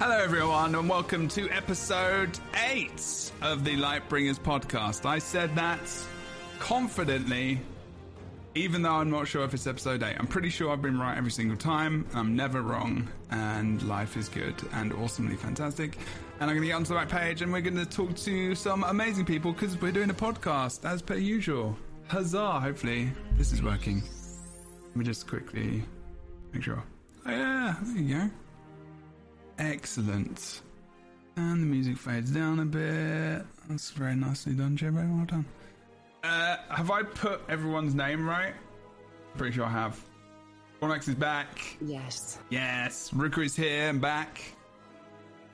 Hello, everyone, and welcome to episode eight of the Lightbringers podcast. I said that confidently, even though I'm not sure if it's episode eight. I'm pretty sure I've been right every single time. I'm never wrong, and life is good and awesomely fantastic. And I'm going to get onto the right page, and we're going to talk to some amazing people because we're doing a podcast as per usual. Huzzah! Hopefully, this is working. Let me just quickly make sure. Oh, yeah, there you go. Excellent. And the music fades down a bit. That's very nicely done, Jimbo. Well done. Uh, have I put everyone's name right? Pretty sure I have. Fornax is back. Yes. Yes. Rooker is here and back.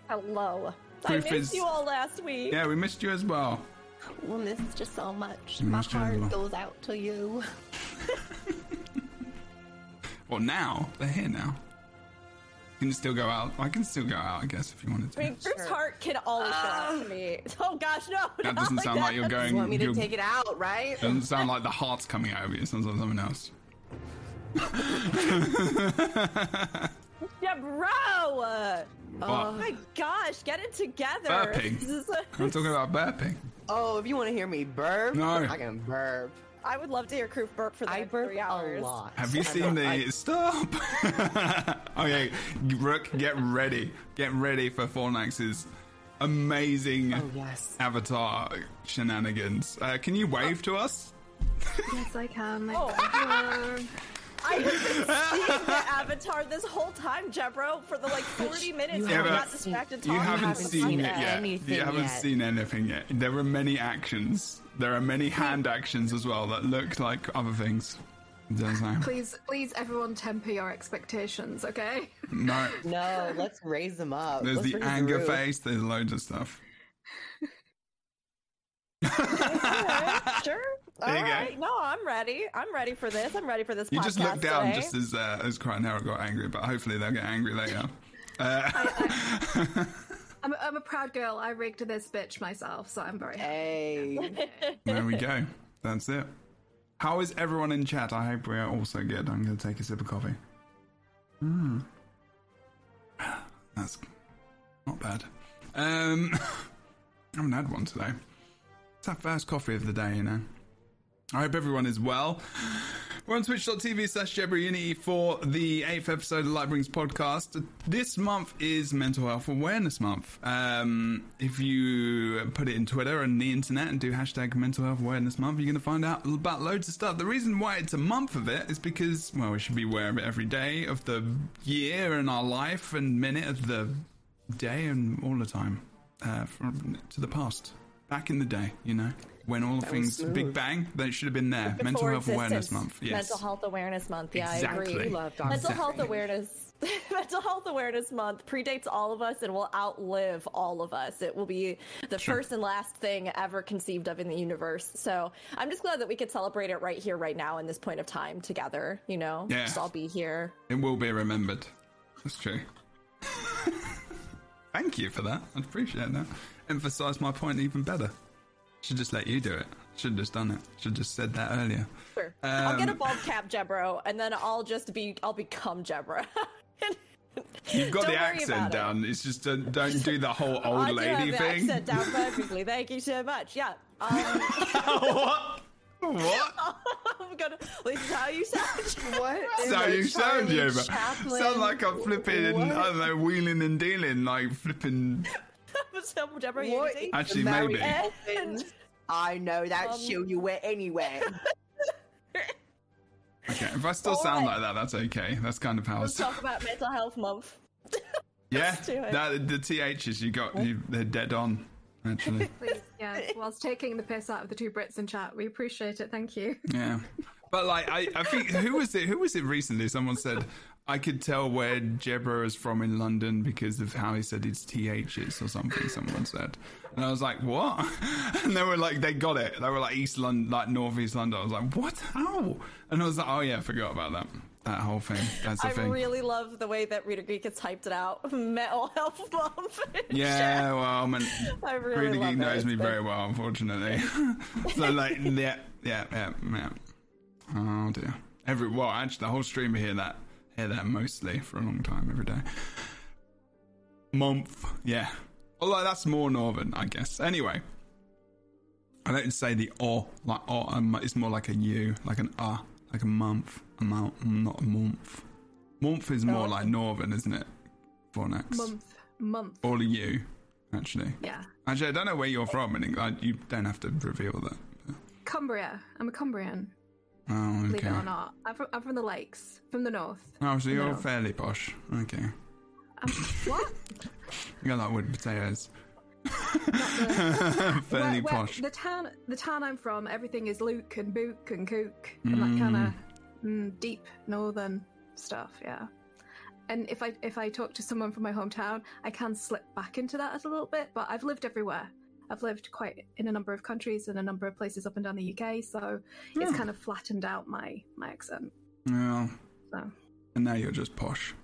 Hello. Proof I missed is- you all last week. Yeah, we missed you as well. We missed you so much. We My missed you as heart well. goes out to you. Well, now they're here now. You can still go out. I can still go out, I guess, if you wanted to. I mean, Bruce Hart can always show up to ah. me. Oh gosh, no. That not doesn't sound like you're going. You want me to take it out, right? Doesn't sound like the heart's coming out of you. It sounds like something else. Yeah, bro. Oh my gosh, get it together. Burping. This is a- I'm talking about burping. Oh, if you want to hear me burp, No. I can burp. I would love to hear Kroof burp for the I next burp three a hours. lot. Have you seen the I- stop? okay, Rook, get ready. Get ready for Fornax's amazing Oh yes. avatar shenanigans. Uh, can you wave to us? Yes, I can. Like, Oh. hello. I have been seeing the avatar this whole time, Jebro, for the like 40 minutes. you and I haven't- got distracted You haven't haven't seen seen it yet. anything You haven't yet. seen anything yet. There are many actions. There are many hand actions as well that look like other things. Please, please, everyone, temper your expectations, okay? No. No, let's raise them up. There's Let's the anger roof. face. There's loads of stuff. Alright, sure. All There you go. No, I'm ready. I'm ready for this. I'm ready for this You podcast just look down today. just as uh, as Cryonera got angry, but hopefully they'll get angry later. Uh, I'm, a- I'm a proud girl. I rigged this bitch myself, so I'm very happy. Hey. there we go. That's it. How is everyone in chat? I hope we are also good. I'm going to take a sip of coffee. Hmm. That's not bad. Um, I haven't had one today. It's our first coffee of the day, you know. I hope everyone is well. We're on twitch.tv slash Jebrounity for the eighth episode of Lightbrings podcast. This month is Mental Health Awareness Month. Um, if you put it in Twitter and the internet and do hashtag Mental Health Awareness Month, you're going to find out about loads of stuff. The reason why it's a month of it is because, well, we should be aware of it every day of the year and our life and minute of the day and all the time uh, from to the past. Back in the day, you know, when all was things. Big Bang, they should have been there. Before Mental Health existence. Awareness Month. Yes. Mental Health Awareness Month. Yeah, I agree. Love Dr. Mental Health Awareness. Mental Health Awareness Month predates all of us and will outlive all of us. It will be the Sure. first and last thing ever conceived of in the universe. So I'm just glad that we could celebrate it right here, right now, in this point of time together. You know, Yeah. just all be here. It will be remembered. That's true. Thank you for that. I appreciate that. Emphasise my point even better. Should just let you do it. Should have just done it. Should have just said that earlier. Sure. I'll get a Um, bald cap, Jebro, and then I'll just be, I'll become Jebra. You've got Don't the accent about it. down. It's just don't, don't do the whole old I do have lady the thing. accent down perfectly. Thank you so much. Yeah. Um, what? What? I'm gonna. This is how you sound. What? That's in how the you sound, Charlie yeah. Chaplin- Sound like I'm flipping, What? I don't know, wheeling and dealing, like flipping. so, Jebra What Unity. is Actually, the Mary maybe. Poppins? I know that Um, shoe you wear anyway. Okay, if I still sound like that, that's okay. That's kind of how I Let's talk about mental health month. Yeah, that, the THs you got, you, they're dead on, actually. Please, yeah. Whilst taking the piss out of the two Brits in chat, we appreciate it. Thank you. Yeah, but like I, I think who was it? Who was it recently? Someone said I could tell where Jebra is from in London because of how he said his ths or something. Someone said, and I was like, what? And they were like, they got it. They were like East London, like North East London. I was like, what? How? And I was like, oh yeah, I forgot about that. That whole thing. That's the thing. I thing. really love the way that Reader Geek has typed it out. Metal health month. Yeah, well, I mean, I really Reader Geek knows It's me very well, unfortunately. so, like, yeah, yeah, yeah, yeah. Oh dear. Every well, actually, the whole stream hear that, hear that mostly for a long time every day. month. Yeah. Although that's more northern, I guess. Anyway, I don't say the o like o. um, It's more like a a u, like an uh, like a month, a month, not a month. Month is more Oh. like northern, isn't it? Fornax. Month. Month. Or you, actually. Yeah. Actually, I don't know where you're from. and you don't have to reveal that. Cumbria. I'm a Cumbrian, Oh, believe it or not. I'm from, I'm from the lakes, from the north. Oh, so you're fairly posh. Okay. Um, what? You got that with potatoes. Where- fairly where- posh. The town, the town I'm from, everything is Luke and Book and Kook and that kind of mm, deep northern stuff. Yeah. And if I if I talk to someone from my hometown, I can slip back into that a little bit. But I've lived everywhere. I've lived quite in a number of countries and a number of places up and down the UK, so it's Hmm. kind of flattened out my my accent. Yeah. So And now you're just posh.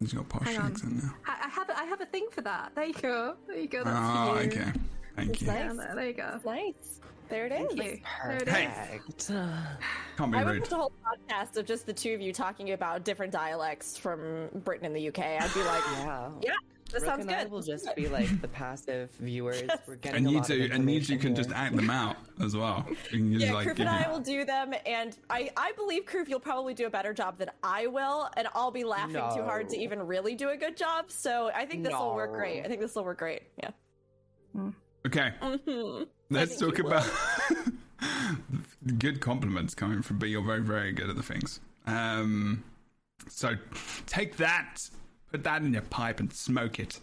He's got posh Hang on. accent now. I, I have a, I have a thing for that. There you go. There you go. That's Oh, you. okay. Thank It's you. nice. Yeah, there, there you go. Nice. There it is. Thank you. There it is. Hey. Perfect. Can't be I would rude. put a whole podcast of just the two of you talking about different dialects from Britain and the UK. I'd be like, Yeah. yeah, that Brooke sounds and I will just be like the passive viewers. We're getting And a you lot of two, and you two can here. just act them out as well. You can yeah, like Kroof and I you- will do them, and I, I believe Kroof, you'll probably do a better job than I will, and I'll be laughing too hard to even really do a good job. So I think this will work great. I think this will work great. Yeah. Okay, Mhm. let's talk about good compliments coming from B. You're very, very good at the things. Um, so take that, put that in your pipe and smoke it.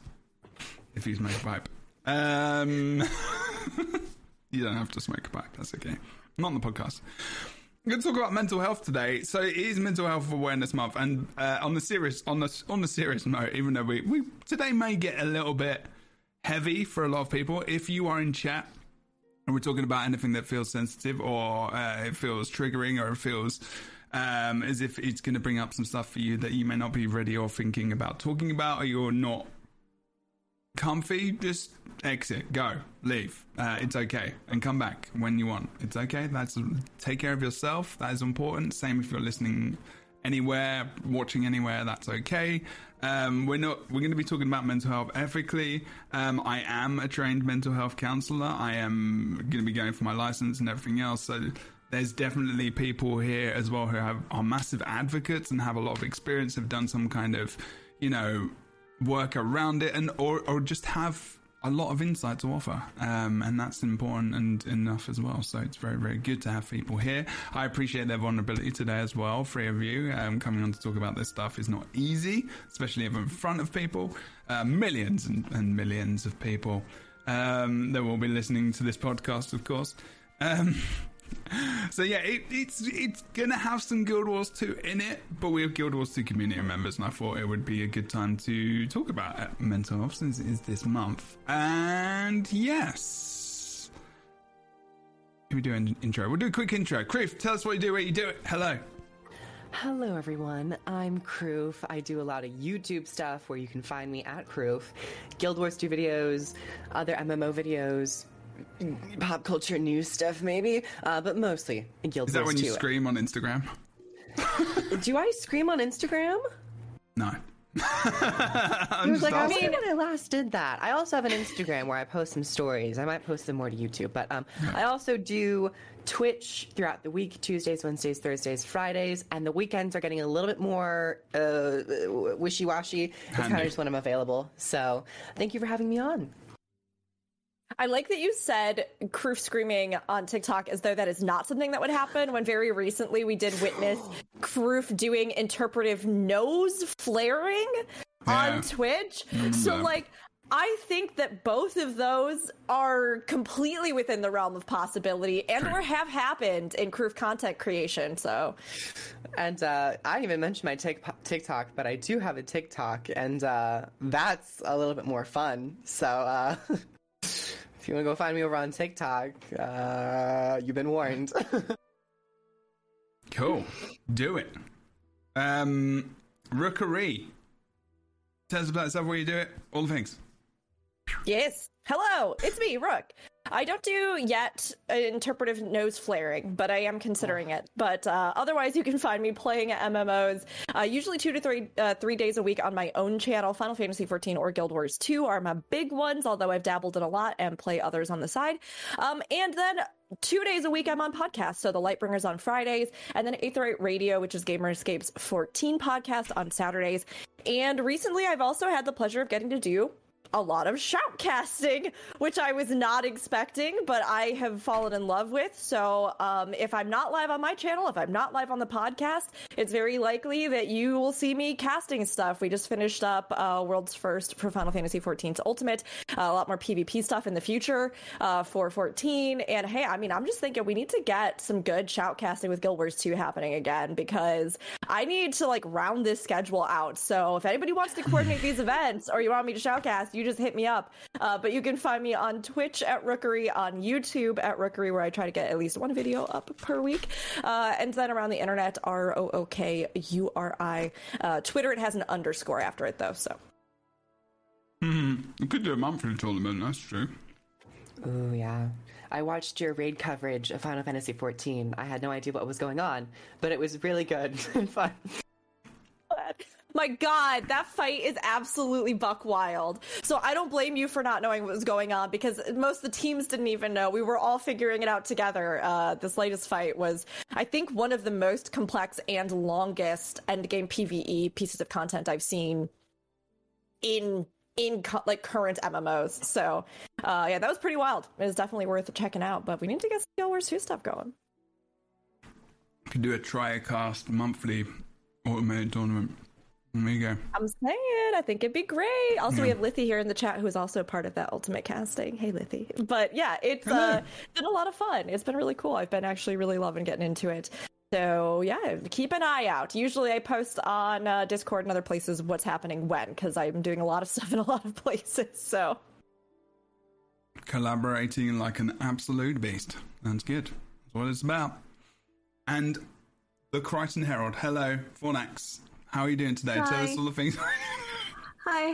If you smoke a pipe, um, you don't have to smoke a pipe. That's okay. Not on the podcast. We're going to talk about mental health today. So it is Mental Health Awareness Month, and uh, on the serious on the on the serious note, even though we, we today may get a little bit heavy for a lot of people, if you are in chat and we're talking about anything that feels sensitive or uh, it feels triggering or it feels um, as if it's going to bring up some stuff for you that you may not be ready or thinking about talking about, or you're not comfy, just exit, go, leave. Uh, it's okay, and come back when you want. It's okay. That's take care of yourself. That is important. Same if you're listening anywhere, watching anywhere. That's okay. Um, we're not. We're going to be talking about mental health ethically. Um, I am a trained mental health counselor. I am going to be going for my license and everything else. So there's definitely people here as well who have are massive advocates and have a lot of experience. Have done some kind of, you know, work around it and or or just have a lot of insight to offer. Um, and that's important and enough as well. So it's very very good to have people here. I appreciate their vulnerability today as well three of you. Um, coming on to talk about this stuff is not easy especially if in front of people. Uh, millions and, and millions of people um, that will be listening to this podcast of course. Um, so yeah, it, it's it's gonna have some Guild Wars 2 in it, but we have Guild Wars 2 community members, and I thought it would be a good time to talk about it, mental health since it is this month. And yes, can we do an intro? We'll do a quick intro. Kroof, tell us what you do, where you do it. Hello. Hello, everyone. I'm Kroof. I do a lot of YouTube stuff where you can find me at Kroof. Guild Wars 2 videos, other MMO videos, pop culture news stuff, maybe, uh, but mostly Guild Is that Wars when 2. you scream on Instagram? Do I scream on Instagram? No. I'm was just like, I mean, when I last did that. I also have an Instagram where I post some stories. I might post them more to YouTube, but um, I also do Twitch throughout the week: Tuesdays, Wednesdays, Thursdays, Fridays, and the weekends are getting a little bit more uh, wishy-washy. It's kind of just when I'm available. So, thank you for having me on. I like that you said Kroof screaming on TikTok as though that is not something that would happen. When very recently we did witness Kroof doing interpretive nose flaring Yeah. on Twitch. remember So, like, I think that both of those are completely within the realm of possibility and or have happened in Kroof content creation. So, And uh, I didn't even mention my Tik- TikTok, but I do have a TikTok, and uh, that's a little bit more fun. So, uh, if you want to go find me over on TikTok, uh, you've been warned. Cool. Do it. Um, Rookuri. Tell us about yourself, where you do it, all the things. yes. Hello, it's me, Rook. I don't do yet interpretive nose flaring, but I am considering it. But uh, otherwise, you can find me playing MMOs uh, usually two to three uh, three days a week on my own channel. Final Fantasy 14 or Guild Wars 2 are my big ones, although I've dabbled in a lot and play others on the side. Um, and then two days a week I'm on podcasts. So the Lightbringers on Fridays, and then Aetheryte Radio, which is Gamer Escape's 14 podcast on Saturdays. And recently, I've also had the pleasure of getting to do a lot of shoutcasting, which I was not expecting, but I have fallen in love with. So, um, if I'm not live on my channel, if I'm not live on the podcast, it's very likely that you will see me casting stuff. We just finished up uh, World's First for Final Fantasy XIV's Ultimate, uh, a lot more PvP stuff in the future uh, for 14. And hey, I mean, I'm just thinking we need to get some good shoutcasting with Guild Wars 2 happening again because I need to like round this schedule out. So, if anybody wants to coordinate these events or you want me to shoutcast, you just hit me up. Uh, but you can find me on Twitch at Rookuri, on YouTube at Rookuri, where I try to get at least one video up per week. Uh, and then around the internet, R O O K U R I. Uh, Twitter, it has an underscore after it, though. So. Hmm. You could do a monthly tournament, that's true. Ooh, yeah. I watched your raid coverage of Final Fantasy XIV. I had no idea what was going on, but it was really good and fun. My God, that fight is absolutely buck wild. So I don't blame you for not knowing what was going on because most of the teams didn't even know. We were all figuring it out together. Uh, this latest fight was, I think, one of the most complex and longest endgame PVE pieces of content I've seen in in co- like current MMOs. So uh, yeah, that was pretty wild. It was definitely worth checking out. But we need to get Guild Wars 2 stuff going. Could do a triacast monthly automated tournament. There you go. I'm saying, I think it'd be great. Also, we have Lithy here in the chat, who is also part of that ultimate casting. Hey, Lithy. But yeah, it's uh, been a lot of fun. It's been really cool. I've been actually really loving getting into it. So yeah, keep an eye out. Usually, I post on uh, Discord and other places what's happening when, because I'm doing a lot of stuff in a lot of places. So Collaborating like an absolute beast. That's good. That's what it's about. And the Krytan Herald. Hello, Fornax. How are you doing today? Tell us all the things. Hi.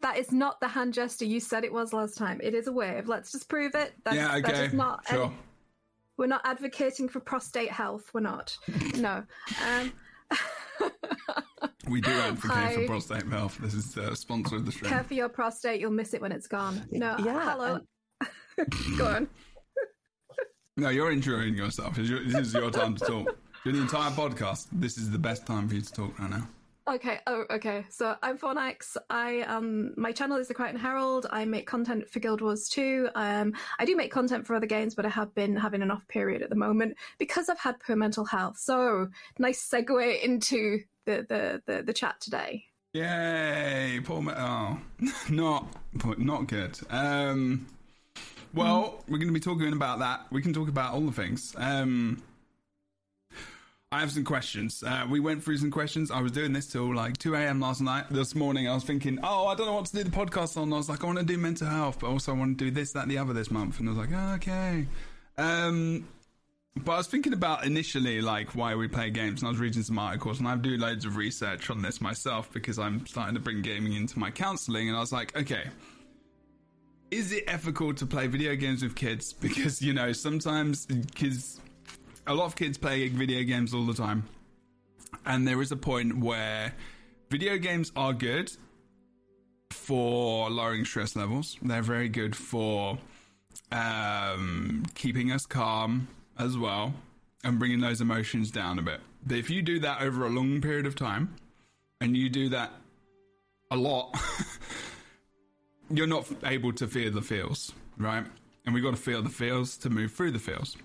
That is not the hand gesture you said it was last time. It is a wave. Let's just prove it. That's, yeah, okay. is not Sure. We're not advocating for prostate health. We're not. No. Um, We do advocate Hi. for prostate health. This is uh, sponsor of the show. care for your prostate. You'll miss it when it's gone. No. Yeah, Hello. Go on. No, you're introing yourself. This is your time to talk. During the entire podcast, this is the best time for you to talk right now. Okay. Oh, okay. So I'm Fornax. I um my channel is the Krytan Herald. I make content for Guild Wars 2. Um I do make content for other games, but I have been having an off period at the moment because I've had poor mental health. So nice segue into the the the, the chat today. Yay! Poor ma- oh, not not good. Um, well, we're going to be talking about that. We can talk about all the things. Um, I have some questions. Uh, we went through some questions. I was doing this till like 2 a.m. last night. This morning, I was thinking, oh, I don't know what to do the podcast on. I was like, I want to do mental health, but also I want to do this, that, the other this month. And I was like, oh, okay. Um, but I was thinking about initially like why we play games, and I was reading some articles, and I do loads of research on this myself because I'm starting to bring gaming into my counselling, and I was like, okay, is it ethical to play video games with kids? Because you know sometimes kids, a lot of kids play video games all the time, and there is a point where video games are good for lowering stress levels. They're very good for um, keeping us calm as well and bringing those emotions down a bit. But if you do that over a long period of time and you do that a lot, you're not able to feel the feels, right? And we've got to feel the feels to move through the feels.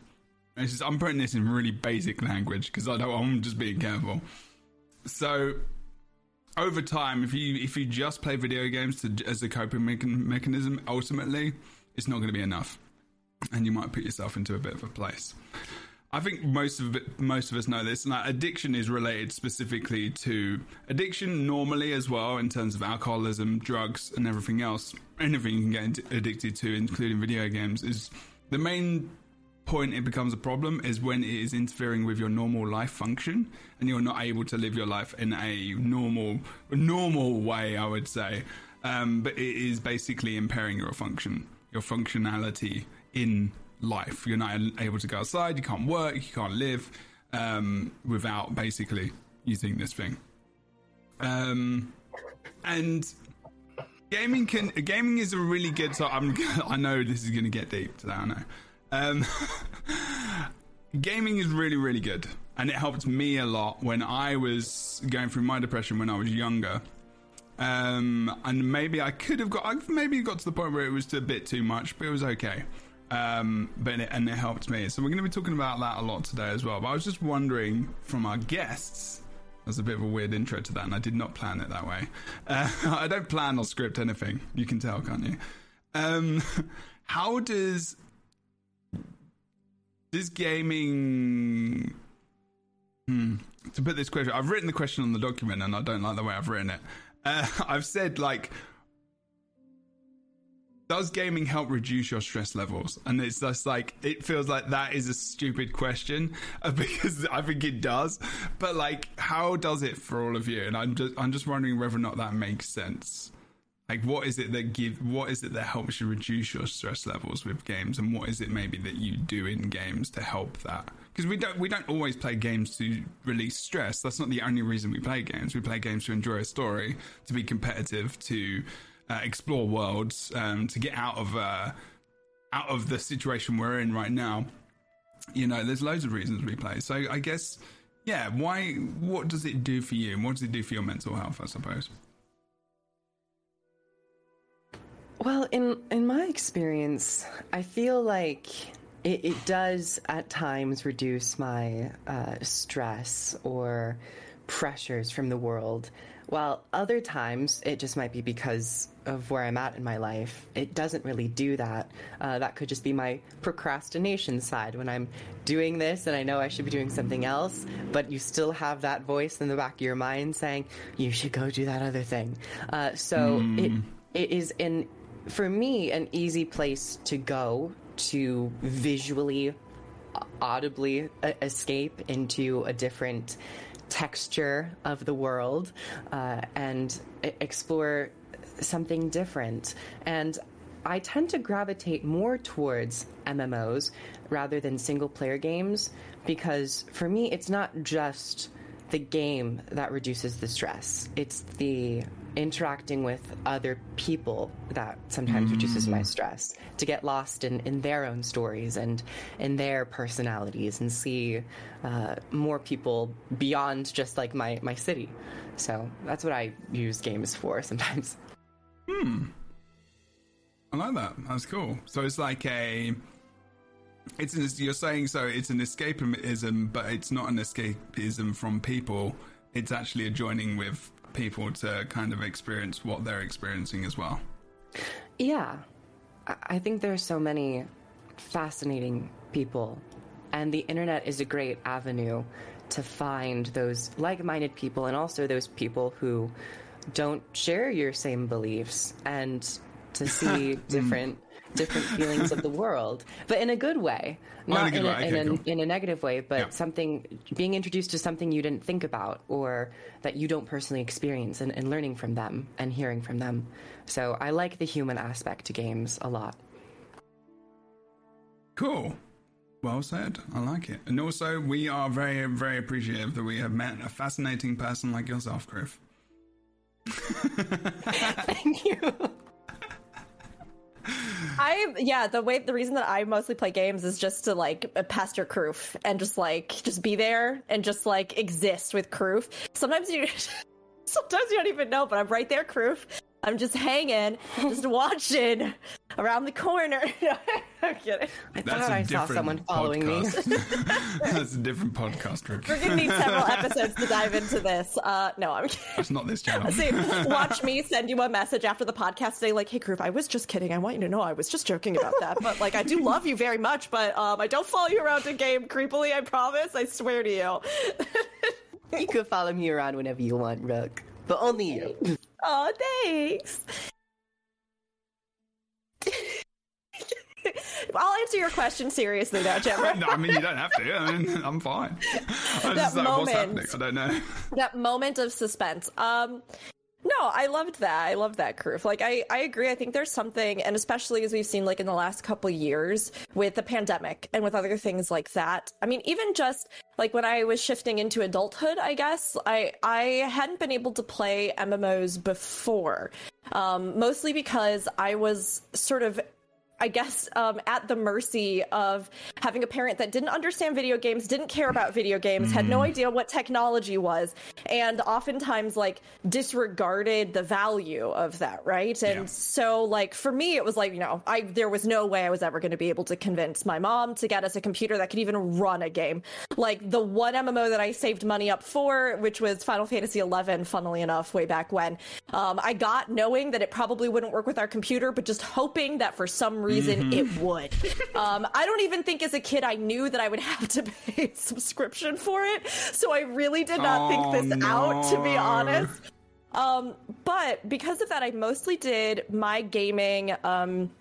And it's just, I'm putting this in really basic language because I don't. I'm just being careful. So over time, if you if you just play video games to, as a coping mechan- mechanism, ultimately, it's not going to be enough, and you might put yourself into a bit of a place. I think most of it, most of us know this. Like addiction is related specifically to addiction normally as well in terms of alcoholism, drugs, and everything else. Anything you can get addicted to, including video games, is the main point it becomes a problem is when it is interfering with your normal life function and you're not able to live your life in a normal normal way i would say um, but it is basically impairing your function your functionality in life. You're not able to go outside, you can't work, you can't live um, without basically using this thing. Um, and gaming can gaming is a really good. So I'm I know this is going to get deep today. I know. Um, gaming is really really good, and it helped me a lot when I was going through my depression when I was younger. Um, and maybe I could have got, I maybe got to the point where it was a bit too much, but it was okay. Um, but it, and it helped me. So we're going to be talking about that a lot today as well. But I was just wondering from our guests. That's a bit of a weird intro to that, and I did not plan it that way. Uh, I don't plan or script anything. You can tell, can't you? Um, how does does gaming? Hmm, to put this question, I've written the question on the document, and I don't like the way I've written it. Uh, I've said like does gaming help reduce your stress levels? And it's just like it feels like that is a stupid question because I think it does. But like, how does it for all of you? And I'm just I'm just wondering whether or not that makes sense. Like, what is it that give? What is it that helps you reduce your stress levels with games? And what is it maybe that you do in games to help that? Because we don't we don't always play games to release stress. That's not the only reason we play games. We play games to enjoy a story, to be competitive, to uh, explore worlds, um, to get out of uh, out of the situation we're in right now. You know, there's loads of reasons we play. So I guess, yeah. Why? What does it do for you? And what does it do for your mental health? I suppose. Well, in in my experience, I feel like it, it does at times reduce my uh, stress or pressures from the world. While other times it just might be because of where I'm at in my life. It doesn't really do that. Uh, that could just be my procrastination side when I'm doing this and I know I should be doing something else, but you still have that voice in the back of your mind saying you should go do that other thing. Uh, so mm. it it is in for me an easy place to go to visually audibly escape into a different texture of the world uh, and explore something different. And I tend to gravitate more towards MMOs rather than single player games because for me, it's not just the game that reduces the stress, it's the interacting with other people that sometimes mm. reduces my stress to get lost in, in their own stories and in their personalities and see uh, more people beyond just like my, my city. So that's what i use games for sometimes. Hmm. I like that. That's cool. So it's like a it's an, you're saying so it's an escapism but it's not an escapism from people. It's actually a joining with people to kind of experience what they're experiencing as well. Yeah. I think there are so many fascinating people, and the internet is a great avenue to find those like minded people and also those people who don't share your same beliefs and to see mm. different different feelings of the world, but in a good way, not in, a, in, a, in, a, negative way, but yeah. something being introduced to something you didn't think about or that you don't personally experience, and, and learning from them and hearing from them. So I like the human aspect to games a lot. Cool. Well said. I like it. And also, we are very, very appreciative that we have met a fascinating person like yourself, Griff. Thank you. I yeah, the way the reason that I mostly play games is just to like pastor Kroof and just like just be there and just like exist with Kroof. Sometimes you sometimes you don't even know, but I'm right there, Kroof. I'm just hanging, just watching around the corner. I'm kidding. I That's thought I saw someone following podcast. me. That's a different podcast, Rick. We're gonna need several episodes to dive into this. Uh, no, I'm kidding. It's not this channel. See, watch me send you a message after the podcast today, like, "Hey, Kroof, I was just kidding. I want you to know I was just joking about that. But like, I do love you very much. But um, I don't follow you around in game creepily. I promise. I swear to you." you can follow me around whenever you want, Rook, but only you. Oh, thanks. I'll answer your question seriously now, Gemma. no, I mean you don't have to. I mean, I'm fine. I that moment, like, I don't know. That moment of suspense. Um, no, I loved that. I loved that, Kroof. Like, I, I agree. I think there's something, and especially as we've seen, like, in the last couple years with the pandemic and with other things like that. I mean, even just, like, when I was shifting into adulthood, I guess, I, I hadn't been able to play MMOs before. Um, mostly because I was sort of I guess, um, at the mercy of having a parent that didn't understand video games, didn't care about video games, mm. had no idea what technology was, and oftentimes like disregarded the value of that, right? And yeah. so, like for me, it was like you know, I there was no way I was ever going to be able to convince my mom to get us a computer that could even run a game. Like the one MMO that I saved money up for, which was Final Fantasy XI, funnily enough, way back when, um, I got knowing that it probably wouldn't work with our computer, but just hoping that for some reason reason mm-hmm. it would. Um, I don't even think as a kid I knew that I would have to pay a subscription for it. So I really did not oh, think this no. out, to be honest. Um, but because of that, I mostly did my gaming. Um,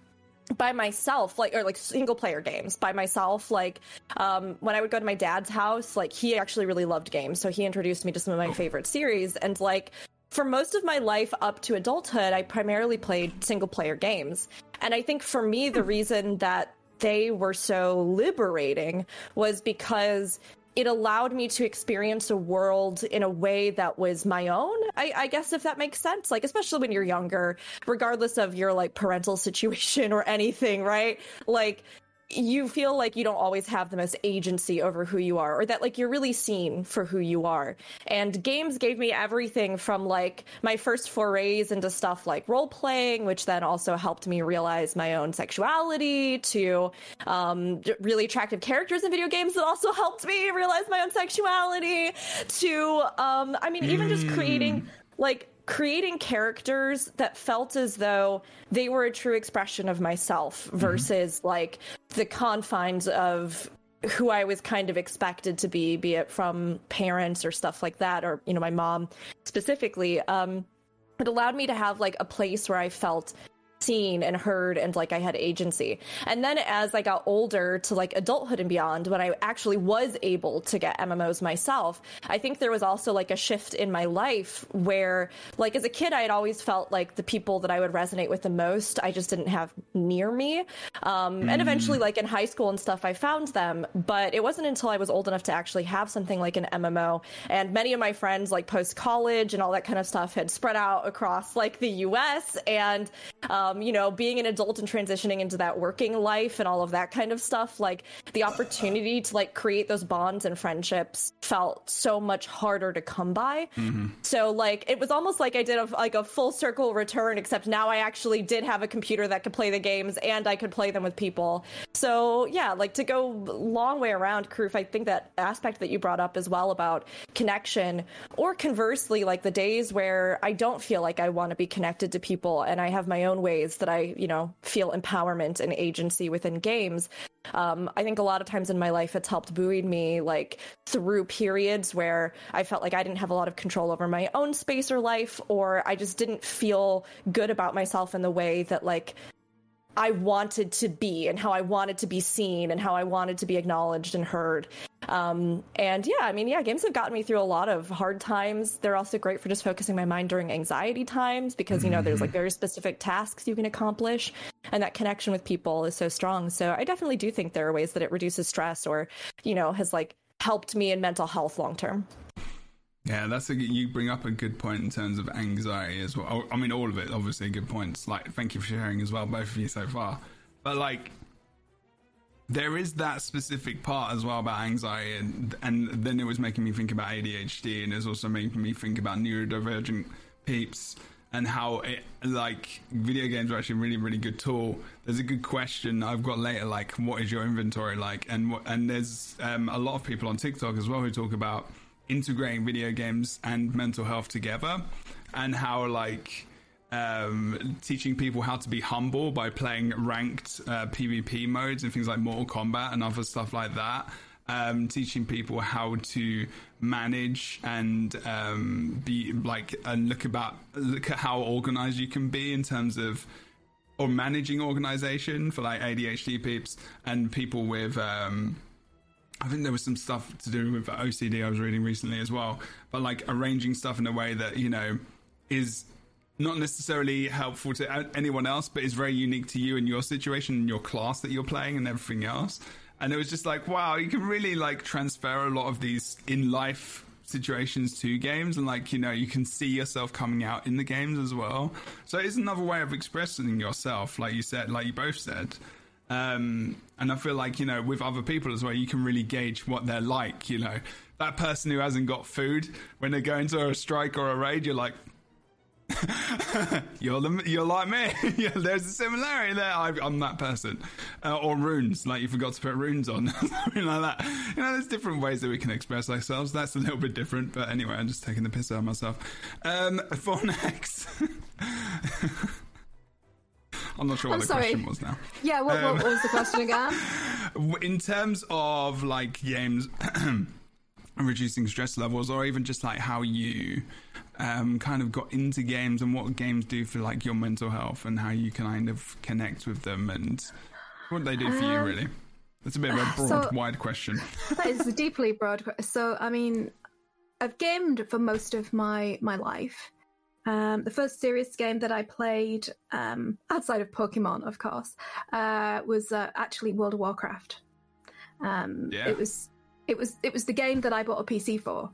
by myself like or like single player games by myself like um when i would go to my dad's house like he actually really loved games so he introduced me to some of my oh. favorite series and like for most of my life up to adulthood, I primarily played single player games. And I think for me, the hmm. reason that they were so liberating was because it allowed me to experience a world in a way that was my own. I, I, guess if that makes sense. Like, especially when you're younger, regardless of your like parental situation or anything, right? Like, you feel like you don't always have the most agency over who you are or that like you're really seen for who you are. And games gave me everything from like my first forays into stuff like role playing which then also helped me realize my own sexuality to um, really attractive characters in video games that also helped me realize my own sexuality to um, i mean even just creating like creating characters that felt as though they were a true expression of myself mm-hmm. versus mm-hmm. like the confines of who I was kind of expected to be, be it from parents or stuff like that, or, you know, my mom specifically. Um, it allowed me to have like a place where I felt seen and heard and like I had agency. And then as I got older to like adulthood and beyond, when I actually was able to get MMOs myself, I think there was also like a shift in my life where like as a kid I had always felt like the people that I would resonate with the most I just didn't have near me. Um, mm. and eventually like in high school and stuff I found them, but it wasn't until I was old enough to actually have something like an MMO and many of my friends like post college and all that kind of stuff had spread out across like the US and um, um, you know, being an adult and transitioning into that working life and all of that kind of stuff, like the opportunity to like create those bonds and friendships felt so much harder to come by. Mm-hmm. So like it was almost like I did a, like a full circle return, except now I actually did have a computer that could play the games and I could play them with people. So yeah, like to go long way around, Kroof, I think that aspect that you brought up as well about connection, or conversely, like the days where I don't feel like I want to be connected to people and I have my own ways ways that I, you know, feel empowerment and agency within games. Um, I think a lot of times in my life it's helped buoy me like through periods where I felt like I didn't have a lot of control over my own space or life, or I just didn't feel good about myself in the way that like I wanted to be and how I wanted to be seen and how I wanted to be acknowledged and heard. Um, and yeah, I mean, yeah, games have gotten me through a lot of hard times. They're also great for just focusing my mind during anxiety times because, you know, there's like mm-hmm. very specific tasks you can accomplish and that connection with people is so strong. So I definitely do think there are ways that it reduces stress or, you know, has like helped me in mental health long term. Yeah, that's a you bring up a good point in terms of anxiety as well. I mean, all of it, obviously, good points. Like, thank you for sharing as well, both of you so far. But like, there is that specific part as well about anxiety, and and then it was making me think about ADHD, and it's also making me think about neurodivergent peeps and how it like video games are actually really really good tool. There's a good question I've got later, like what is your inventory like, and and there's um, a lot of people on TikTok as well who talk about integrating video games and mental health together and how like um, teaching people how to be humble by playing ranked uh, PvP modes and things like Mortal Kombat and other stuff like that. Um, teaching people how to manage and um, be like and look about look at how organized you can be in terms of or managing organization for like ADHD peeps and people with um, I think there was some stuff to do with OCD I was reading recently as well, but like arranging stuff in a way that you know is not necessarily helpful to anyone else, but is very unique to you and your situation and your class that you're playing and everything else. And it was just like, wow, you can really like transfer a lot of these in life situations to games and like you know you can see yourself coming out in the games as well so it's another way of expressing yourself like you said like you both said um, and I feel like, you know, with other people as well, you can really gauge what they're like. You know, that person who hasn't got food, when they go into a strike or a raid, you're like, you're the, you're like me. yeah, there's a similarity there. I, am that person. Uh, or runes, like you forgot to put runes on, something like that. You know, there's different ways that we can express ourselves. That's a little bit different, but anyway, I'm just taking the piss out of myself. Um, for next. I'm not sure what I'm the sorry. question was now. Yeah, what, Um, what was the question again? In terms of like games and reducing stress levels, or even just like how you um, kind of got into games and what games do for like your mental health and how you kind of connect with them and what they do for you, Um, really. That's a bit of a broad, so- wide question. that is a deeply broad. So, I mean, I've gamed for most of my my life. Um, the first serious game that I played, um, outside of Pokemon, of course, uh, was uh, actually World of Warcraft. Um, Yeah. It was it was it was the game that I bought a PC for.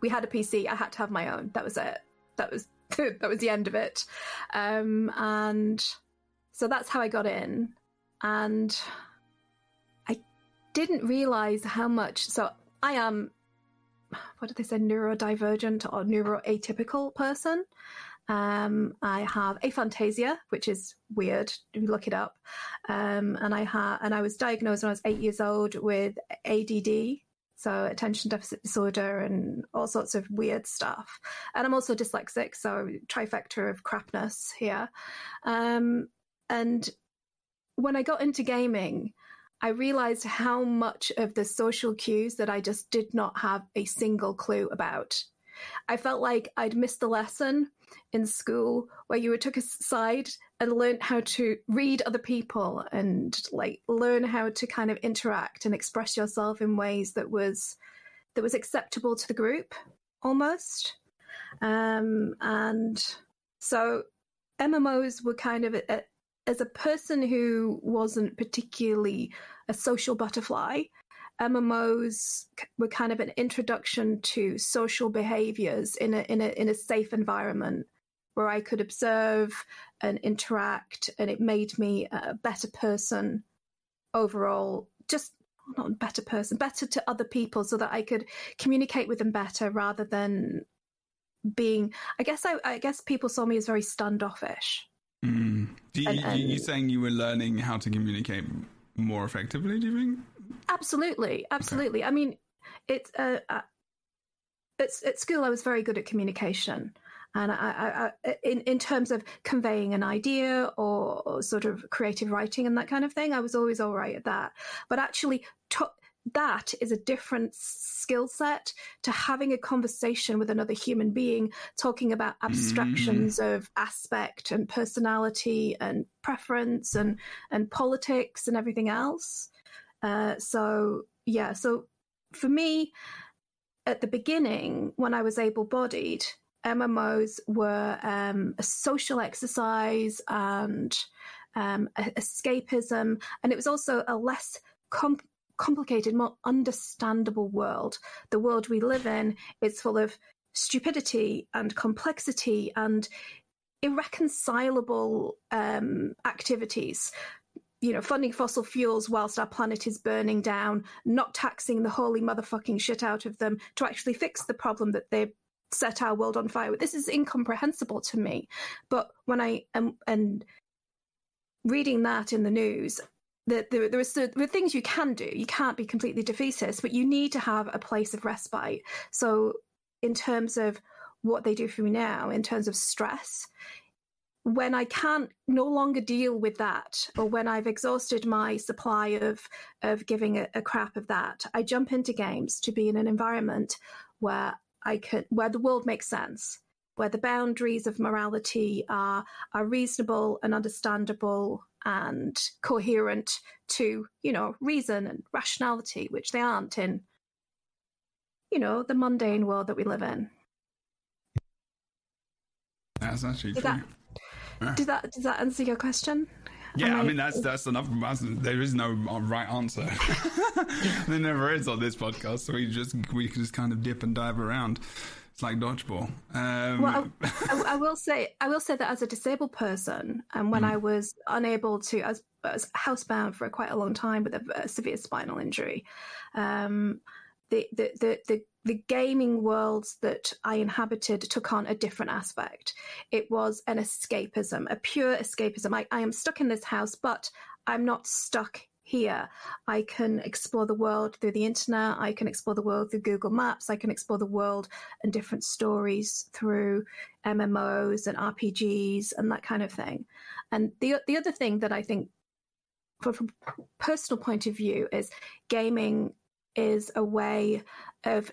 We had a PC. I had to have my own. That was it. That was that was the end of it. Um, and so that's how I got in. And I didn't realize how much. So I am, what did they say, neurodivergent or neuroatypical person. Um, I have aphantasia, which is weird. Look it up, um, and I ha- and I was diagnosed when I was eight years old with ADD, so attention deficit disorder, and all sorts of weird stuff. And I'm also dyslexic, so trifecta of crapness here. Um, and when I got into gaming, I realized how much of the social cues that I just did not have a single clue about. I felt like I'd missed the lesson in school where you were took aside and learned how to read other people and like learn how to kind of interact and express yourself in ways that was that was acceptable to the group almost. Um, and so MMOs were kind of a, as a person who wasn't particularly a social butterfly, MMOs were kind of an introduction to social behaviors in a in a in a safe environment where I could observe and interact, and it made me a better person overall. Just not a better person, better to other people, so that I could communicate with them better rather than being. I guess I, I guess people saw me as very standoffish. Mm. Do you, And- you, you and- saying you were learning how to communicate more effectively, do you think? Absolutely, absolutely. I mean, it's uh, uh, it's at school. I was very good at communication, and I, I, I, in in terms of conveying an idea or, or sort of creative writing and that kind of thing, I was always all right at that. But actually, to, that is a different skill set to having a conversation with another human being, talking about abstractions of aspect and personality and preference and and politics and everything else. Uh, so yeah, so for me, at the beginning, when I was able-bodied, MMOs were um, a social exercise and um, a- escapism, and it was also a less com- complicated, more understandable world. The world we live in is full of stupidity and complexity and irreconcilable um, activities you know, funding fossil fuels whilst our planet is burning down, not taxing the holy motherfucking shit out of them to actually fix the problem that they set our world on fire with. This is incomprehensible to me. But when I am and reading that in the news, that there, there, are, there are things you can do. You can't be completely defeatist, but you need to have a place of respite. So, in terms of what they do for me now, in terms of stress, when I can't no longer deal with that, or when I've exhausted my supply of of giving a, a crap of that, I jump into games to be in an environment where I can where the world makes sense, where the boundaries of morality are are reasonable and understandable and coherent to you know reason and rationality, which they aren't in you know the mundane world that we live in. That's actually Did true. that, did that does that answer your question? Yeah, I I- mean that's that's enough. There is no uh, right answer. there never is on this podcast. So we just we can just kind of dip and dive around. It's like dodgeball. Um, Well, I, I will say, I will say that as a disabled person, and when I was unable to, I was, I was housebound for quite a long time with a, a severe spinal injury. Um, the, the, the, the, the gaming worlds that I inhabited took on a different aspect. It was an escapism, a pure escapism. I, I am stuck in this house, but I'm not stuck here. I can explore the world through the internet. I can explore the world through Google Maps. I can explore the world and different stories through MMOs and RPGs and that kind of thing. And the the other thing that I think, from, from personal point of view, is gaming is a way of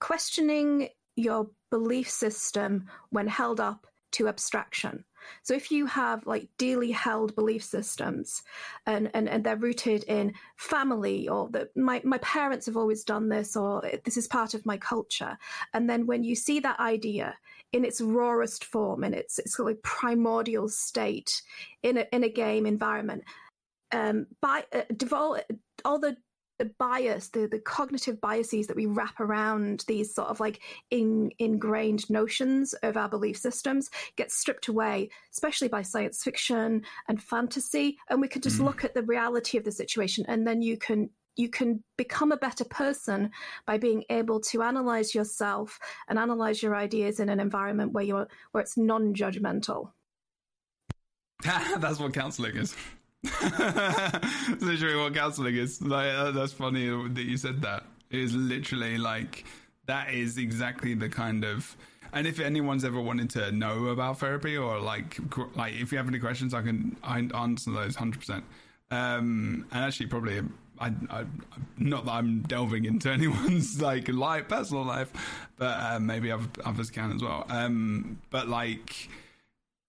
questioning your belief system when held up to abstraction. So if you have like dearly held belief systems and, and, and they're rooted in family or that my, my parents have always done this or this is part of my culture. And then when you see that idea in its rawest form, in its, its like primordial state in a, in a game environment, um, by uh, devol- all the the bias, the, the cognitive biases that we wrap around these sort of like in, ingrained notions of our belief systems get stripped away, especially by science fiction and fantasy. And we can just mm-hmm. look at the reality of the situation and then you can you can become a better person by being able to analyze yourself and analyze your ideas in an environment where you're where it's non-judgmental. that's what counselling is. Literally what counselling is. Like uh, that's funny that you said that. It is literally like that is exactly the kind of. And if anyone's ever wanted to know about therapy or like like if you have any questions, I can I answer those hundred percent. Um, and actually, probably I, I not that I'm delving into anyone's like life, personal life, but uh, maybe others can as well. Um, but like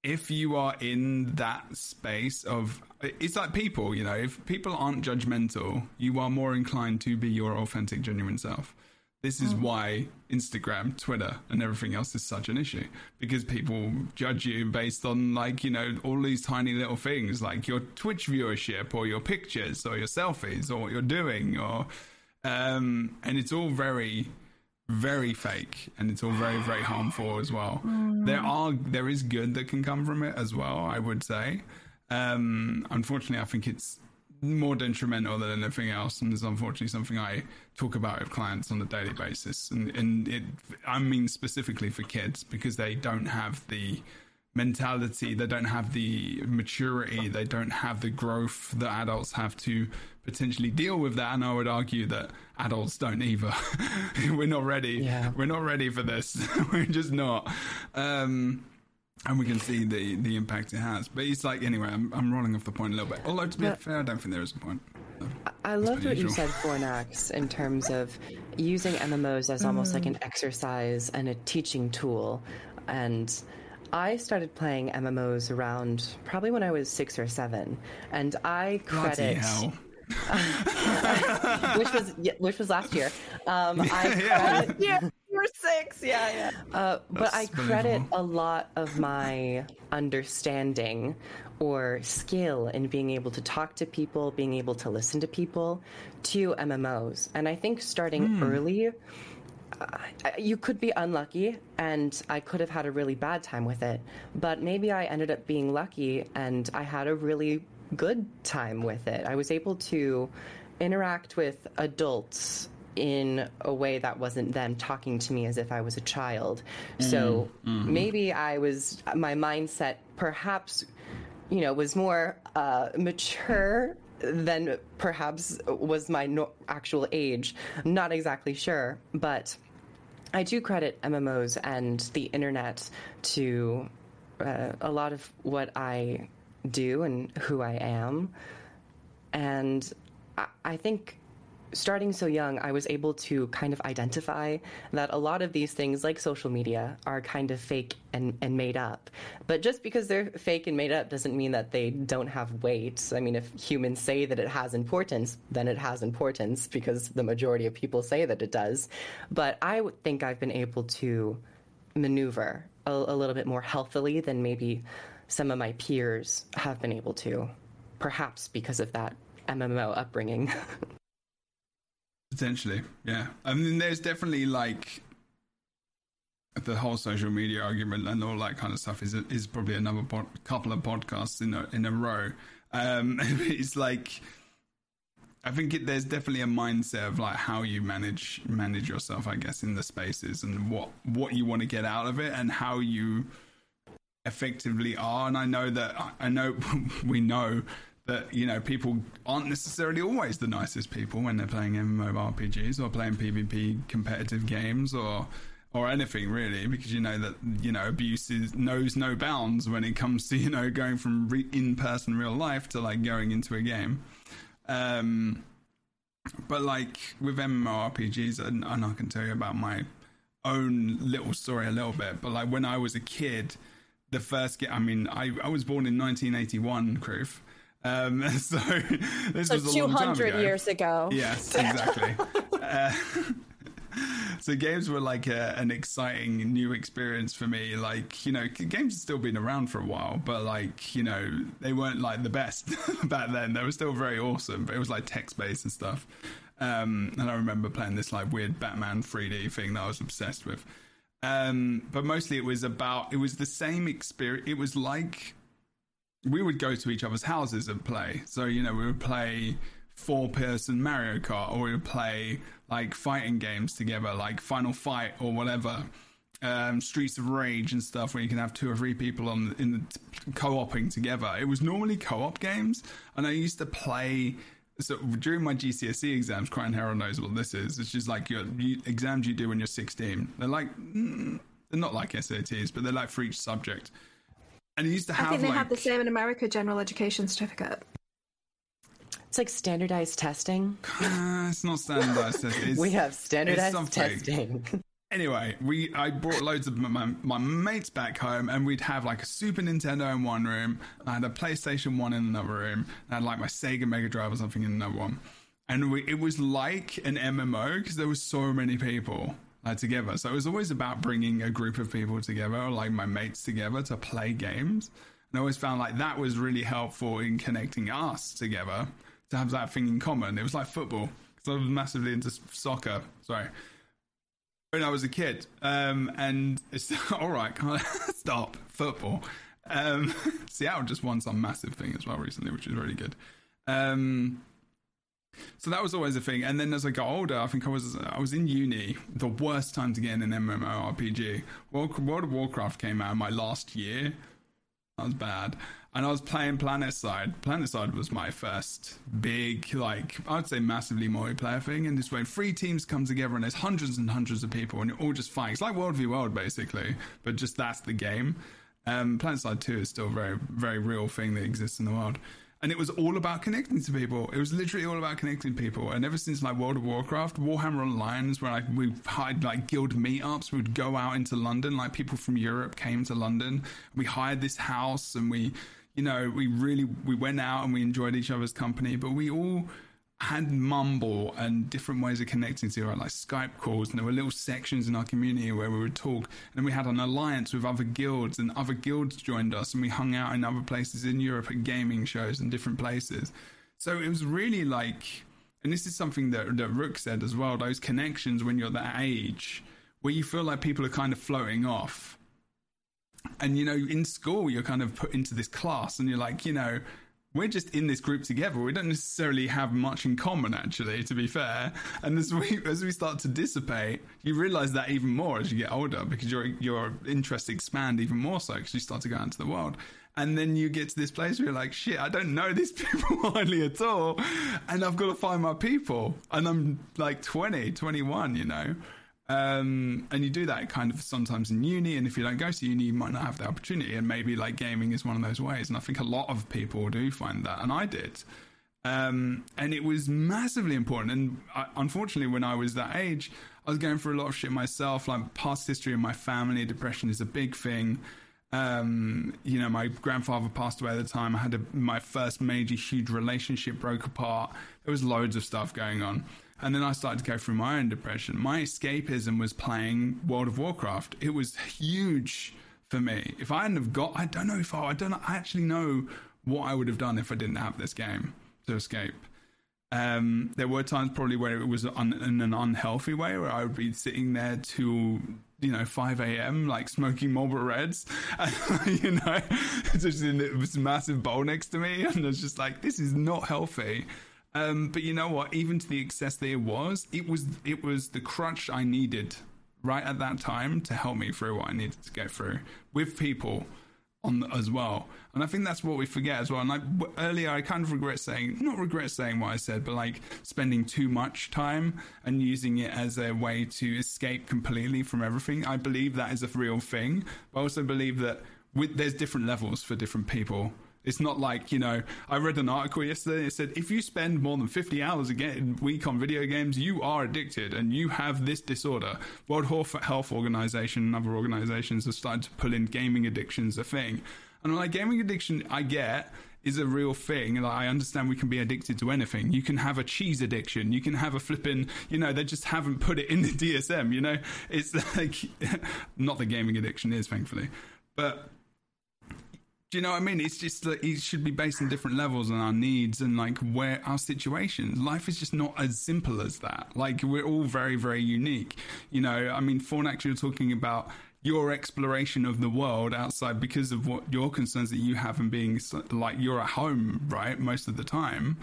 if you are in that space of it's like people you know if people aren't judgmental you are more inclined to be your authentic genuine self. This is why instagram twitter and everything else is such an issue because people judge you based on like you know all these tiny little things like your twitch viewership or your pictures or your selfies or what you're doing or um and it's all very very fake and it's all very very harmful as well. There are there is good that can come from it as well i would say. Um unfortunately i think it's more detrimental than anything else and is unfortunately something i talk about with clients on a daily basis. And and it i mean specifically for kids because they don't have the mentality they don't have the maturity they don't have the growth that adults have to potentially deal with that and i would argue that adults don't either. We're not ready. Yeah. we're not ready for this. We're just not. Um and we can see the the impact it has. But it's like anyway i'm, I'm rolling off the point a little bit. Although to be But- fair i don't think there is a point. I loved what you unusual. said, Fornax, in terms of using MMOs as almost like an exercise and a teaching tool. And I started playing MMOs around probably when I was six or seven, and I Bloody credit hell which was which was last year. Um, I Yeah. credit, Yeah, you're six. Yeah, yeah. uh, but I credit a lot of my understanding or skill in being able to talk to people, being able to listen to people, to MMOs. And I think starting early, I- you could be unlucky and I could have had a really bad time with it. But maybe I ended up being lucky and I had a really good time with it. I was able to interact with adults in a way that wasn't them talking to me as if I was a child. So maybe I was, my mindset perhaps, you know, was more uh, mature than perhaps was my no- actual age. Not exactly sure, but I do credit MMOs and the internet to uh, a lot of what I do and who I am. And I, I think starting so young, I was able to kind of identify that a lot of these things, like social media, are kind of fake and, and made up. But just because they're fake and made up doesn't mean that they don't have weight. I mean, if humans say that it has importance, then it has importance because the majority of people say that it does. But I think I've been able to maneuver a, a little bit more healthily than maybe some of my peers have been able to, perhaps because of that MMO upbringing. Potentially, yeah. I mean, there's definitely like the whole social media argument and all that kind of stuff is is probably another pod, couple of podcasts in a in a row. Um, it's like I think it, there's definitely a mindset of like how you manage manage yourself, I guess, in the spaces and what what you want to get out of it and how you effectively are. And I know that I know we know that you know people aren't necessarily always the nicest people when they're playing MMORPGs or playing PvP competitive games or or anything really, because you know that you know abuse is, knows no bounds when it comes to you know going from re- in person real life to like going into a game. Um, but like with MMORPGs, and, and I can tell you about my own little story a little bit. But like when I was a kid, the first game. I mean, I I was born in 1981, Kroof. Um, so this so was a 200 long time ago. years ago. Yes, exactly. uh, so games were like a, an exciting new experience for me. Like you know, games have still been around for a while, but like you know, they weren't like the best back then. They were still very awesome, but it was like text based and stuff. Um, and I remember playing this like weird Batman 3D thing that I was obsessed with. Um, but mostly it was about it was the same experience. It was like we would go to each other's houses and play. So you know, we would play four person Mario Kart, or we would play like fighting games together, like Final Fight or whatever. Um, Streets of Rage and stuff, where you can have two or three people on in the co-oping together. It was normally co-op games, and I used to play. So during my GCSE exams, Krytan Herald knows what this is. It's just like your you, exams you do when you're 16. They're like mm, they're not like SATs, but they're like for each subject. And it used to have. I think they like, have the same in America. General Education Certificate. It's like standardized testing. Uh, it's not standardized testing. we have standardized testing. Anyway, we I brought loads of my, my, mates back home, and we'd have like a Super Nintendo in one room. I had a PlayStation One in another room. And I had like my Sega Mega Drive or something in another one. And we, it was like an MMO because there was so many people uh, together. So it was always about bringing a group of people together, like my mates together, to play games. And I always found like that was really helpful in connecting us together to have that thing in common. It was like football because I was massively into soccer. Sorry. When I was a kid, um, and it's all right. Stop football. Um, Seattle just won some massive thing as well recently, which is really good. Um, so that was always a thing. And then as I got older, I think I was I was in uni. The worst time to get in an MMORPG. World, World of Warcraft came out my last year. That was bad and I was playing PlanetSide. PlanetSide was my first big, like, I would say massively multiplayer thing. And this when three teams come together and there's hundreds and hundreds of people and you're all just fighting. It's like World v World, basically, but just that's the game. Um, PlanetSide 2 is still a very, very real thing that exists in the world and it was all about connecting to people. It was literally all about connecting people. And ever since like World of Warcraft, Warhammer Online is where like we hired like guild meetups. We'd go out into London, like people from Europe came to London. We hired this house, and we you know, we really we went out and we enjoyed each other's company, but we all had mumble and different ways of connecting to it, like Skype calls, and there were little sections in our community where we would talk, and we had an alliance with other guilds, and other guilds joined us, and we hung out in other places in Europe at gaming shows and different places. So it was really like, and this is something that that Rook said as well. Those connections when you're that age, where you feel like people are kind of floating off and you know in school you're kind of put into this class and you're like you know we're just in this group together. We don't necessarily have much in common actually to be fair. And as we as we start to dissipate you realize that even more as you get older because your your interests expand even more so because you start to go into the world. And then you get to this place where you're like shit i don't know these people hardly at all. And i've got to find my people. And i'm like 20 21 you know um, and you do that kind of sometimes in uni, and if you don't go to uni, you might not have the opportunity. And maybe like gaming is one of those ways. And I think a lot of people do find that, and I did. Um, and it was massively important. And I, unfortunately, when I was that age, I was going through a lot of shit myself, like past history in my family. Depression is a big thing. Um, you know, my grandfather passed away at the time. I had a, my first major, huge relationship broke apart. There was loads of stuff going on. And then I started to go through my own depression. My escapism was playing World of Warcraft. It was huge for me. If I hadn't have got, I don't know if I, I don't I actually know what I would have done if I didn't have this game to escape. Um, there were times probably where it was un, in an unhealthy way, where I would be sitting there till you know 5 a.m. like smoking Marlboro Reds, and, you know, just in this massive bowl next to me, and it's just like this is not healthy. Um, but you know what? Even to the excess that it was, it was it was the crutch I needed right at that time to help me through what I needed to get through with people on the, as well. And I think that's what we forget as well. And like earlier, I kind of regret saying, not regret saying what I said, but like spending too much time and using it as a way to escape completely from everything. I believe that is a real thing. But I also believe that with, there's different levels for different people. It's not like, you know, I read an article yesterday. It said if you spend more than 50 hours a week on video games, you are addicted and you have this disorder. World Health Organization and other organizations have started to pull in gaming addictions a thing. And like gaming addiction, I get is a real thing. Like, I understand we can be addicted to anything. You can have a cheese addiction. You can have a flipping, you know, they just haven't put it in the DSM, you know? It's like, not the gaming addiction is, thankfully. But do you know what I mean? It's just that it should be based on different levels and our needs and like where our situations. Life is just not as simple as that. Like we're all very, very unique. You know, I mean, Fornax, you're talking about your exploration of the world outside because of what your concerns that you have and being like you're at home, right? Most of the time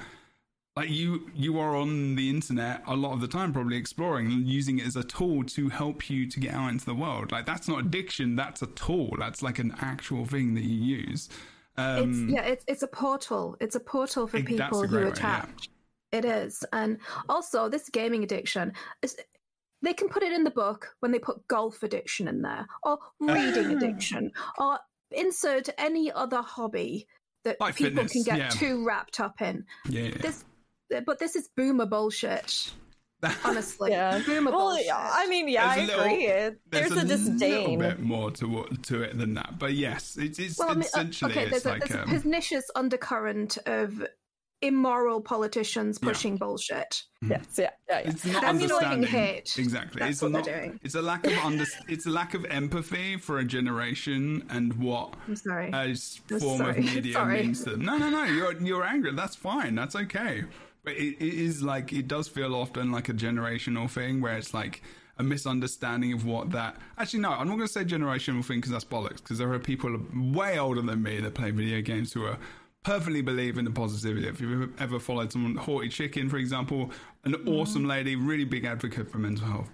like you you are on the internet a lot of the time probably exploring and using it as a tool to help you to get out into the world. Like that's not addiction that's a tool. That's like an actual thing that you use. Um, it's, yeah it's, it's a portal. It's a portal for it, people who attach. yeah. it is. And also this gaming addiction is they can put it in the book when they put golf addiction in there or reading addiction or insert any other hobby that like people fitness, can get yeah. too wrapped up in. Yeah. this but this is boomer bullshit. Honestly, yeah. Boomer well, bullshit. I mean, yeah, I little, agree. There's, there's a, a disdain. little bit more to to it than that, but yes, it's, it's well, I mean, uh, essentially okay. There's, a, like, there's um, a pernicious undercurrent of immoral politicians pushing yeah. bullshit. Yes, yeah, yeah, yeah. It's not That's understanding. hate. Exactly. That's it's what not, they're doing. It's a lack of under. it's a lack of empathy for a generation and what I'm sorry. a I'm form sorry. of media Sorry. means to them. No, no, no. You're you're angry. That's fine. That's okay. But it, it is like it does feel often like a generational thing where it's like a misunderstanding of what that. Actually, no, I'm not going to say generational thing because that's bollocks. Because there are people way older than me that play video games who are perfectly believe in the positivity. If you've ever followed someone, Haughty Chicken, for example, an Mm-hmm. awesome lady, really big advocate for mental health,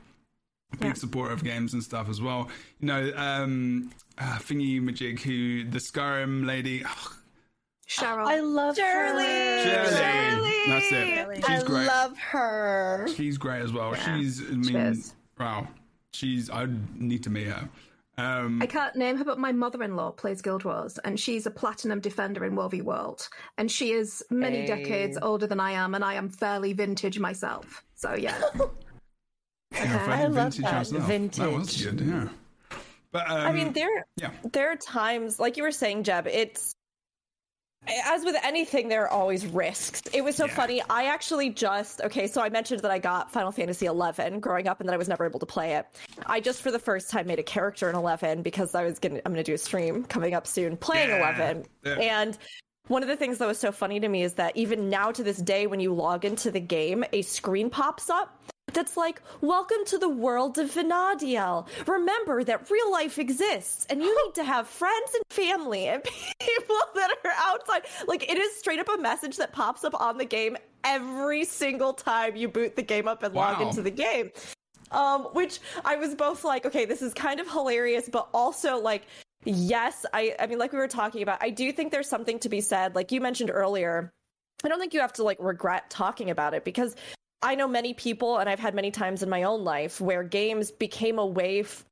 big Yeah. supporter of games and stuff as well. You know, um, uh, Thingy Majig, who the Skyrim lady. Oh, Cheryl. I love Shirley. her. Shirley. That's it. Shirley. She's I love her. She's great as well. Yeah, she's, I mean, is. wow. She's, I need to meet her. Um, I can't name her, but my mother-in-law plays Guild Wars, and she's a platinum defender in WoW World, and she is many Hey. decades older than I am, and I am fairly vintage myself. So yeah, yeah, Okay. very I love vintage that. herself. That was Vintage. good, yeah. But um, I mean, there yeah. there are times, like you were saying, Jeb. It's as with anything, there are always risks. It was so Yeah. funny. I actually just okay. So I mentioned that I got Final Fantasy XI growing up, and that I was never able to play it. I just for the first time made a character in Eleven because I was gonna. I'm gonna do a stream coming up soon playing Yeah. Eleven, Yeah. and. One of the things that was so funny to me is that even now to this day, when you log into the game, a screen pops up that's like, Welcome to the world of Vana'diel. Remember that real life exists and you need to have friends and family and people that are outside. Like, it is straight up a message that pops up on the game every single time you boot the game up and log into the game. Um, which I was both like, okay, this is kind of hilarious, but also like, yes, I, I mean, like we were talking about, I do think there's something to be said. Like you mentioned earlier, I don't think you have to like regret talking about it because I know many people, and I've had many times in my own life where games became a way f-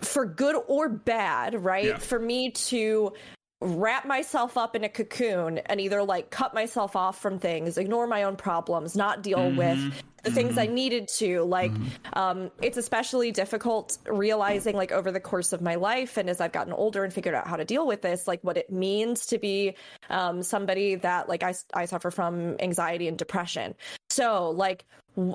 for good or bad, right? Yeah. For me to wrap myself up in a cocoon and either like cut myself off from things, ignore my own problems, not deal Mm-hmm. with the things I needed to. Like, um, it's especially difficult realizing, like, over the course of my life and as I've gotten older and figured out how to deal with this, like, what it means to be um, somebody that, like, I, I suffer from anxiety and depression. So, like,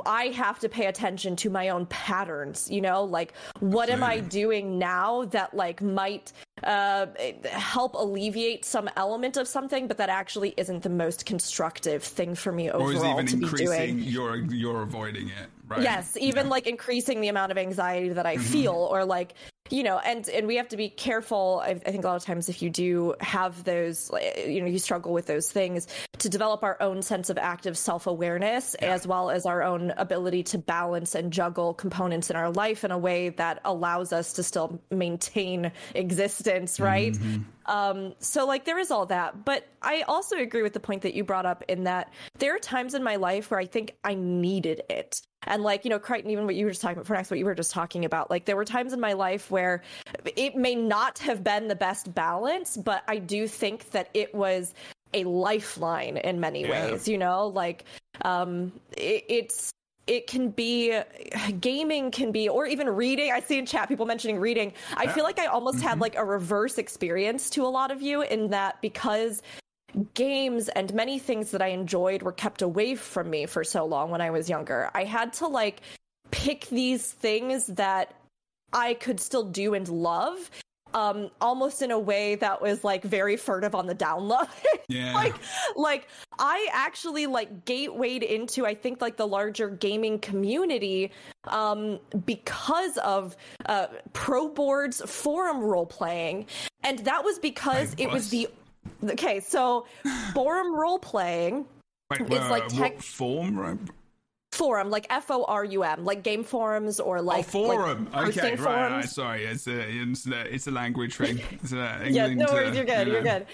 I have to pay attention to my own patterns, you know, like what am I doing now that like might uh, help alleviate some element of something, but that actually isn't the most constructive thing for me overall or is even to be increasing doing. you're you're avoiding it right Yes, even Yeah. like increasing the amount of anxiety that I feel, or like you know, and and we have to be careful. I, I think a lot of times if you do have those, you know, you struggle with those things, to develop our own sense of active self awareness as well as our own ability to balance and juggle components in our life in a way that allows us to still maintain existence, right? Um, so like there is all that, but I also agree with the point that you brought up in that there are times in my life where I think I needed it. And like, you know, Krytan, even what you were just talking about, Fornax, what you were just talking about, like there were times in my life where it may not have been the best balance, but I do think that it was a lifeline in many Yeah. ways, you know, like, um, it, it's, it can be gaming can be or even reading. I see in chat people mentioning reading. I feel like i almost had mm-hmm. like a reverse experience to a lot of you in that because games and many things that i enjoyed were kept away from me for so long when i was younger. I had to like pick these things that i could still do and love um almost in a way that was like very furtive on the download yeah. Like like i actually like gatewayed into i think like the larger gaming community um because of uh ProBoards forum role playing and that was because it was the okay so forum role playing Wait, it's wait, like wait, tech- what form right forum like f-o-r-u-m like game forums or like oh forum like okay right, forums. right sorry it's a it's a, it's a language thing it's a yeah, England, no worries, uh, you're good, you you're know. good.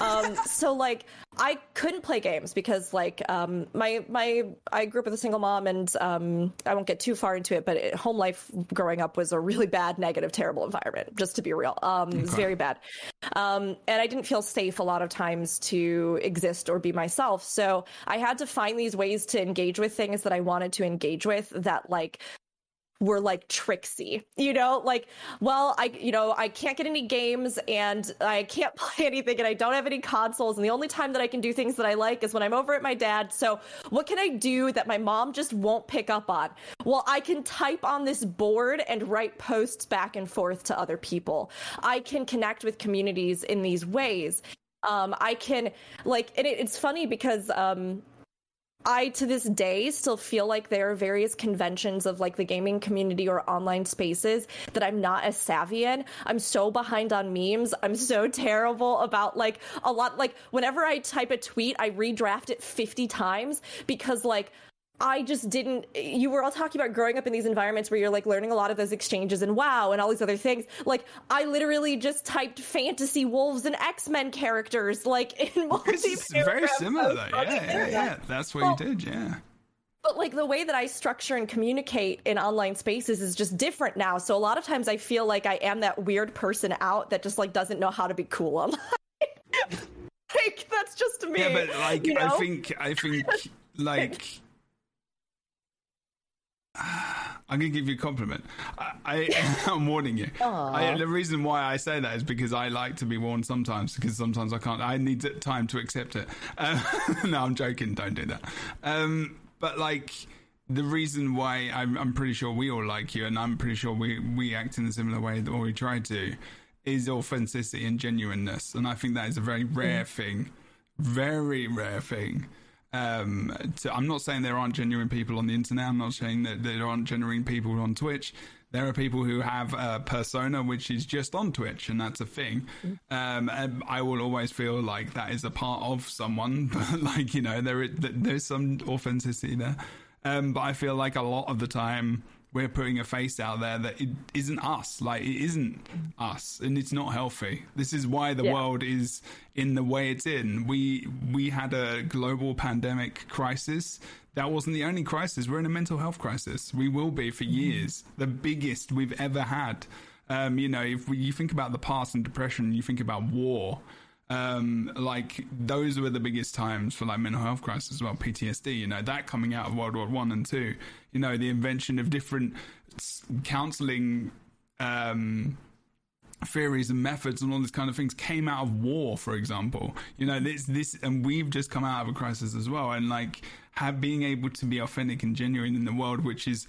Um, so like, I couldn't play games because like, um, my my I grew up with a single mom, and um, I won't get too far into it, but it, home life growing up was a really bad, negative, terrible environment. Just to be real, um, it was very bad, um, and I didn't feel safe a lot of times to exist or be myself. So I had to find these ways to engage with things that I wanted to engage with that like were like tricksy you know? Like well i you know i can't get any games and i can't play anything and i don't have any consoles and the only time that i can do things that i like is when i'm over at my dad. So what can i do that my mom just won't pick up on? Well i can type on this board and write posts back and forth to other people. I can connect with communities in these ways. Um i can like and it, it's funny because um I to this day still feel like there are various conventions of like the gaming community or online spaces that I'm not as savvy in. I'm so behind on memes. I'm so terrible about like a lot like whenever I type a tweet, I redraft it 50 times because like I just didn't. You were all talking about growing up in these environments where you're like learning a lot of those exchanges and WoW and all these other things. Like, I literally just typed fantasy wolves and X Men characters, like in multi very similar though yeah yeah yeah that's what Well, you did yeah But like the way that I structure and communicate in online spaces is just different now. So a lot of times I feel like I am that weird person out that just like doesn't know how to be cool online. like that's just me. Yeah, but like you I think I think like I'm gonna give you a compliment. I, I I'm warning you. I, the reason why I say that is because I like to be warned sometimes because sometimes I can't. I need time to accept it. Uh, no, I'm joking. Don't do that. Um, but like the reason why I'm, I'm pretty sure we all like you, and I'm pretty sure we we act in a similar way or we try to, is authenticity and genuineness, and I think that is a very rare thing, very rare thing. Um, to, I'm not saying there aren't genuine people on the internet. I'm not saying that there aren't genuine people on Twitch. There are people who have a persona which is just on Twitch, and that's a thing. Um, and I will always feel like that is a part of someone, but like you know, there is, there's some authenticity there. Um, but I feel like a lot of the time we're putting a face out there that it isn't us. Like it isn't us, and it's not healthy. This is why the Yeah. world is in the way it's in. We we had a global pandemic crisis. That wasn't the only crisis. We're in a mental health crisis. We will be for years, the biggest we've ever had. Um, you know, if we, you think about the past and depression, you think about war um like those were the biggest times for like mental health crisis as well ptsd you know that coming out of world war one and two you know the invention of different counseling um theories and methods and all these kind of things came out of war, for example. You know, this this and we've just come out of a crisis as well. And like have being able to be authentic and genuine in the world which is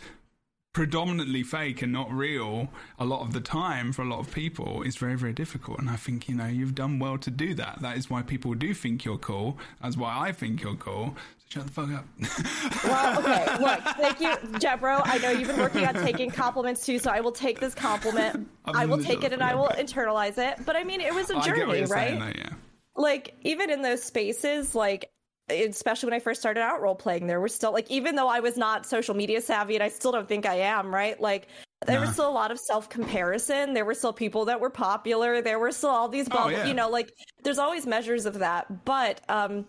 predominantly fake and not real a lot of the time for a lot of people is very very difficult. And i think you know you've done well to do that. That is why people do think you're cool. That's why i think you're cool. So shut the fuck up. Well okay look thank you jebro i know you've been working on taking compliments too so i will take this compliment. I will take it and i will internalize it. But i mean it was a journey right saying, though, yeah. Like even in those spaces like especially when I first started out role playing, there were still like even though I was not social media savvy and I still don't think I am, right? Like there nah. was still a lot of self comparison. There were still people that were popular. There were still all these bubbles, oh, yeah. you know, like there's always measures of that. But um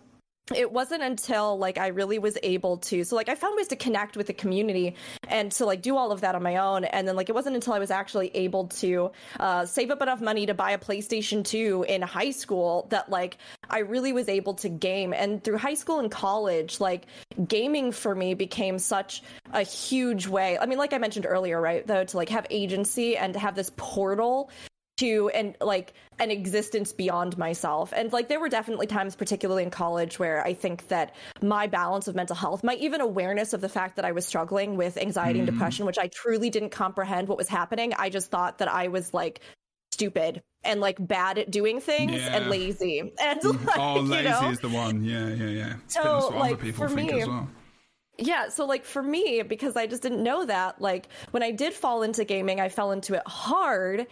it wasn't until like I really was able to so like I found ways to connect with the community and to like do all of that on my own. And then like it wasn't until I was actually able to uh, save up enough money to buy a PlayStation 2 in high school that like I really was able to game. And through high school and college like gaming for me became such a huge way. I mean like I mentioned earlier right though to like have agency and to have this portal to and like an existence beyond myself and like there were definitely times particularly in college where i think that my balance of mental health my even awareness of the fact that i was struggling with anxiety mm. and depression which i truly didn't comprehend what was happening i just thought that i was like stupid and like bad at doing things yeah. and lazy and mm. like, oh lazy you know? is the one yeah yeah yeah so like for me well. Yeah, so like for me, because I just didn't know that, like when I did fall into gaming, I fell into it hard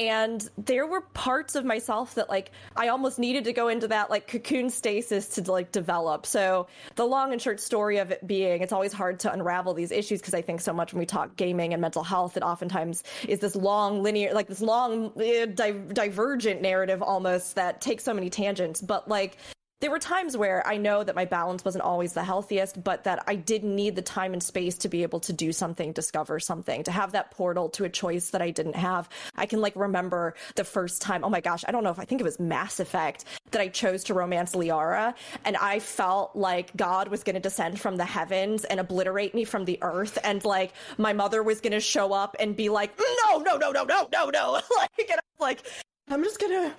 and there were parts of myself that like i almost needed to go into that like cocoon stasis to like develop. So the long and short story of it being it's always hard to unravel these issues because i think so much when we talk gaming and mental health it oftentimes is this long linear like this long uh, di- divergent narrative almost that takes so many tangents. But like there were times where I know that my balance wasn't always the healthiest, but that I did need the time and space to be able to do something, discover something, to have that portal to a choice that I didn't have. I can like remember the first time, oh my gosh, I don't know if I think it was Mass Effect that I chose to romance Liara. And I felt like God was going to descend from the heavens and obliterate me from the earth. And like my mother was going to show up and be like, no, no, no, no, no, no, no. like, and I like, I'm just gonna,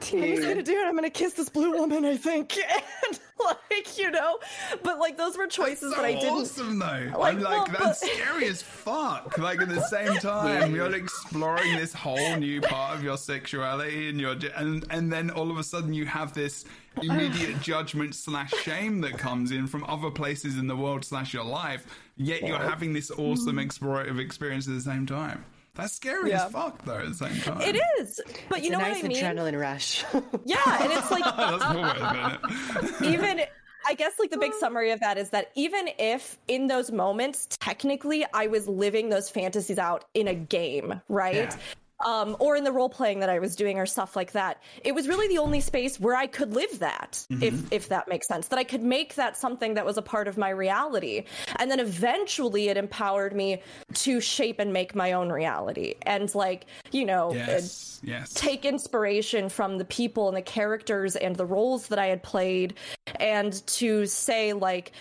Dude. I'm just gonna do it. I'm gonna kiss this blue woman, I think, and like you know, but like those were choices so that I didn't. Awesome though. Like, I'm like well, that's but... scary as fuck. Like at the same time, you're exploring this whole new part of your sexuality and your and and then all of a sudden you have this immediate judgment slash shame that comes in from other places in the world slash your life. Yet you're having this awesome mm-hmm. explorative experience at the same time. That's scary yeah. as fuck, though. At the same time, it is. But it's you know nice what I mean? Adrenaline rush. yeah, and it's like even. I guess like the big summary of that is that even if in those moments technically I was living those fantasies out in a game, right? Yeah um, or in the role playing that I was doing or stuff like that. It was really the only space where I could live that, mm-hmm. if if that makes sense. That I could make that something that was a part of my reality. And then eventually it empowered me to shape and make my own reality. And like, you know, yes, yes. take inspiration from the people and the characters and the roles that I had played and to say like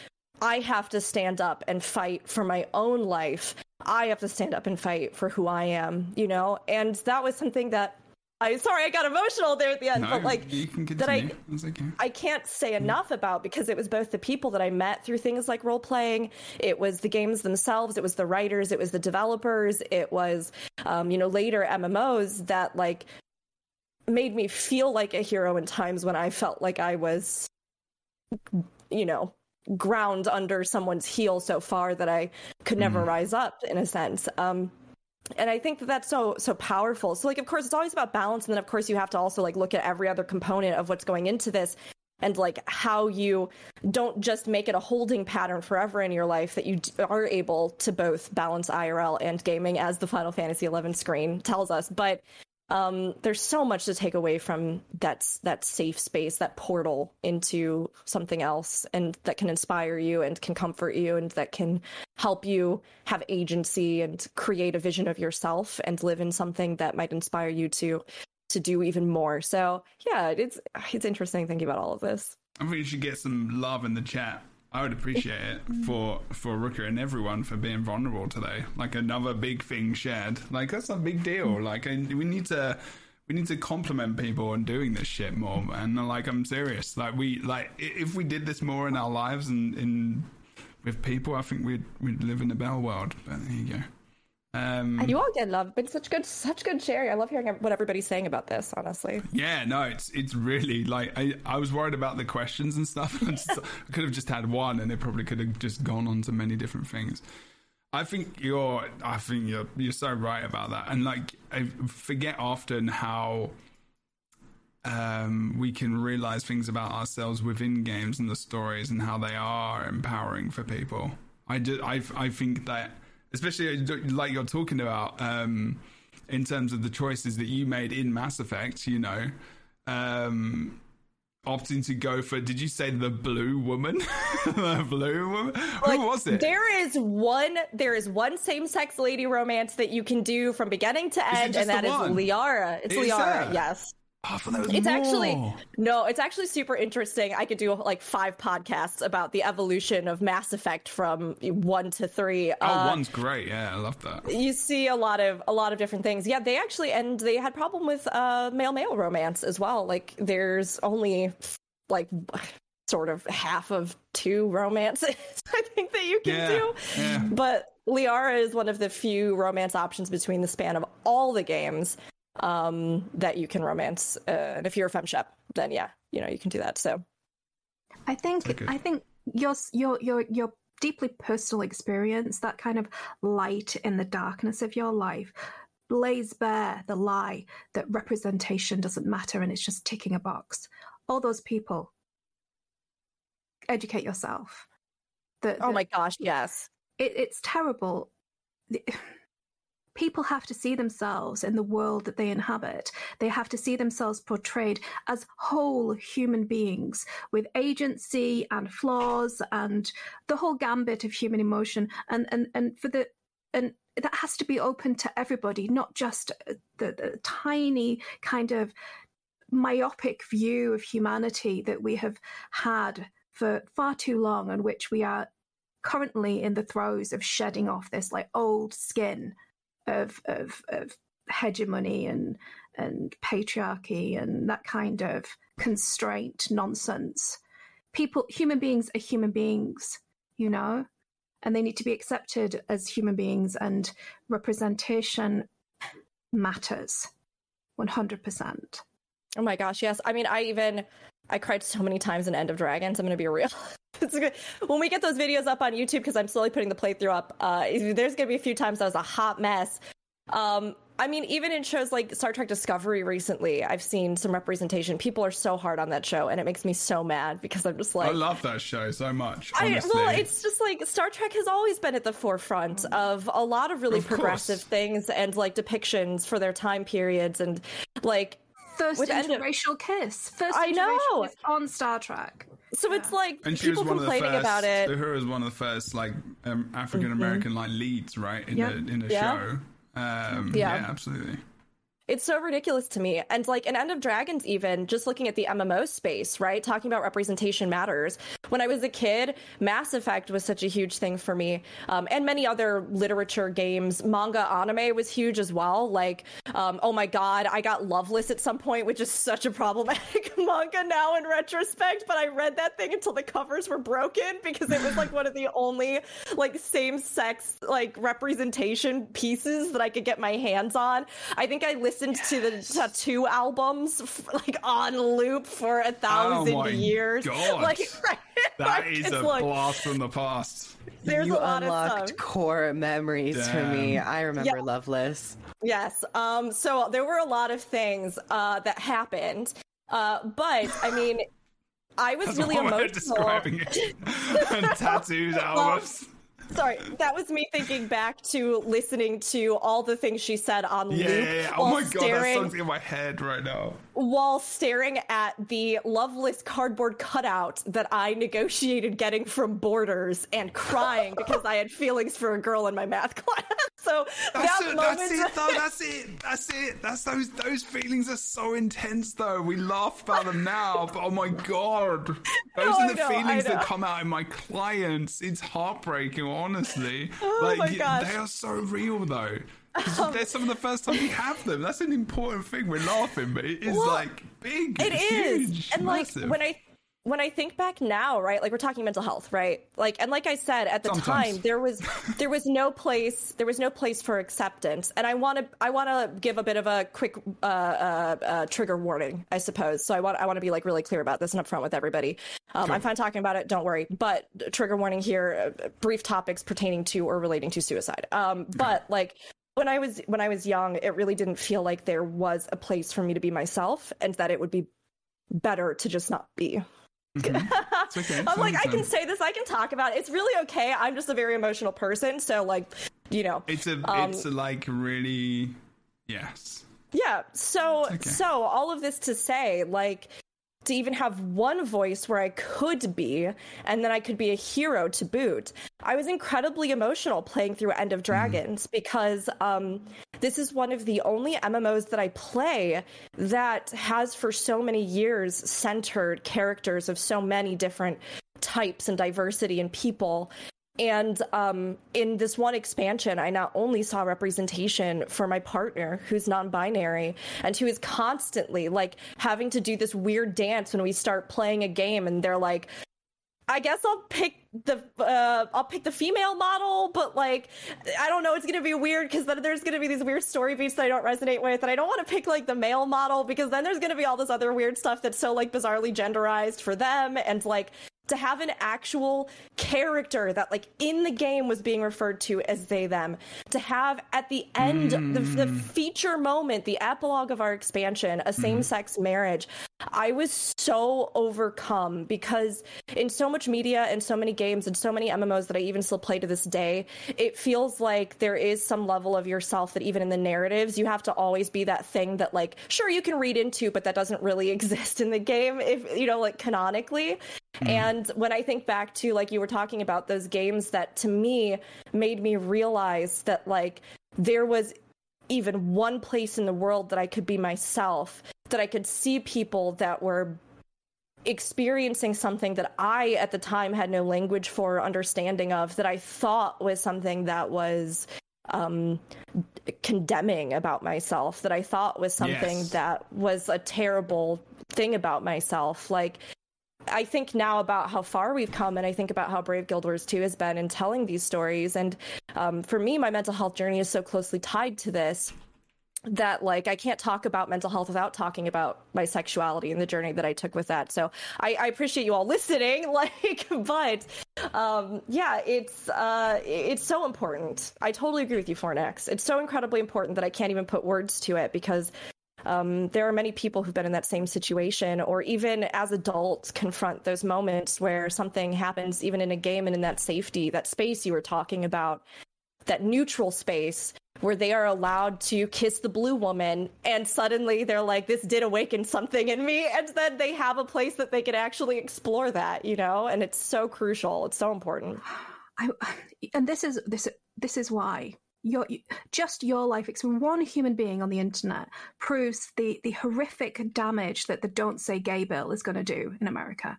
I have to stand up and fight for my own life I have to stand up and fight for who I am, you know? And that was something that I sorry I got emotional there at the end, no, but like that I okay. I can't say enough about because it was both the people that I met through things like role playing, it was the games themselves, it was the writers, it was the developers, it was um, you know later MMOs that like made me feel like a hero in times when I felt like I was you know ground under someone's heel so far that I could never mm. rise up in a sense. Um, and I think that that's so so powerful. So like of course it's always about balance and then of course you have to also like look at every other component of what's going into this and like how you don't just make it a holding pattern forever in your life that you are able to both balance IRL and gaming as the Final Fantasy 11 screen tells us but um, there's so much to take away from that that safe space, that portal into something else, and that can inspire you and can comfort you, and that can help you have agency and create a vision of yourself and live in something that might inspire you to to do even more. So yeah, it's it's interesting thinking about all of this. I think you should get some love in the chat I would appreciate it for for Rookuri and everyone for being vulnerable today. Like another big thing shared. Like that's a big deal. Like I, we need to we need to compliment people on doing this shit more. And like I'm serious. Like we like if we did this more in our lives and in with people, I think we'd we'd live in a better world. But there you go. Um, and You all get love. Been such good, such good sharing. I love hearing what everybody's saying about this. Honestly, Yeah, no, it's it's really like I, I was worried about the questions and stuff. I, just- I could have just had one, and it probably could have just gone on to many different things. I think you're I think you're you're so right about that, and like I forget often how um, we can realize things about ourselves within games and the stories and how they are empowering for people. I just, I, I think that, especially like you're talking about, um, in terms of the choices that you made in Mass Effect, you know, um, opting to go for, did you say the blue woman? the blue woman? Who was it? There is one. There is one same-sex lady romance that you can do from beginning to end, and that is? Liara. It's Liara. Yes. It's more. actually no, it's actually super interesting. I could do like five podcasts about the evolution of Mass Effect from one to three. Oh, Uh, one's great. Yeah, I love that. you see a lot of a lot of different things. Yeah, they actually and they had problem with uh male male romance as well. Like there's only like sort of half of two romances I think that you can Yeah, do. yeah. But Liara is one of the few romance options between the span of all the games um that you can romance. Uh, and if you're a femshep, then yeah, you know, you can do that. So I think So good. I think your your your your deeply personal experience, that kind of light in the darkness of your life, lays bare the lie that representation doesn't matter and it's just ticking a box. All those people, educate yourself. The, Oh my gosh, yes. it, it's terrible. People have to see themselves in the world that they inhabit. They have to see themselves portrayed as whole human beings with agency and flaws and the whole gambit of human emotion. And and and for the and that has to be open to everybody, not just the, the tiny kind of myopic view of humanity that we have had for far too long, and which we are currently in the throes of shedding off this like old skin of of, of hegemony and and patriarchy and that kind of constraint nonsense. People, human beings are human beings, you know, and they need to be accepted as human beings, and representation matters, one hundred percent. Oh my gosh, yes. I mean, I even I cried so many times in End of Dragons. I'm gonna be real. It's good. When we get those videos up on YouTube, because I'm slowly putting the playthrough up, uh, there's gonna be a few times I was a hot mess. Um, I mean, even in shows like Star Trek Discovery recently, I've seen some representation. People are so hard on that show, and it makes me so mad because I'm just like, I love that show so much. I, well, it's just like Star Trek has always been at the forefront of a lot of really Of course. progressive things and like depictions for their time periods and like First With End of- interracial kiss. First I interracial know. kiss on Star Trek. So it's like and she was people one of the complaining first. about it. Mm-hmm. Uhura was one of the first like um, African American like leads, right, in Yeah. the in the Yeah. show. Um, Yeah. yeah, absolutely. It's so ridiculous to me. And like in End of Dragons, even just looking at the MMO space, right? Talking about representation matters. When I was a kid, Mass Effect was such a huge thing for me. Um, and many other literature games. Manga anime was huge as well. Like, um, oh my God, I got Loveless at some point, which is such a problematic manga now in retrospect. But I read that thing until the covers were broken because it was like one of the only like same sex like representation pieces that I could get my hands on. I think I listened to the t.A.T.u. albums f- like on loop for a thousand Oh my years. God. Like, right? That Like, is it's a like- blast from the past. There's you a lot of unlocked stuff. core memories for me. I remember Yeah. Loveless. Yes. Um. So there were a lot of things uh, that happened. Uh. But I mean, I was That's really one way of emotional. describing it. and t.A.T.u.'s albums. Sorry, that was me thinking back to listening to all the things she said on Yeah, loop yeah, yeah. Oh my god, that staring song's in my head right now. While staring at the loveless cardboard cutout that I negotiated getting from Borders and crying because I had feelings for a girl in my math class. So That's, that it, moment, that's it, though. That's it. That's it. That's those. Those feelings are so intense, though. We laugh about them now, but oh my god, those No, are the know, feelings that come out in my clients. It's heartbreaking, honestly. Oh like my gosh. they are so real, though. 'Cause they're some of the first time we have them. That's an important thing. We're laughing, but it is Well, like big. It is, huge, and like when I when I think back now, right? Like we're talking mental health, right? Like and like I said at the Sometimes. time, there was there was no place there was no place for acceptance, and I want to I want to give a bit of a quick uh, uh, uh, trigger warning, I suppose. So I want I want to be like really clear about this and upfront with everybody. Um, I'm fine talking about it, don't worry. But trigger warning here: uh, brief topics pertaining to or relating to suicide. Um, but like when I was when I was young, it really didn't feel like there was a place for me to be myself, and that it would be better to just not be. It's okay. I'm like, I can say this, I can talk about it. It's really okay. I'm just a very emotional person, so like, you know, It's a. Um, it's a, like really. Yes. yeah. So, okay. so all of this to say, like, to even have one voice where I could be, and then I could be a hero to boot. I was incredibly emotional playing through End of Dragons because um, this is one of the only MMOs that I play that has for so many years centered characters of so many different types and diversity and people. And um, in this one expansion, I not only saw representation for my partner who's non binary and who is constantly like having to do this weird dance when we start playing a game, and they're like, I guess I'll pick the uh, I'll pick the female model, but like I don't know, it's gonna be weird because then there's gonna be these weird story beats that I don't resonate with, and I don't want to pick like the male model because then there's gonna be all this other weird stuff that's so like bizarrely genderized for them, and like to have an actual character that like in the game was being referred to as they them. To have at the end the, the hmm. feature moment the epilogue of our expansion a same-sex marriage i was so overcome because in so much media and so many games and so many mmos that i even still play to this day it feels like there is some level of yourself that even in the narratives you have to always be that thing that like sure you can read into but that doesn't really exist in the game if you know like canonically. Mm-hmm. And when I think back to like you were talking about those games that to me made me realize that like there was even one place in the world that I could be myself, that I could see people that were experiencing something that I at the time had no language for understanding of that I thought was something that was um condemning about myself that I thought was something Yes. that was a terrible thing about myself like I think now about how far we've come, and I think about how brave Guild Wars 2 has been in telling these stories. And um, for me, my mental health journey is so closely tied to this that like I can't talk about mental health without talking about my sexuality and the journey that I took with that. So I, I appreciate you all listening. Like, but um, yeah, it's uh, it's so important. I totally agree with you, Fornax. It's so incredibly important that I can't even put words to it because um, there are many people who've been in that same situation or even as adults confront those moments where something happens even in a game and in that safety that space you were talking about that neutral space where they are allowed to kiss the blue woman and suddenly they're like this did awaken something in me and then they have a place that they can actually explore that you know? And it's so crucial. It's so important. I, and this is this this is why. Your just your life experience one human being on the internet proves the the horrific damage that the don't say gay bill is going to do in america.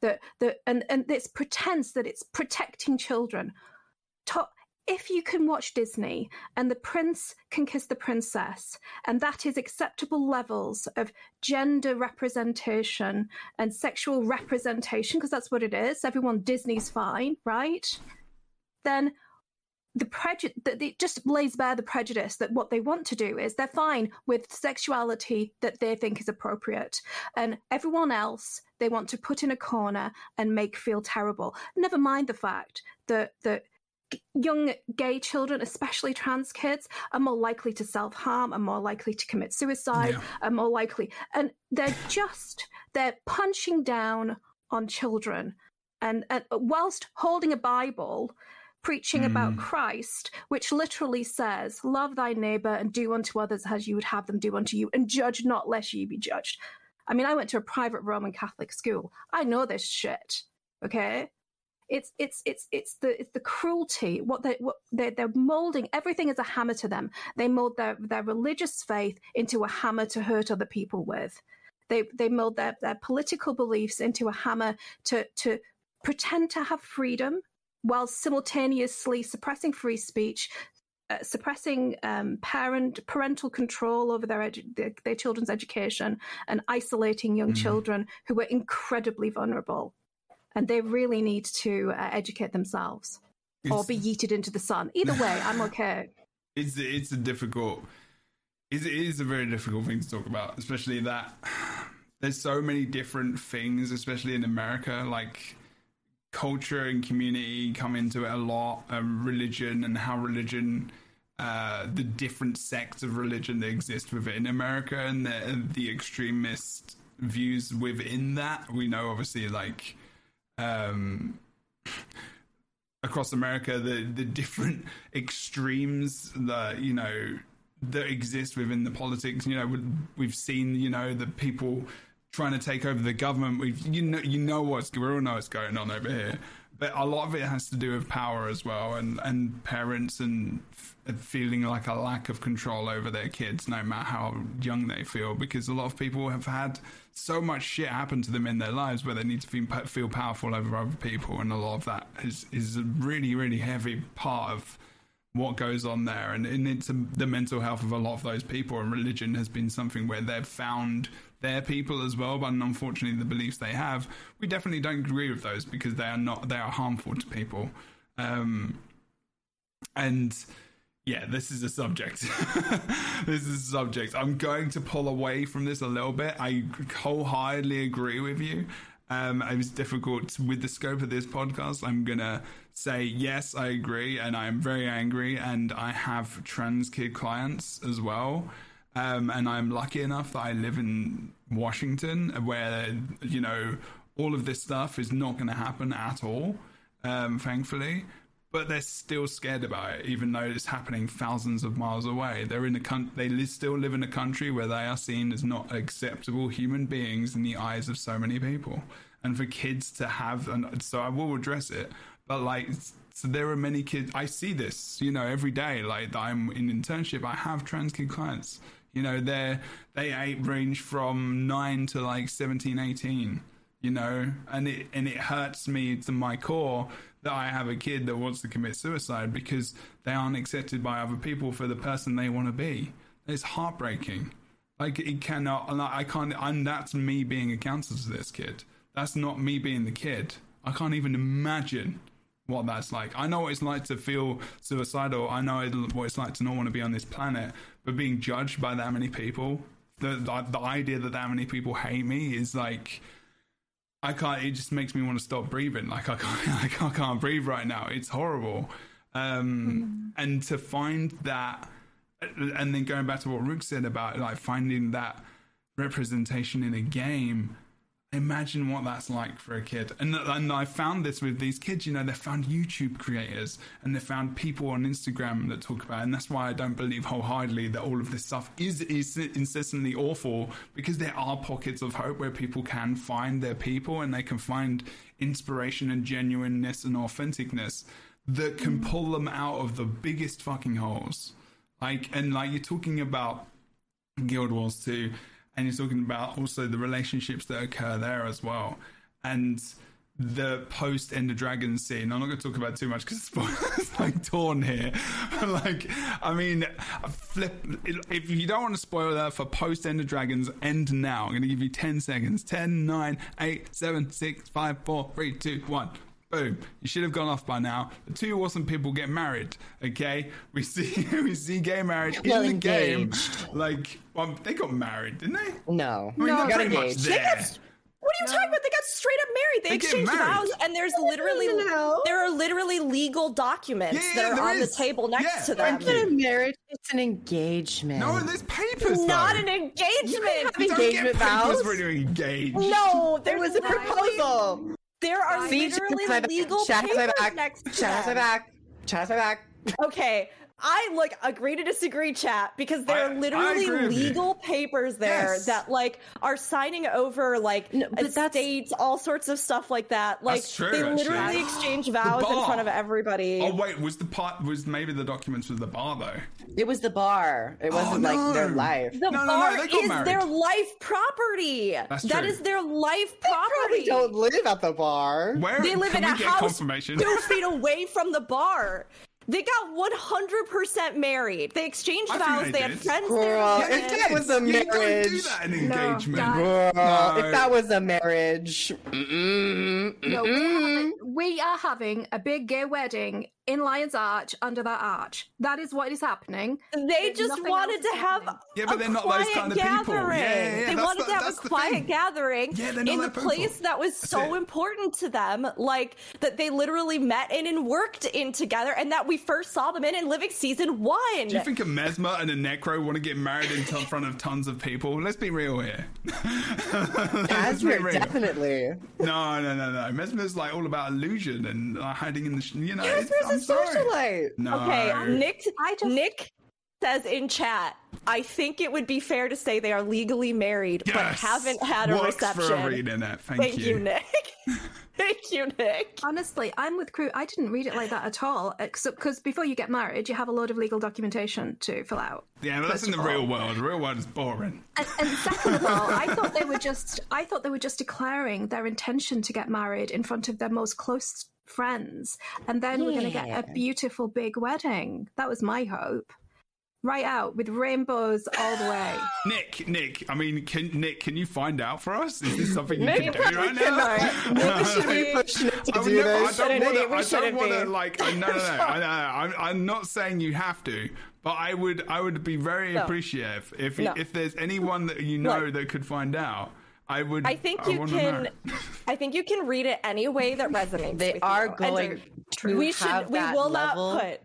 That the and and this pretense that it's protecting children if you can watch disney and the prince can kiss the princess and that is acceptable levels of gender representation and sexual representation because that's what it is everyone disney's fine right? Then the prejudice that it just lays bare the prejudice that what they want to do is they're fine with sexuality that they think is appropriate and everyone else they want to put in a corner and make feel terrible. Never mind the fact that that young gay children especially trans kids are more likely to self-harm are more likely to commit suicide Yeah. are more likely and they're just they're punching down on children and, and whilst holding a bible preaching about mm. Christ, which literally says, Love thy neighbor and do unto others as you would have them do unto you, and judge not lest ye be judged. I mean, I went to a private Roman Catholic school. I know this shit. Okay? It's it's it's it's the it's the cruelty. What they what they they're molding everything is a hammer to them. They mold their their religious faith into a hammer to hurt other people with. They they mold their, their political beliefs into a hammer to to pretend to have freedom while simultaneously suppressing free speech, uh, suppressing um, parent parental control over their, edu- their, their children's education, and isolating young children who are incredibly vulnerable, and they really need to uh, educate themselves or be yeeted into the sun. Either way, I'm okay. it's it's a difficult it's, it is a very difficult thing to talk about especially that there's so many different things especially in america like culture and community come into it a lot um, religion and how religion uh, the different sects of religion that exist within america and the, the extremist views within that we know obviously like um across America, the the different extremes that you know that exist within the politics. You know, we- we've seen you know the people trying to take over the government. We've you know you know what's we all know what's going on over here, but a lot of it has to do with power as well, and and parents and f- feeling like a lack of control over their kids, no matter how young they feel, because a lot of people have had so much shit happened to them in their lives where they need to feel, feel powerful over other people, and a lot of that is is a really really heavy part of what goes on there. And, and it's um, the mental health of a lot of those people and religion has been something where they've found their people as well but unfortunately the beliefs they have we definitely don't agree with those because they are not they are harmful to people. Um and yeah, this is a subject. this is a subject. I'm going to pull away from this a little bit. I wholeheartedly agree with you. Um, it was difficult with the scope of this podcast. I'm gonna say yes, I agree, and I am very angry, and I have trans kid clients as well. Um, and I'm lucky enough that I live in Washington, where you know all of this stuff is not going to happen at all. Um, thankfully, but they're still scared about it, even though it's happening thousands of miles away. They're in a coun- they li- still live in a country where they are seen as not acceptable human beings in the eyes of so many people. And for kids to have, and so I will address it, but like, so there are many kids. I see this, you know, every day. Like I'm in internship, I have trans kid clients. You know, they're they range from nine to like 17, 18 you know and it and it hurts me to my core that i have a kid that wants to commit suicide because they aren't accepted by other people for the person they want to be it's heartbreaking like it cannot and i can't and that's me being a counselor to this kid that's not me being the kid i can't even imagine what that's like. I know what it's like to feel suicidal. I know what it's like to not want to be on this planet. But being judged by that many people, the the, the idea that that many people hate me is like, I can't. It just makes me want to stop breathing. Like I can't. I can't, I can't breathe right now. It's horrible. Um, And to find that, and then going back to what Rook said about like finding that representation in a game imagine what that's like for a kid. And, and i found this with these kids you know they found youtube creators and they found people on instagram that talk about it. And that's why i don't believe wholeheartedly that all of this stuff is, is incessantly awful because there are pockets of hope where people can find their people and they can find inspiration and genuineness and authenticness that can mm. pull them out of the biggest fucking holes. Like and like you're talking about Guild Wars 2, and you're talking about also the relationships that occur there as well. And the post End of Dragon scene. I'm not going to talk about too much because it's like torn here. like, I mean, flip. If you don't want to spoil that for post End of Dragons, end now. I'm going to give you 10 seconds 10, 9, 8, 7, 6, 5, 4, 3, 2, 1. Boom! You should have gone off by now. The two awesome people get married. Okay, we see we see gay marriage Well, in the game. Like, well, they got married, didn't they? No. I mean, no, they're got pretty much engaged. there. What are you talking about? They got straight up married. They, They exchanged vows, and there's literally No. there are literally legal documents Yeah, that are on is. the table next Yeah, to them. thank It's not a marriage. It's an engagement. No, there's papers. Not an engagement. You don't engagement get papers vows. when you're engaged. No, There was a proposal. There are See, literally Shaq has my back. legal Shaq has my papers back. next to my them. back. Chat my back. Okay, I like agree to disagree, chat, because there I- are literally agree you. legal papers there Yes. that like are signing over like No, but estates, all sorts of stuff like that. Like That's true, they actually. literally exchange vows in front of everybody. Oh wait, was the part was maybe the documents was the bar though? It was the bar. It oh, wasn't Oh, like their life. the No, no, no, bar they is married. their life property. That's That true. is their life Probably property. don't live at the bar. Where They live can in we a house confirmation? two feet away from the bar. They got 100% married. They exchanged I vows. they They, had did. friends Girl, there. if that was a you don't marriage. that in No, engagement. guys. Girl, No. if that was a marriage, mm-mm, No, we're having, we are having a big gay wedding in Lion's Arch under that arch. That is what is happening. They There's just wanted to have happening. Yeah, but a they're not those quiet kind of people. gathering. Yeah, yeah, yeah, They that's wanted the- to have a quiet thing. gathering Yeah, in the people. place that was so it. important to them, like that they literally met in and worked in together, and that we first saw them in in Living Season One. Do you think a Mesmer and a Necro want to get married in front of tons of people? Let's be real here. Let's be real. definitely. No, no, no, no. Mesmer's like all about illusion and uh, hiding in the. Sh- you know, it's, Casper's I'm a sorry. socialite. No. Okay, Nick. I just- Nick says in chat. I think it would be fair to say they are legally married, but haven't had a Works reception. for reading that. Thank, Thank you, Nick. Thank you, Nick. Honestly, I'm with Kroof. I didn't read it like that at all. Except because before you get married, you have a load of legal documentation to fill out. Yeah, but that's in the all. real world. The real world is boring. And, and second of all, I thought they were just I thought they were just declaring their intention to get married in front of their most close friends, and then we're going to get a beautiful big wedding. That was my hope. Right out with rainbows all the way. Nick, Nick. I mean, can Nick? Can you find out for us? Is this something you Nick can do right cannot. now? We should be pushing it to I do never, I this. don't Shouldn't want to. we I don't want to be. like. I, no, no, no. I, know, I'm, I'm not saying you have to, but I would. I would be very No. appreciative if No. if there's anyone that you know Look. that could find out. I would. I think you wanna can. I think you can read it any way that resonates. They with are you. Going to we should. We will level. not put.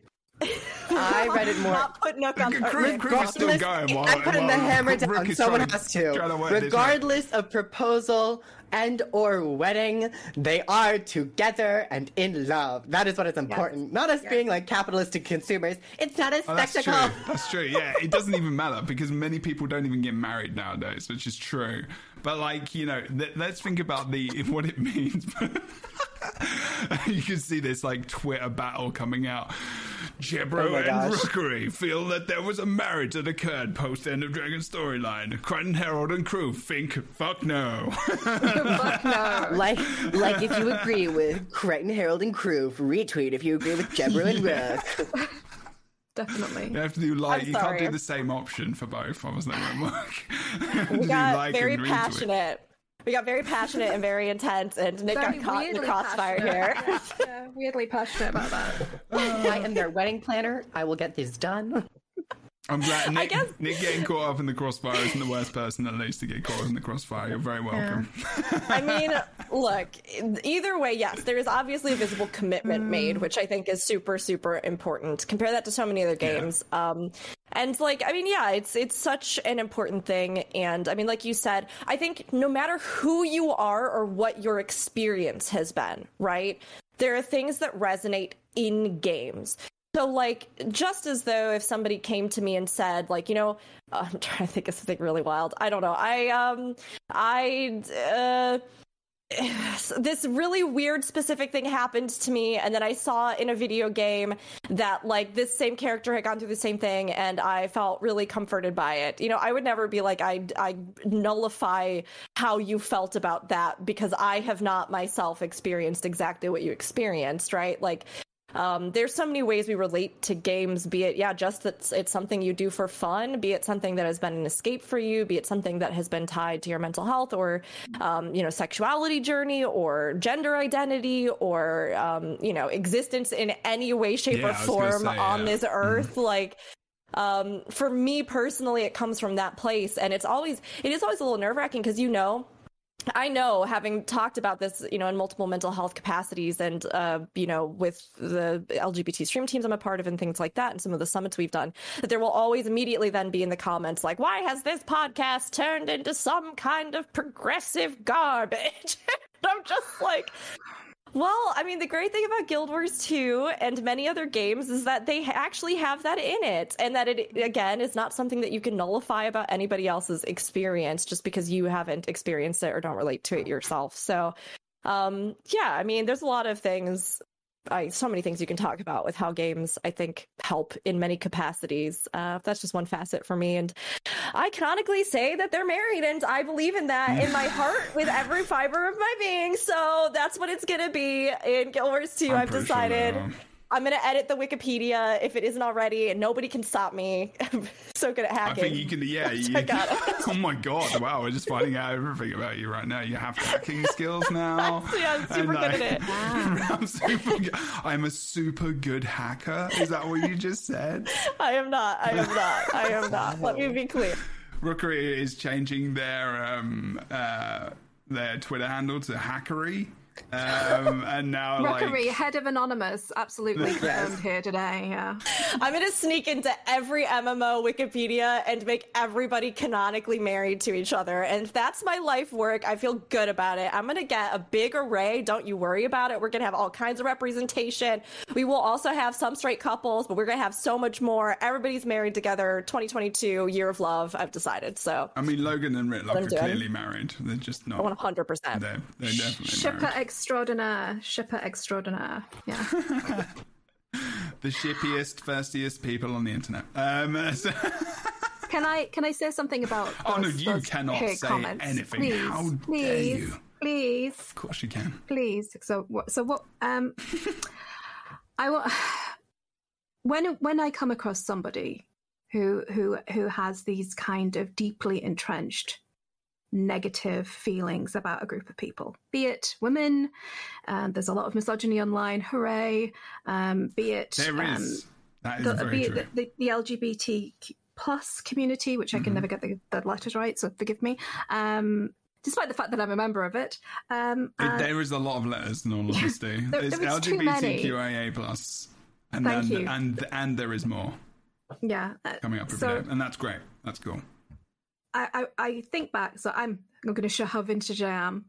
I read it more. Not put Nook on. Crew- or- crew still Regardless- going while- I'm putting the hammer Rook down. is Someone trying has to. to work this out. Regardless of proposal and or wedding, they are together and in love. That is what is important. Not us being like capitalistic consumers. It's not a Oh, that's true. That's true. Yeah, it doesn't even matter because many people don't even get married nowadays, which is true. But like you know, th- let's think about the what it means. you can see this like Twitter battle coming out. Jebro Oh and gosh. Rookuri feel that there was a marriage that occurred post end of Dragon storyline. Krytan Herald and Kroof think fuck no. Fuck no. Like, like if you agree with Krytan Herald and Kroof, retweet if you agree with Jebro and Rook. Definitely. you have to do like I'm you can't do the same option for both. I was not going to work. We got like very passionate. We got very passionate and very intense, and Nick Very got caught in the crossfire here. Yeah, yeah, weirdly passionate about that. I am their wedding planner. I will get this done. I'm glad Nick, guess- Nick getting caught up in the crossfire isn't the worst person at least to get caught up in the crossfire. You're very welcome. I mean, look, either way, yes, there is obviously a visible commitment made, which I think is super, super important. Compare that to so many other games. Um, and like, I mean, yeah, it's it's such an important thing. And I mean, like you said, I think no matter who you are or what your experience has been, right? There are things that resonate in games. So, like, just as though if somebody came to me and said, like, you know, I'm trying to think of something really wild. I don't know. I um, I uh, this really weird specific thing happened to me, and then I saw in a video game that like this same character had gone through the same thing, and I felt really comforted by it. You know, I would never be like I I nullify how you felt about that because I have not myself experienced exactly what you experienced, right? Like um, there's so many ways we relate to games, be it, yeah, just that it's- it's something you do for fun, be it something that has been an escape for you, be it something that has been tied to your mental health or, um, you know, sexuality journey or gender identity or, um, you know, existence in any way, shape, Yeah, or I was gonna form say, on yeah. this earth. Like, um, for me personally, it comes from that place. And it's always, it is always a little nerve wracking because, you know, I know, having talked about this, you know, in multiple mental health capacities, and uh, you know, with the LGBT stream teams I'm a part of, and things like that, and some of the summits we've done, that there will always immediately then be in the comments like, "Why has this podcast turned into some kind of progressive garbage?" I'm just like, Well, I mean, the great thing about Guild Wars 2 and many other games is that they actually have that in it, and that it, again, is not something that you can nullify about anybody else's experience just because you haven't experienced it or don't relate to it yourself. So, um, yeah, I mean, there's a lot of things I, so many things you can talk about with how games I think help in many capacities. Uh, that's just one facet for me, and I canonically say that they're married, and I believe in that in my heart with every fiber of my being. So that's what it's gonna be in Guild Wars 2. I'm I've sure decided. are. I'm gonna edit the Wikipedia if it isn't already, and nobody can stop me. I'm so good at hacking. I think you can, yeah. You, I got it. oh my god! Wow, we're just finding out everything about you right now. You have hacking skills now. Yeah, I'm super good at it. I'm super good. I'm a super good hacker. Is that what you just said? I am not. I am not. I am not. Let me be clear. Rookuri is changing their um uh their Twitter handle to Hackery. Um, and now Rockery, like head of Anonymous, absolutely confirmed here today. Yeah. I'm gonna sneak into every MMO Wikipedia and make everybody canonically married to each other. And if that's my life work, I feel good about it. I'm gonna get a big array. Don't you worry about it. We're gonna have all kinds of representation. We will also have some straight couples, but we're gonna have so much more. Everybody's married together. 2022 year of love. I've decided. So I mean Logan and Rytlock are doing. clearly married. They're just not 100. percent they're, they're definitely Shipper married. Extraordinaire. Shipper extraordinaire. Yeah. The shippiest, firstiest people on the internet. Um, so- Can I can I say something about? Oh, no, you cannot say comments? anything. Please, How dare you. Please, of course you can. please. So what? So what? Um, I want when when I come across somebody who who who has these kind of deeply entrenched negative feelings about a group of people, be it women, um, there's a lot of misogyny online. Hooray! Um, be it There um, that is the, very be true. it the, the, the LGBT plus community, which I can Mhm. never get the, the letters right, so forgive me. Um, despite the fact that I'm a member of it, um, It- there is a lot of letters in all honesty. There- There's there was too many. LGBTQIA plus, and Thank then you. and and there is more yeah. uh, coming up So- and that's great. That's cool. I, I, I think back, so I'm not going to show how vintage I am.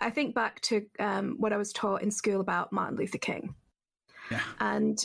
I think back to um, what I was taught in school about Martin Luther King, Yeah. and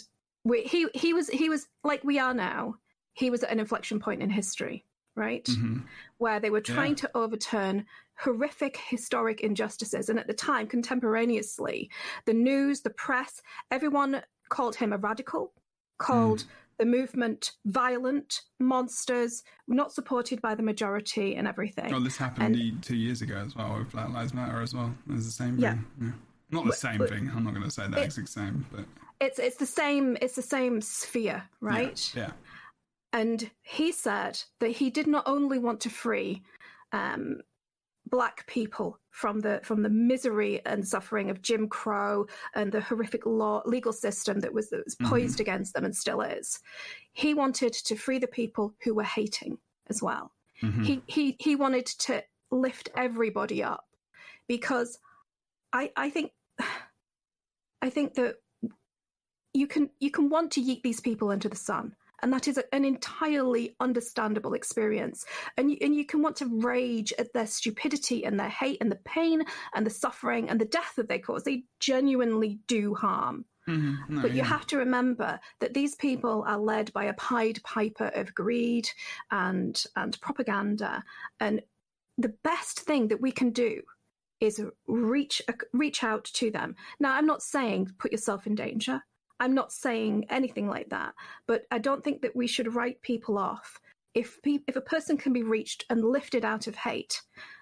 we, he he was he was like we are now. He was at an inflection point in history, right? hmm where they were Yeah. trying to overturn horrific historic injustices. And at the time, contemporaneously, the news, the press, everyone called him a radical, called the movement violent, monsters, not supported by the majority, and everything. Oh, this happened And- two years ago as well with Black Lives Matter as well. It's the same Yeah. thing. Yeah. Not the same but- thing. I'm not going to say the It- exact same, but It's it's the same. It's the same sphere, yeah, right? Yeah. And he said that he did not only want to free um, black people from the from the misery and suffering of Jim Crow and the horrific law legal system that was that was Mhm. poised against them and still is. He wanted to free the people who were hating as well. Mhm. He he he wanted to lift everybody up because I I think I think that you can you can want to yeet these people into the sun and that is a- an entirely understandable experience. And you, and you can want to rage at their stupidity and their hate and the pain and the suffering and the death that they cause. They genuinely do harm. Mhm. No, but you yeah. have to remember that these people are led by a pied piper of greed and and propaganda. And the best thing that we can do is reach reach out to them. Now i'm not saying put yourself in danger i'm not saying anything like that but i don't think that we should write people off if pe- if a person can be reached and lifted out of hate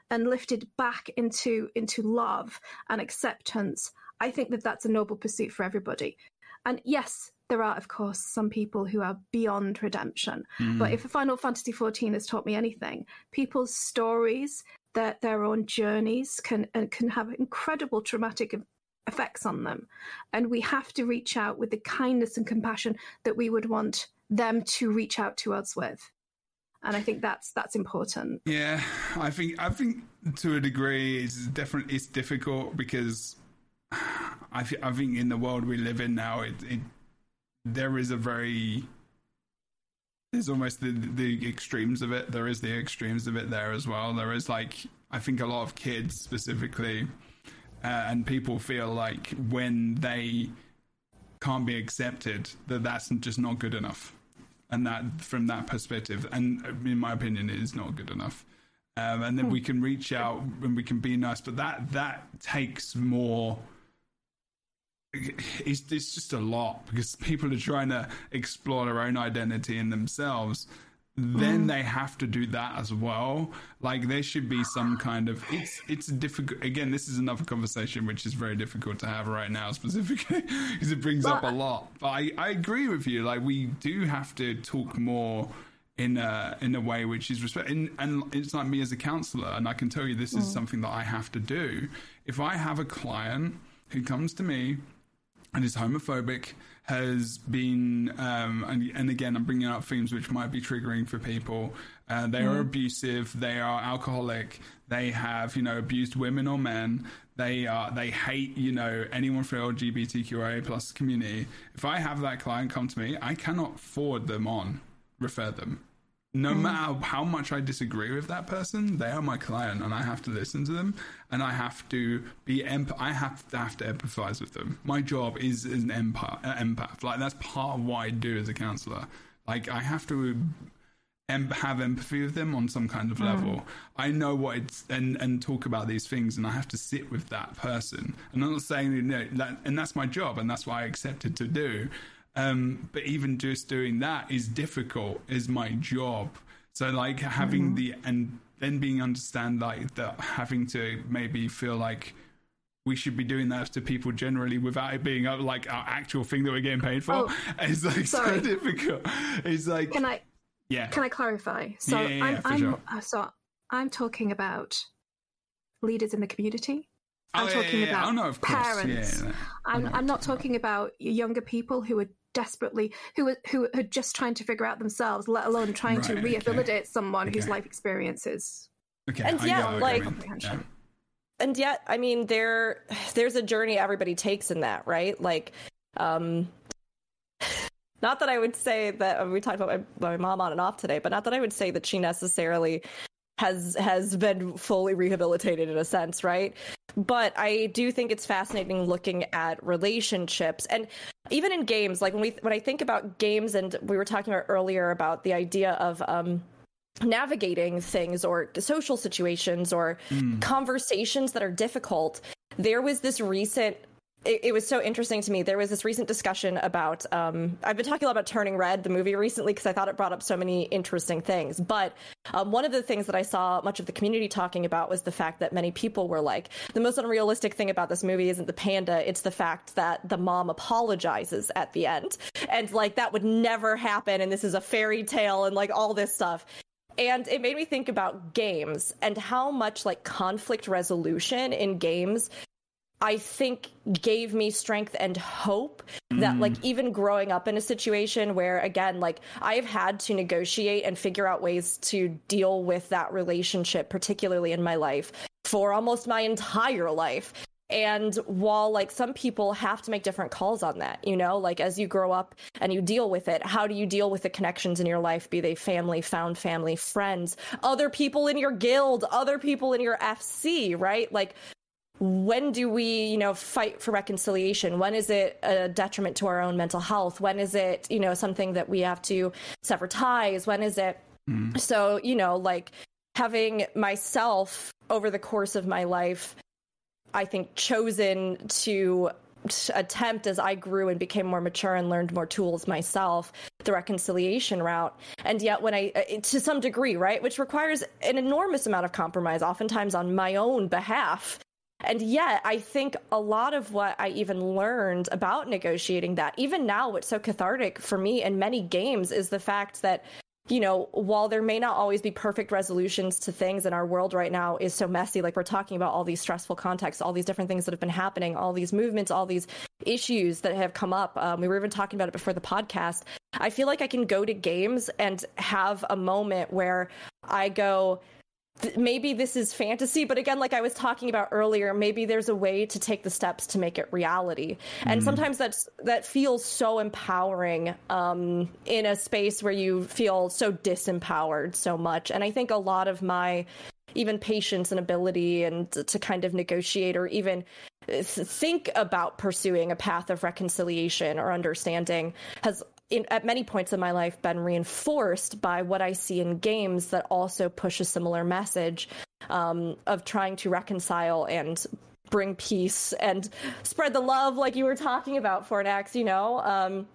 and lifted back into into love and acceptance i think that that's a noble pursuit for everybody and yes there are of course some people who are beyond redemption Mhm. but if Final Fantasy XIV has taught me anything, people's stories, their their own journeys can uh, can have incredible traumatic effects on them, and we have to reach out with the kindness and compassion that we would want them to reach out to us with, and I think that's that's important. Yeah, I think I think to a degree it's different. it's difficult because I thi- I think in the world we live in now it, it there is a very there's almost the the extremes of it. There is the extremes of it there as well. There is like I think a lot of kids specifically uh, and people feel like when they can't be accepted, that that's just not good enough, and that from that perspective, and in my opinion, it is not good enough. Um, and then we can reach out and we can be nice, but that that takes more it's, it's just a lot because people are trying to explore their own identity in themselves then mm-hmm. they have to do that as well. Like there should be some kind of it's it's difficult again this is another conversation which is very difficult to have right now specifically because it brings up a lot. But I, I agree with you. Like we do have to talk more in a in a way which is respect and, and it's like me as a counselor and I can tell you this is mm. something that I have to do. If I have a client who comes to me and is homophobic, has been, um, and, and again, I'm bringing up themes which might be triggering for people. Uh, they are abusive, they are alcoholic, they have, you know, abused women or men. They are, they hate, you know, anyone from the LGBTQIA plus community. If I have that client come to me, I cannot forward them on, refer them no matter how much I disagree with that person, they are my client, and I have to listen to them, and I have to be emp- I have to have to empathize with them. My job is, an empath, uh, empath. Like that's part of what I do as a counselor. Like I have to em- have empathy with them on some kind of level. I know what it's and and talk about these things, and I have to sit with that person. And I'm not saying you know, that, and that's my job, and that's what I accepted to do. Um, but even just doing that is difficult. Is my job. So like having the and then being understand like that having to maybe feel like we should be doing that to people generally without it being uh, like our actual thing that we're getting paid for. Oh, it's like so sorry. difficult. It's like Can I yeah. can I clarify? So Yeah, yeah, yeah, I'm I'm uh, so I'm talking about leaders in the community. Oh, I'm yeah, talking about Oh, no, of course. Yeah, parents. I'm I'm not talking about younger people who are desperately who are who are just trying to figure out themselves, let alone trying to Right, okay. rehabilitate someone whose life experiences. Okay, And I yeah, get what you're like- doing. Comprehension. and yet i mean there there's a journey everybody takes in that right like um not that i would say that we talked about my, my mom on and off today but not that i would say that she necessarily has has been fully rehabilitated in a sense right but i do think it's fascinating looking at relationships and even in games like when we when i think about games and we were talking about earlier about the idea of um navigating things or social situations or conversations that are difficult. There was this recent. It, it was so interesting to me. There was this recent discussion about. Um, I've been talking a lot about Turning Red, the movie, recently because I thought it brought up so many interesting things. But um, one of the things that I saw much of the community talking about was the fact that many people were like, the most unrealistic thing about this movie isn't the panda; it's the fact that the mom apologizes at the end, and like that would never happen, and this is a fairy tale, and like all this stuff and it made me think about games and how much like conflict resolution in games I think gave me strength and hope that like mm. even growing up in a situation where again like I've had to negotiate and figure out ways to deal with that relationship particularly in my life for almost my entire life and while like some people have to make different calls on that, you know, like as you grow up and you deal with it, how do you deal with the connections in your life, be they family, found family, friends, other people in your guild, other people in your FC, right? Like when do we, you know, fight for reconciliation? When is it a detriment to our own mental health? When is it, you know, something that we have to sever ties? When is it so, you know, like having myself over the course of my life I think, chosen to attempt as I grew and became more mature and learned more tools myself, the reconciliation route. And yet, when I, uh, to some degree, right, which requires an enormous amount of compromise, oftentimes on my own behalf. And yet, I think a lot of what I even learned about negotiating that, even now, what's so cathartic for me in many games is the fact that you know, while there may not always be perfect resolutions to things and our world right now is so messy, like we're talking about all these stressful contexts, all these different things that have been happening, all these movements, all these issues that have come up. Um, we were even talking about it before the podcast. I feel like I can go to games and have a moment where I go, th- maybe this is fantasy, but again, like I was talking about earlier, maybe there's a way to take the steps to make it reality. And sometimes that's that feels so empowering um, in a space where you feel so disempowered so much. And I think a lot of my even patience and ability and to kind of negotiate or even think about pursuing a path of reconciliation or understanding has in, at many points in my life been reinforced by what I see in games that also push a similar message um, of trying to reconcile and bring peace and spread the love, like you were talking about, Fornax. You know, um,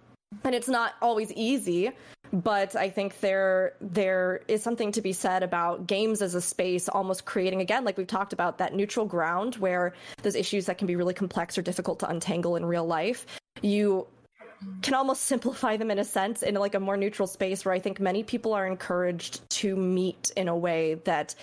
and it's not always easy but I think there there is something to be said about games as a space almost creating again like we've talked about that neutral ground where those issues that can be really complex or difficult to untangle in real life you can almost simplify them in a sense in like a more neutral space where I think many people are encouraged to meet in a way that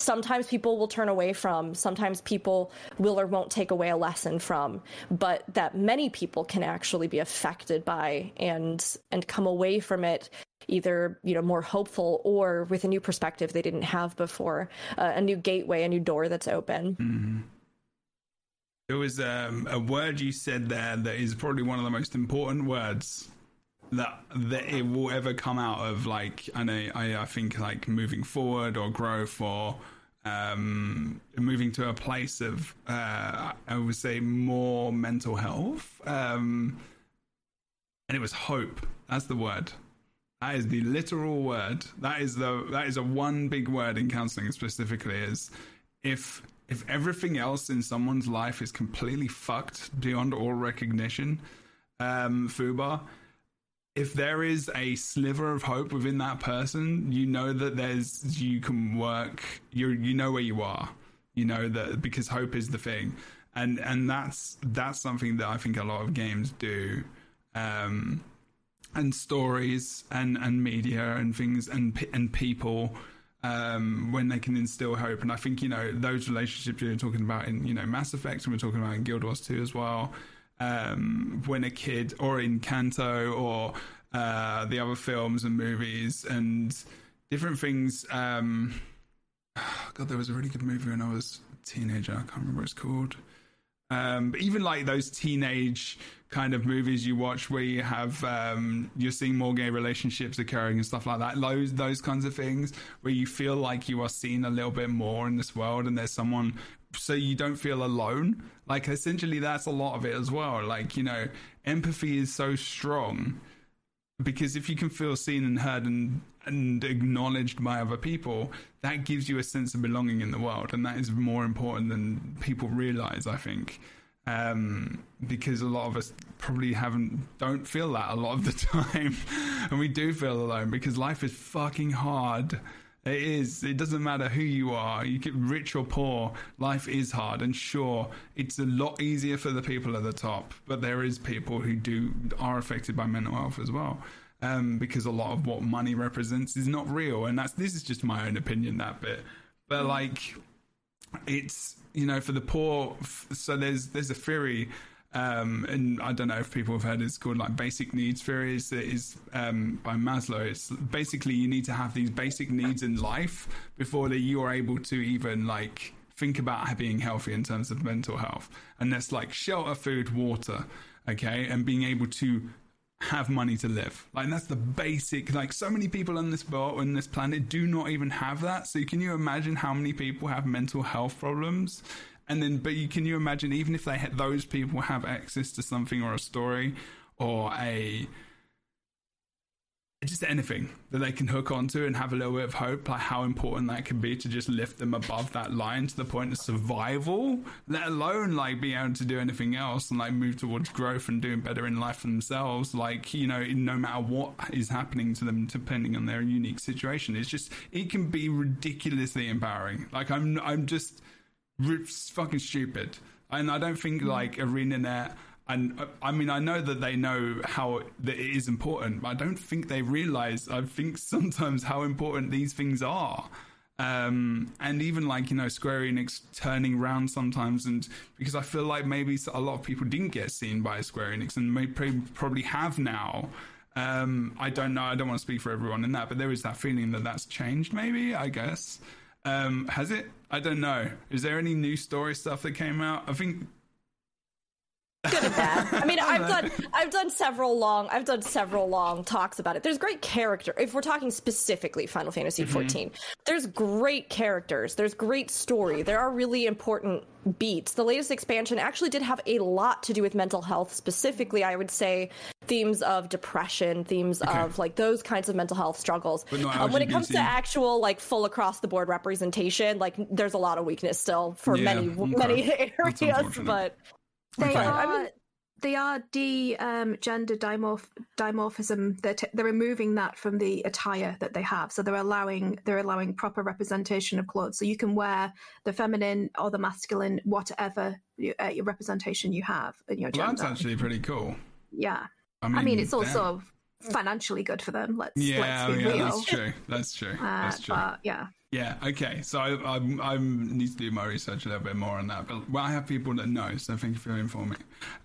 sometimes people will turn away from, sometimes people will or won't take away a lesson from, but that many people can actually be affected by and and come away from it either you know more hopeful or with a new perspective they didn't have before, uh, a new gateway, a new door that's open. Mm-hmm. There was um, a word you said there that is probably one of the most important words that that it will ever come out of like I know I, I think like moving forward or growth or um, moving to a place of uh, I would say more mental health um, and it was hope. That's the word. That is the literal word. That is the that is a one big word in counseling specifically is if if everything else in someone's life is completely fucked beyond all recognition um fubar if there is a sliver of hope within that person, you know that there's you can work. You you know where you are. You know that because hope is the thing, and and that's that's something that I think a lot of games do, um, and stories and and media and things and and people. Um, when they can instill hope, and I think you know those relationships you're talking about in you know Mass Effect, and we're talking about in Guild Wars 2 as well um, when a kid, or Encanto, or uh, the other films and movies and different things. Um, God, there was a really good movie when I was a teenager. I can't remember what it's called. Um, even like those teenage kind of movies you watch where you have um, you're seeing more gay relationships occurring and stuff like that. Those those kinds of things where you feel like you are seen a little bit more in this world and there's someone so you don't feel alone. Like essentially that's a lot of it as well. Like, you know, empathy is so strong because if you can feel seen and heard and and acknowledged by other people, that gives you a sense of belonging in the world, and that is more important than people realize. I think. Um, because a lot of us probably haven't don't feel that a lot of the time and we do feel alone because life is fucking hard it is. It doesn't matter who you are. You get rich or poor. Life is hard, and sure, it's a lot easier for the people at the top. But there is people who do are affected by mental health as well, um, because a lot of what money represents is not real. And that's this is just my own opinion that bit. But like, it's you know for the poor. So there's there's a theory um, and I don't know if people have heard it's called like basic needs theory. It is um, by Maslow. It's basically you need to have these basic needs in life before that you are able to even like think about being healthy in terms of mental health. And that's like shelter, food, water, okay, and being able to have money to live. Like that's the basic. Like so many people on this boat on this planet do not even have that. So can you imagine how many people have mental health problems and then but you can you imagine even if they had those people have access to something or a story or a just anything that they can hook onto and have a little bit of hope like how important that can be to just lift them above that line to the point of survival let alone like being able to do anything else and like move towards growth and doing better in life for themselves. Like you know no matter what is happening to them depending on their unique situation it's just it can be ridiculously empowering. Like i'm i'm just fucking stupid. And I don't think mm. like ArenaNet and I mean I know that they know how that it is important, but I don't think they realize. I think sometimes how important these things are. Um, and even like you know Square Enix turning around sometimes, and because I feel like maybe a lot of people didn't get seen by Square Enix, and may probably have now. Um, I don't know. I don't want to speak for everyone in that, but there is that feeling that that's changed. Maybe I guess. Um, has it? I don't know. Is there any new story stuff that came out? I think good and bad. I mean, I've done I've done several long I've done several long talks about it. There's great character. If we're talking specifically Final Fantasy Mm-hmm. 14, there's great characters. There's great story. There are really important beats. The latest expansion actually did have a lot to do with mental health, specifically I would say themes of depression, themes of like those kinds of mental health struggles. Not Um, when it comes to actual like full across the board representation, like there's a lot of weakness still for Yeah, many okay. many areas, but They Okay. are. I mean- they are de um, gender dimorph- dimorphism. They're, t- they're removing that from the attire that they have. So they're allowing they're allowing proper representation of clothes. So you can wear the feminine or the masculine, whatever you, uh, your representation you have in your Well, gender. that's actually pretty cool. yeah, I mean, I mean it's damn. also financially good for them. Let's Yeah, let's be yeah, real. that's true. That's true. Uh, That's true. but yeah, Yeah. Okay. So I, I, I need to do my research a little bit more on that. But well, I have people that know, so thank you for informing.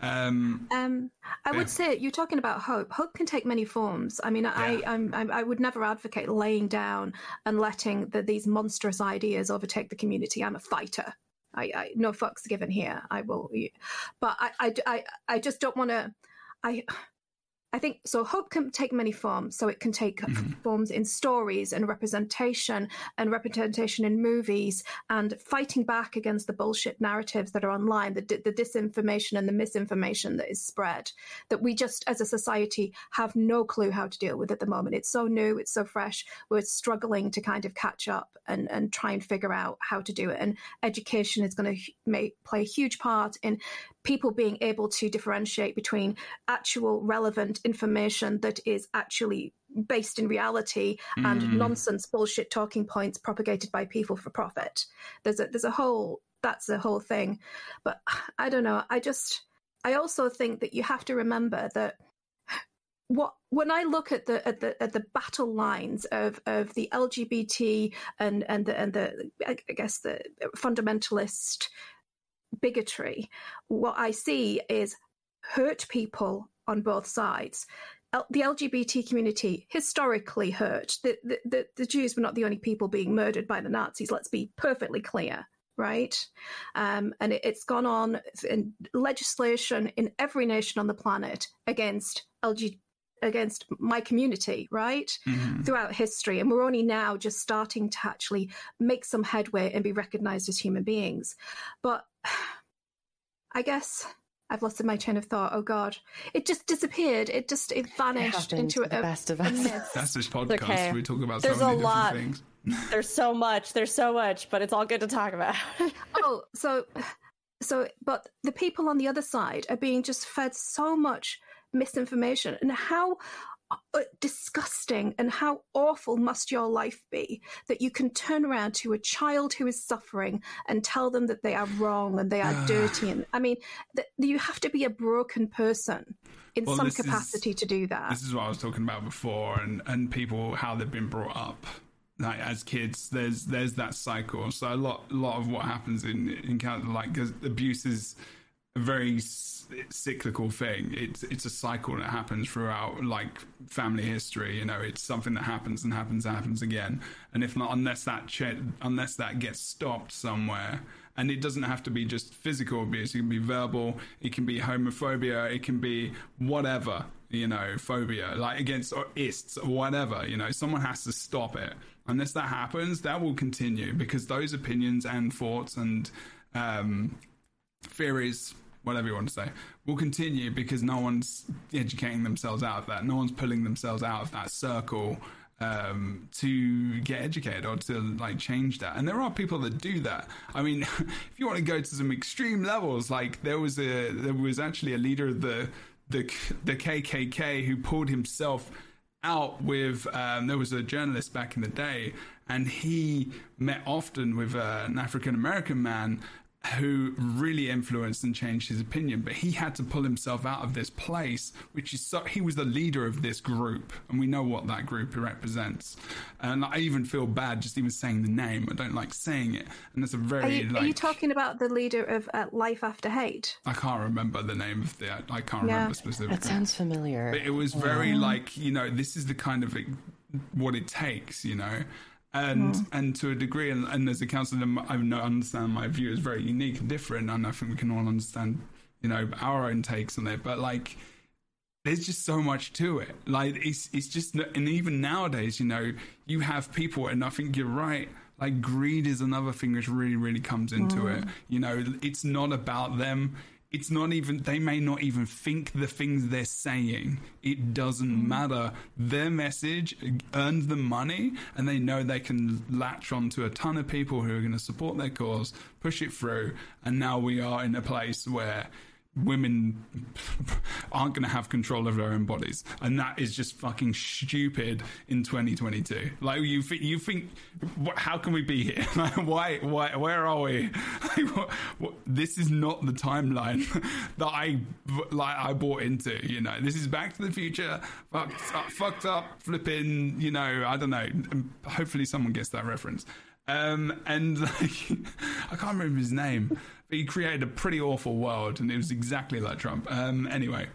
Um, Um, I Yeah. would say you're talking about hope. Hope can take many forms. I mean, I, Yeah. I'm, I'm, I would never advocate laying down and letting the, these monstrous ideas overtake the community. I'm a fighter. I, I no fucks given here. I will, but I, I, I, I just don't want to. I. I think so. Hope can take many forms. So it can take mm-hmm. forms in stories and representation and representation in movies and fighting back against the bullshit narratives that are online, the, the disinformation and the misinformation that is spread that we just as a society have no clue how to deal with at the moment. It's so new, it's so fresh. We're struggling to kind of catch up and, and try and figure out how to do it. And education is going to play a huge part in people being able to differentiate between actual relevant information that is actually based in reality and mm. nonsense bullshit talking points propagated by people for profit. There's a there's a whole that's a whole thing. But i don't know i just i also think that you have to remember that what when I look at the at the at the battle lines of of the LGBT and and the and the I guess the fundamentalist bigotry, what I see is hurt people on both sides. L- The LGBT community historically hurt. The, the, the, the Jews were not the only people being murdered by the Nazis. Let's be perfectly clear, right? Um, and it, it's gone on in legislation in every nation on the planet against LGBT against my community, right? mhm. Throughout history. And we're only now just starting to actually make some headway and be recognized as human beings. But I guess I've lost my train of thought. Oh God. It just disappeared. It just it vanished happens into to the a, best of a us. That's this podcast. okay. We talk about There's so many a different lot. things. There's so much. There's so much, but it's all good to talk about. oh, so so but the people on the other side are being just fed so much misinformation and how uh, disgusting and how awful must your life be that you can turn around to a child who is suffering and tell them that they are wrong and they are dirty and i mean th- you have to be a broken person in Well, some this is- capacity to do that This is what I was talking about before, and and people how they've been brought up. Like as kids, there's there's that cycle. So a lot a lot of what happens in in Canada, like abuse is very cyclical thing. It's it's a cycle that happens throughout like family history. You know, it's something that happens and happens and happens again. And if not, unless that unless that gets stopped somewhere, and it doesn't have to be just physical abuse. It can be verbal. It can be homophobia. It can be whatever. You know, phobia, like against or ists or whatever. You know, someone has to stop it. Unless that happens, that will continue because those opinions and thoughts and um, theories, whatever you want to say, will continue because no one's educating themselves out of that. No one's pulling themselves out of that circle um, to get educated or to like change that. And there are people that do that. I mean, if you want to go to some extreme levels, like there was a there was actually a leader of the the the KKK who pulled himself out with um, there was a journalist back in the day and he met often with uh, an african american man who really influenced and changed his opinion but he had to pull himself out of this place which is so he was the leader of this group and we know what that group represents. And i even feel bad just even saying the name. I don't like saying it. And that's a very are you, like are you talking about the leader of uh, life after hate? I can't remember the name of the i can't Yeah. remember specifically. That sounds familiar. but it was very like you know this is the kind of what it takes you know and mm. and to a degree and, and as a counselor i understand my view is very unique and different and i think we can all understand you know, our own takes on it. But like, there's just so much to it. Like, it's it's just, and even nowadays, you know, you have people, and I think you're right. Like, greed is another thing which really, really comes into mm. it. You know, it's not about them it's not even they may not even think the things they're saying. It doesn't mm-hmm. matter. Their message earned them money and they know they can latch on to a ton of people who are going to support their cause push it through and now we are in a place where women aren't going to have control of their own bodies. And that is just fucking stupid in 2022 like you think you think how can we be here? Like, why why where are we? Like, what, what, this is not the timeline that i like i bought into you know? This is back to the future fucked up, fucked up flipping you know i don't know. Hopefully someone gets that reference. Um, and like, I can't remember his name, he created a pretty awful world, and it was exactly like Trump. Um, anyway,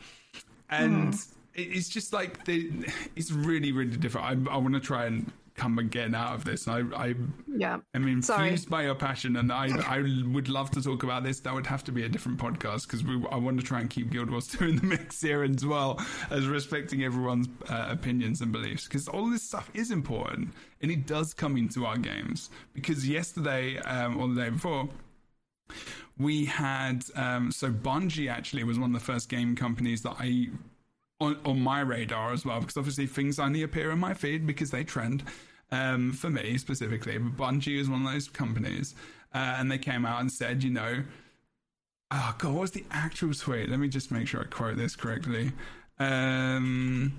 and mm. it's just like the, it's really, really different. I, I want to try and come again out of this. I, I yeah, I'm infused Sorry. by your passion, and I, I would love to talk about this. That would have to be a different podcast because I want to try and keep Guild Wars 2 in the mix here as well as respecting everyone's uh, opinions and beliefs because all this stuff is important and it does come into our games. Because yesterday um, or the day before, we had um, so Bungie actually was one of the first game companies that I on, on my radar as well because obviously things only appear in my feed because they trend um, for me specifically. But Bungie is one of those companies, uh, and they came out and said, you know, oh god, what was the actual tweet? Let me just make sure I quote this correctly. Um,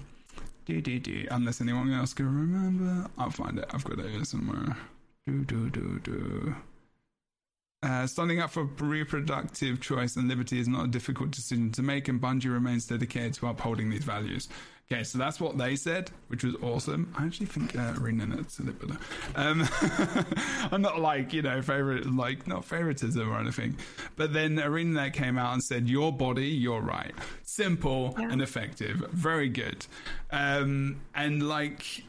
do, do, do. Unless anyone else can remember, I'll find it. I've got it here somewhere. Do do do do. Uh, standing up for reproductive choice and liberty is not a difficult decision to make, and Bungie remains dedicated to upholding these values. Okay, so that's what they said, which was awesome. I actually think uh, ArenaNet's a bit better. Um, I'm not like, you know, favorite, like, not favoritism or anything. But then ArenaNet came out and said, Your body, your right. Simple yeah. and effective. Very good. Um, and like,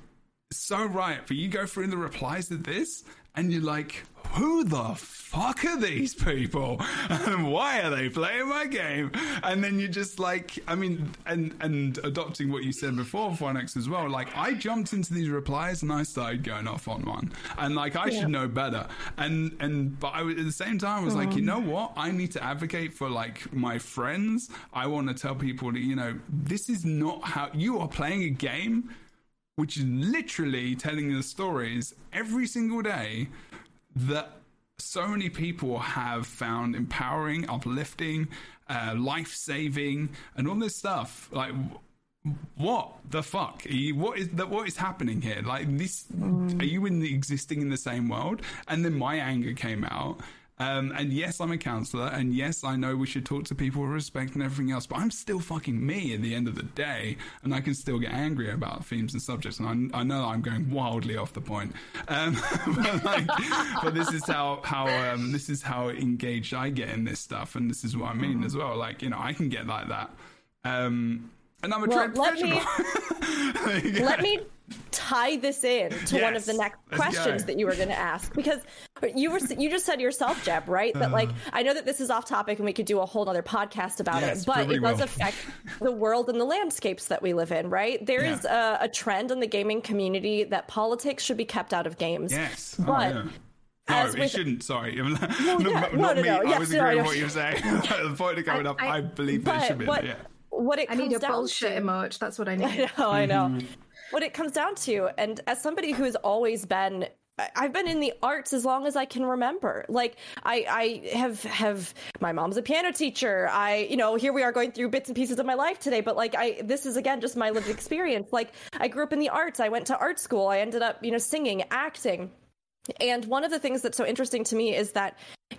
so right. But you go through the replies to this, and you're like, who the fuck are these people? And why are they playing my game? And then you're just like i mean and and adopting what you said before Phoenix as well like i jumped into these replies and i started going off on one. And like i yeah. should know better. And and but I, at the same time i was like you mm-hmm. know what? I need to advocate for like my friends. I want to tell people that you know this is not how you are playing a game which is literally telling the stories every single day that so many people have found empowering, uplifting, uh, life saving, and all this stuff. Like, what the fuck? You, what is that? What is happening here? Like this? Mm. Are you in the, existing in the same world? And then my anger came out, um, and yes, I'm a counselor, and yes, I know we should talk to people with respect and everything else, but I'm still fucking me at the end of the day, and I can still get angry about themes and subjects, and I, I know I'm going wildly off the point. Um, but, like, but, this is how how um, this is how engaged I get in this stuff, and this is what I mean mm-hmm. as well. Like you know, I can get like that. Um, and I'm a well, let me, let me tie this in to yes, one of the next questions that you were going to ask because you were you just said yourself jeb right that uh, like i know that this is off topic and we could do a whole other podcast about yes, it but it does will. affect the world and the landscapes that we live in right There yeah. is a, a, trend in the gaming community that politics should be kept out of games yes oh, but oh, yeah. No, with... it shouldn't. Sorry, no, yeah. no, not no, no, me. I was agreeing with what you were saying. the point of coming I, up, I, I believe that it should be. What, yeah. what it I need a bullshit to... emote. That's what I need. I know. I know. Mm-hmm what it comes down to. And as somebody who has always been I've been in the arts as long as I can remember. Like I, I have have my mom's a piano teacher. I, you know, here we are going through bits and pieces of my life today. But like I, this is again just my lived experience. Like I grew up in the arts. I went to art school. I ended up, you know, singing, acting. And one of the things that's so interesting to me is that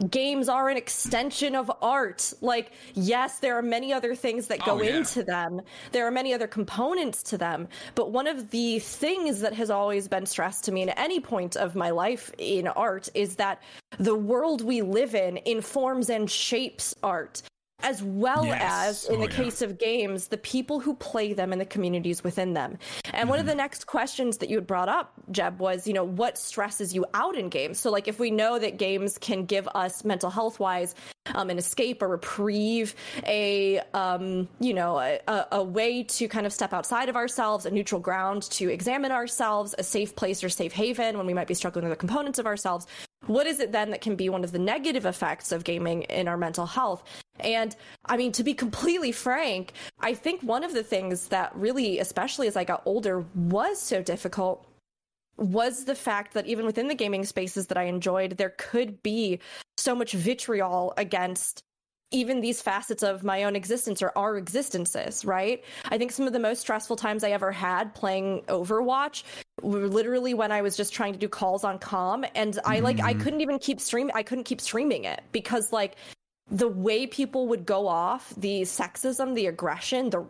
games are an extension of art. Like, yes, there are many other things that go oh, yeah. into them, there are many other components to them. But one of the things that has always been stressed to me at any point of my life in art is that the world we live in informs and shapes art as well Yes. as in Oh, the yeah. case of games, the people who play them and the communities within them. And one of Mm-hmm. the next questions that you had brought up, Jeb, was, you know, what stresses you out in games? So, like, if we know that games can give us mental health wise um, an escape, a reprieve, a, um, you know, a, a, a way to kind of step outside of ourselves, a neutral ground to examine ourselves, a safe place or safe haven when we might be struggling with the components of ourselves. What is it then that can be one of the negative effects of gaming in our mental health? And I mean, to be completely frank, I think one of the things that really, especially as I got older, was so difficult was the fact that even within the gaming spaces that I enjoyed, there could be so much vitriol against even these facets of my own existence or our existences, right? I think some of the most stressful times I ever had playing Overwatch were literally when I was just trying to do calls on com and I like I mm-hmm. couldn't even keep streaming I couldn't keep streaming it because like the way people would go off, the sexism, the aggression, the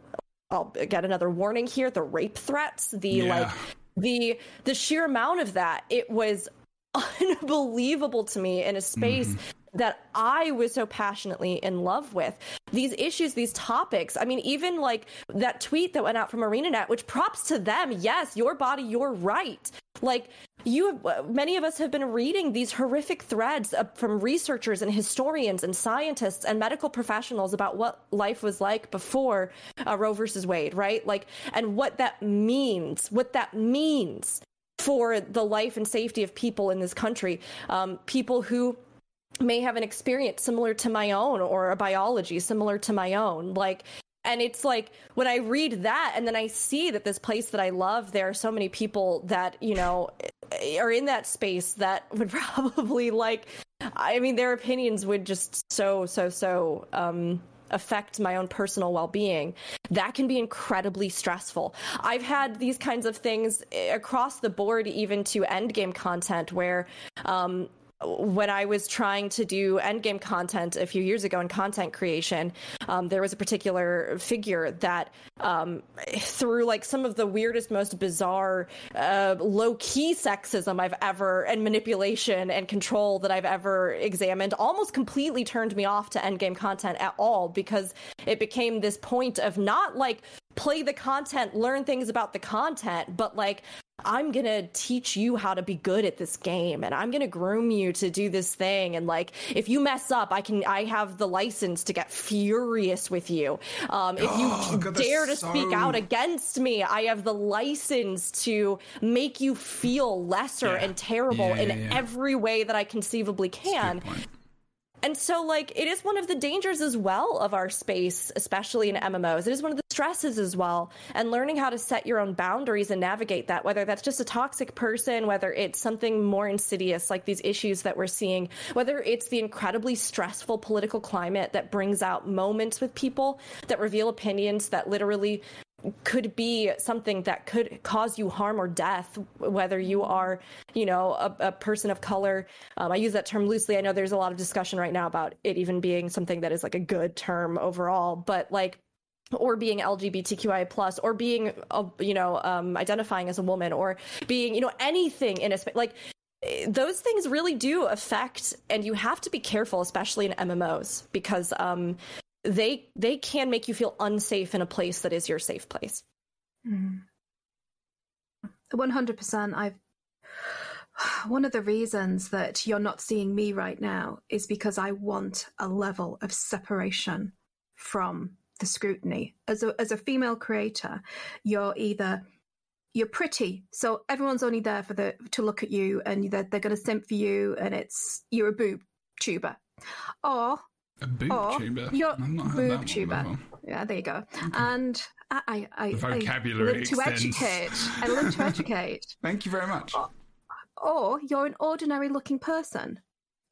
I'll get another warning here, the rape threats, the Yeah. like the the sheer amount of that, it was unbelievable to me in a space mm-hmm. That I was so passionately in love with. These issues, these topics. I mean, even like that tweet that went out from ArenaNet, which props to them. Yes, your body, your right. Like you, have, many of us have been reading these horrific threads uh, from researchers and historians and scientists and medical professionals about what life was like before uh, Roe versus Wade, right? Like, and what that means, what that means for the life and safety of people in this country. Um, people who may have an experience similar to my own or a biology similar to my own. Like, and it's like when I read that and then I see that this place that I love, there are so many people that, you know, are in that space that would probably like, I mean, their opinions would just so, so, so, um, affect my own personal well-being that can be incredibly stressful i've had these kinds of things across the board even to end game content where um when I was trying to do endgame content a few years ago in content creation, um, there was a particular figure that, um, through like some of the weirdest, most bizarre, uh, low key sexism I've ever, and manipulation and control that I've ever examined, almost completely turned me off to endgame content at all because it became this point of not like play the content, learn things about the content, but like, I'm gonna teach you how to be good at this game and I'm gonna groom you to do this thing. And like, if you mess up, I can, I have the license to get furious with you. Um, if you Oh, God, dare to so- speak out against me, I have the license to make you feel lesser Yeah. and terrible Yeah, in yeah, yeah. every way that I conceivably can. And so, like, it is one of the dangers as well of our space, especially in MMOs. It is one of the stresses as well. And learning how to set your own boundaries and navigate that, whether that's just a toxic person, whether it's something more insidious, like these issues that we're seeing, whether it's the incredibly stressful political climate that brings out moments with people that reveal opinions that literally could be something that could cause you harm or death, whether you are, you know, a, a person of color. Um, I use that term loosely. I know there's a lot of discussion right now about it even being something that is like a good term overall, but like, or being LGBTQI plus, or being, you know, um, identifying as a woman, or being, you know, anything in a space like. Those things really do affect, and you have to be careful, especially in MMOs, because um, they they can make you feel unsafe in a place that is your safe place. One hundred percent. I've one of the reasons that you're not seeing me right now is because I want a level of separation from the scrutiny. As a as a female creator, you're either you're pretty, so everyone's only there for the to look at you, and they're they're going to simp for you, and it's you're a boob tuber, or A boob or tuber. you're I've not heard that boob tuber. Yeah, there you go. And I, I, I, The I vocabulary live to educate. I live to educate. Thank you very much. Or you're an ordinary looking person,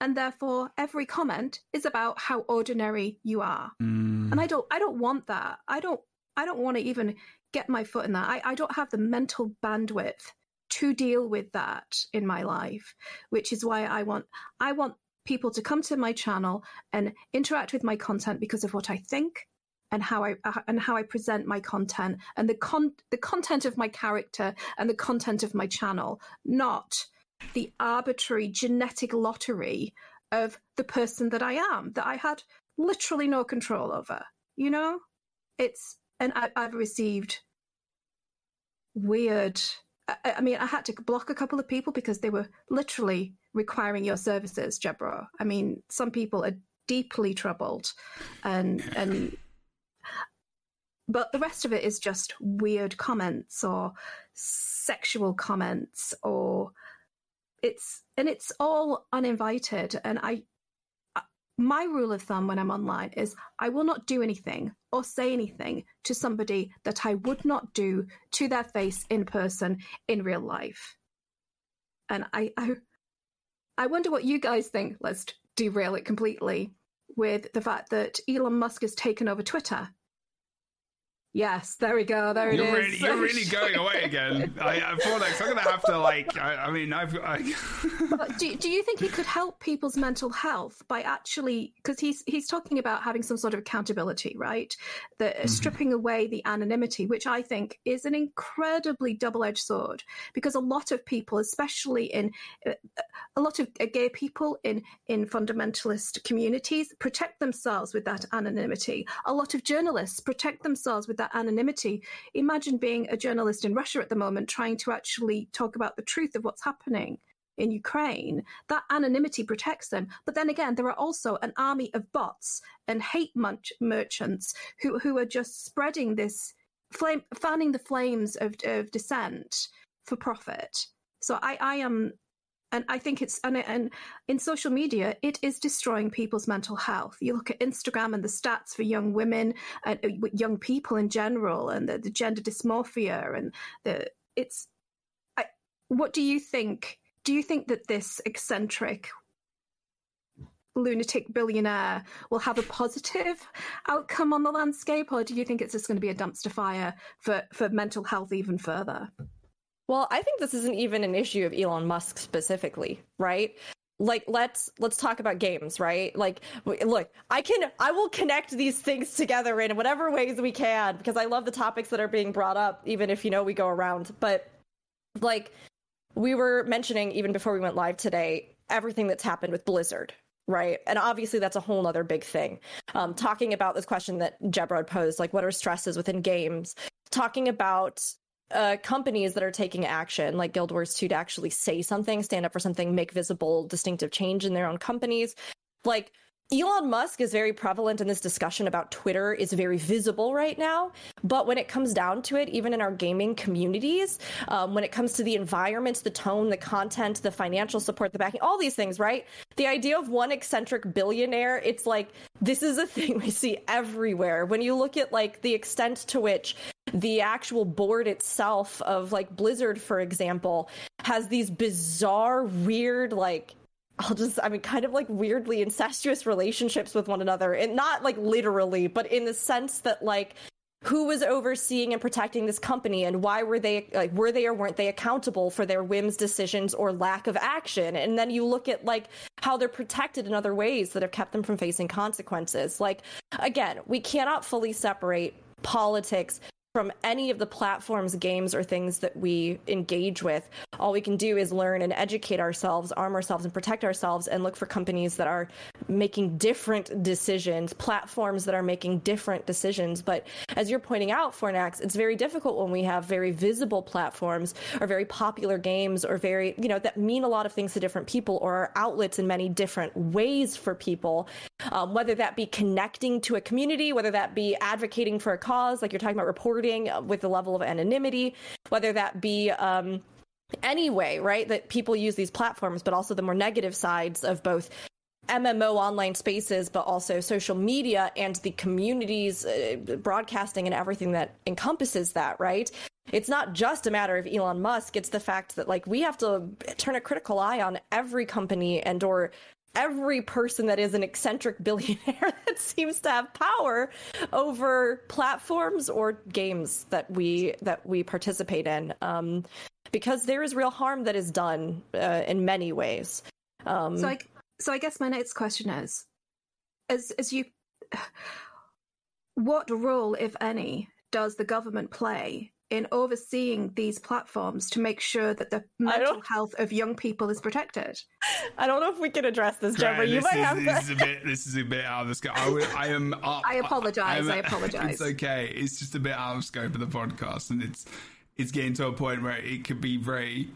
and therefore every comment is about how ordinary you are. Mm, And I don't, I don't want that. I don't, I don't want to even get my foot in that. I, I don't have the mental bandwidth to deal with that in my life, which is why I want, I want people to come to my channel and interact with my content because of what I think and how I uh, and how I present my content and the con the content of my character and the content of my channel, not the arbitrary genetic lottery of the person that I am. That I had literally no control over. You know, it's and I, I've received weird. I, I mean, I had to block a couple of people because they were literally requiring your services, Jebro. I mean, some people are deeply troubled, and and but the rest of it is just weird comments or sexual comments or it's and it's all uninvited. And i uh, my rule of thumb when i'm online is i will not do anything or say anything to somebody that i would not do to their face in person in real life. And i i, I wonder what you guys think. Let's derail it completely with the fact that elon musk has taken over twitter Yes, there we go. There you're it really, is. You're really going away again. I, I feel like I'm going to have to like. I, I mean, I've. I... do, do you think he could help people's mental health by actually because he's he's talking about having some sort of accountability, right? That mm-hmm. stripping away the anonymity, which I think is an incredibly double-edged sword because a lot of people, especially in uh, a lot of gay people in in fundamentalist communities, protect themselves with that anonymity. A lot of journalists protect themselves with that anonymity. Imagine being a journalist in Russia at the moment trying to actually talk about the truth of what's happening in Ukraine. That anonymity protects them. But then again, there are also an army of bots and hate merchants who, who are just spreading this flame, fanning the flames of, of dissent for profit. So I, I am and I think it's and, and in social media it is destroying people's mental health. You look at Instagram and the stats for young women and uh, young people in general, and the, the gender dysmorphia and the it's. I, what do you think? Do you think that this eccentric lunatic billionaire will have a positive outcome on the landscape, or do you think it's just going to be a dumpster fire for for mental health even further? Well, I think this isn't even an issue of Elon Musk specifically, right? Like let's let's talk about games, right? Like look, I can I will connect these things together in whatever ways we can because I love the topics that are being brought up even if you know we go around. But like we were mentioning even before we went live today, everything that's happened with Blizzard, right? And obviously, that's a whole other big thing. Um, talking about this question that Jebrod posed, like what are stresses within games? Talking about uh, companies that are taking action, like Guild Wars 2, to actually say something, stand up for something, make visible, distinctive change in their own companies. Like, Elon Musk is very prevalent in this discussion about Twitter is very visible right now. But when it comes down to it, even in our gaming communities, um, when it comes to the environment, the tone, the content, the financial support, the backing, all these things, right? The idea of one eccentric billionaire, it's like this is a thing we see everywhere. When you look at like the extent to which the actual board itself of like Blizzard, for example, has these bizarre, weird, like I'll just, I mean, kind of like weirdly incestuous relationships with one another. And not like literally, but in the sense that like who was overseeing and protecting this company and why were they like were they or weren't they accountable for their whims decisions or lack of action and then you look at like how they're protected in other ways that have kept them from facing consequences like again we cannot fully separate politics from any of the platforms, games, or things that we engage with. All we can do is learn and educate ourselves, arm ourselves, and protect ourselves, and look for companies that are making different decisions, platforms that are making different decisions. But as you're pointing out, Fornax, it's very difficult when we have very visible platforms or very popular games or very, you know, that mean a lot of things to different people or are outlets in many different ways for people, um, whether that be connecting to a community, whether that be advocating for a cause, like you're talking about reporting with the level of anonymity, whether that be um, anyway, right? That people use these platforms, but also the more negative sides of both MMO online spaces, but also social media and the communities, uh, broadcasting, and everything that encompasses that, right? It's not just a matter of Elon Musk. It's the fact that like we have to turn a critical eye on every company and or every person that is an eccentric billionaire that seems to have power over platforms or games that we that we participate in um, because there is real harm that is done uh, in many ways. Um, so I, so I guess my next question is as as you what role if any does the government play in overseeing these platforms to make sure that the mental health of young people is protected? I don't know if we can address this, Jebro. you might is, have this to. is a bit. This is a bit out of the scope. I, I am. Uh, I apologize. I'm- I apologize. It's okay. It's just a bit out of scope of the podcast, and it's it's getting to a point where it could be very.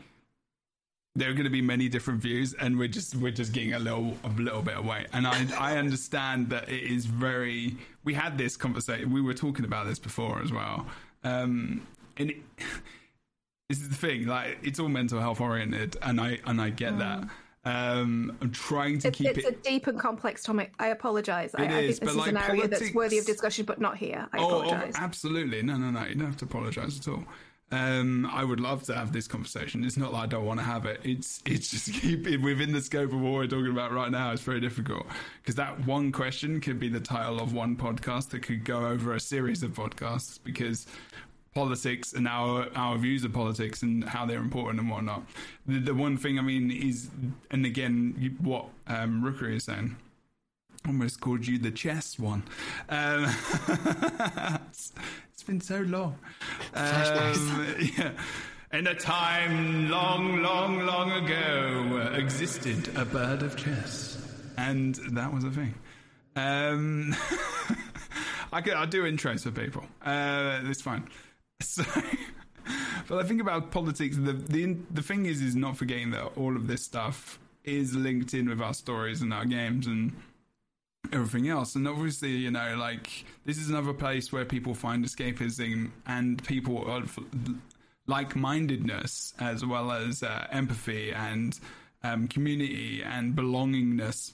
There are going to be many different views, and we're just we're just getting a little a little bit away. And I I understand that it is very. We had this conversation. We were talking about this before as well. Um, and it, this is the thing. Like it's all mental health oriented, and I and I get that. Um, I'm trying to It's, keep it's it. a deep and complex topic. I apologize. I, It I is, think this but, is an like, area that's worthy of discussion, but not here. I Oh, oh, apologize. absolutely. No, no, no. You don't have to apologize at all. Um, I would love to have this conversation. It's not that I don't want to have it. It's it's just keep it within the scope of what we're talking about right now. It's very difficult because that one question could be the title of one podcast that could go over a series of podcasts because politics and our our views of politics and how they're important and whatnot. The, the one thing I mean is, and again, what um, Rookuri is saying almost called you the chess one. Um, it's, it's been so long. Um, yeah. In a time long, long, long ago, existed a bird of chess, and that was a thing. Um, I could, I do intros for people. Uh, it's fine. So, but I think about politics. The the the thing is, is not forgetting that all of this stuff is linked in with our stories and our games and everything else. And obviously, you know, like this is another place where people find escapism and people are like mindedness as well as uh, empathy and um, community and belongingness.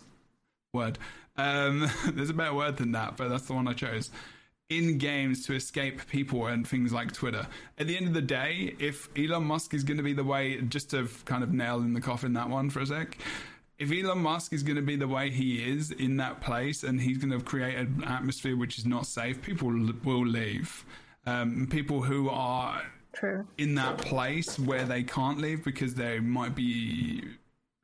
Word. Um, there's a better word than that, but that's the one I chose. In games to escape people and things like Twitter. At the end of the day, if Elon Musk is going to be the way, just to kind of nail in the coffin that one for a sec, if Elon Musk is going to be the way he is in that place and he's going to create an atmosphere which is not safe, people will leave. Um, people who are True. in that place where they can't leave because they might be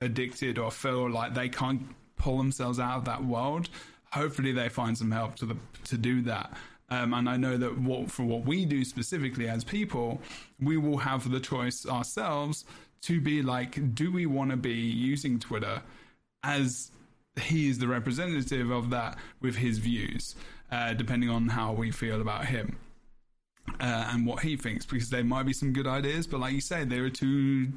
addicted or feel like they can't pull themselves out of that world. Hopefully, they find some help to the to do that. Um, and I know that what for what we do specifically as people, we will have the choice ourselves to be like, do we want to be using Twitter as he is the representative of that with his views, uh, depending on how we feel about him uh, and what he thinks, because there might be some good ideas, but like you say, there are two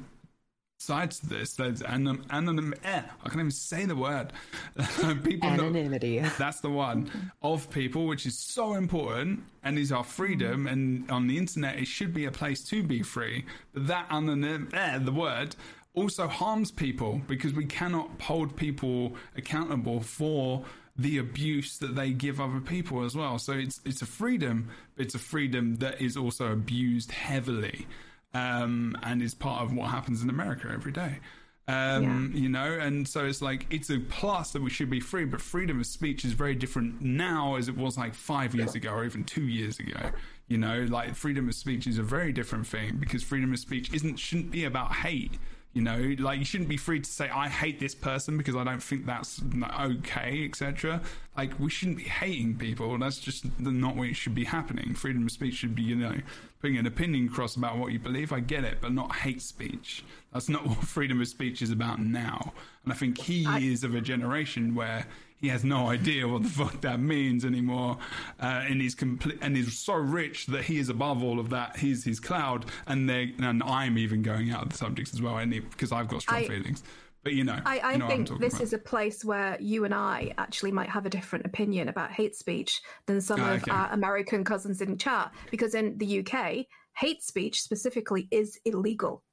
sides to this. There's anon- anonym. Eh, I can't even say the word. people know- Anonymity. that's the one of people, which is so important and is our freedom. And on the internet, it should be a place to be free. But that anonym, eh, the word, also harms people because we cannot hold people accountable for the abuse that they give other people as well. So it's it's a freedom, but it's a freedom that is also abused heavily, um, and is part of what happens in America every day. Um, You know, and so it's like it's a plus that we should be free, but freedom of speech is very different now as it was like five years ago or even two years ago. You know, like freedom of speech is a very different thing because freedom of speech isn't shouldn't be about hate. You know, like you shouldn't be free to say I hate this person because I don't think that's okay, etc. Like we shouldn't be hating people. That's just not what should be happening. Freedom of speech should be, you know, putting an opinion across about what you believe. I get it, but not hate speech. That's not what freedom of speech is about now. And I think he is of a generation where he has no idea what the fuck that means anymore, uh, and he's complete and he's so rich that he is above all of that. He's his cloud, and they and I'm even going out of the subjects as well, and because I've got strong I- feelings. But you know, I, I you know think this about. is a place where you and I actually might have a different opinion about hate speech than some Ah, of okay. our American cousins in chat. Because in the UK, hate speech specifically is illegal.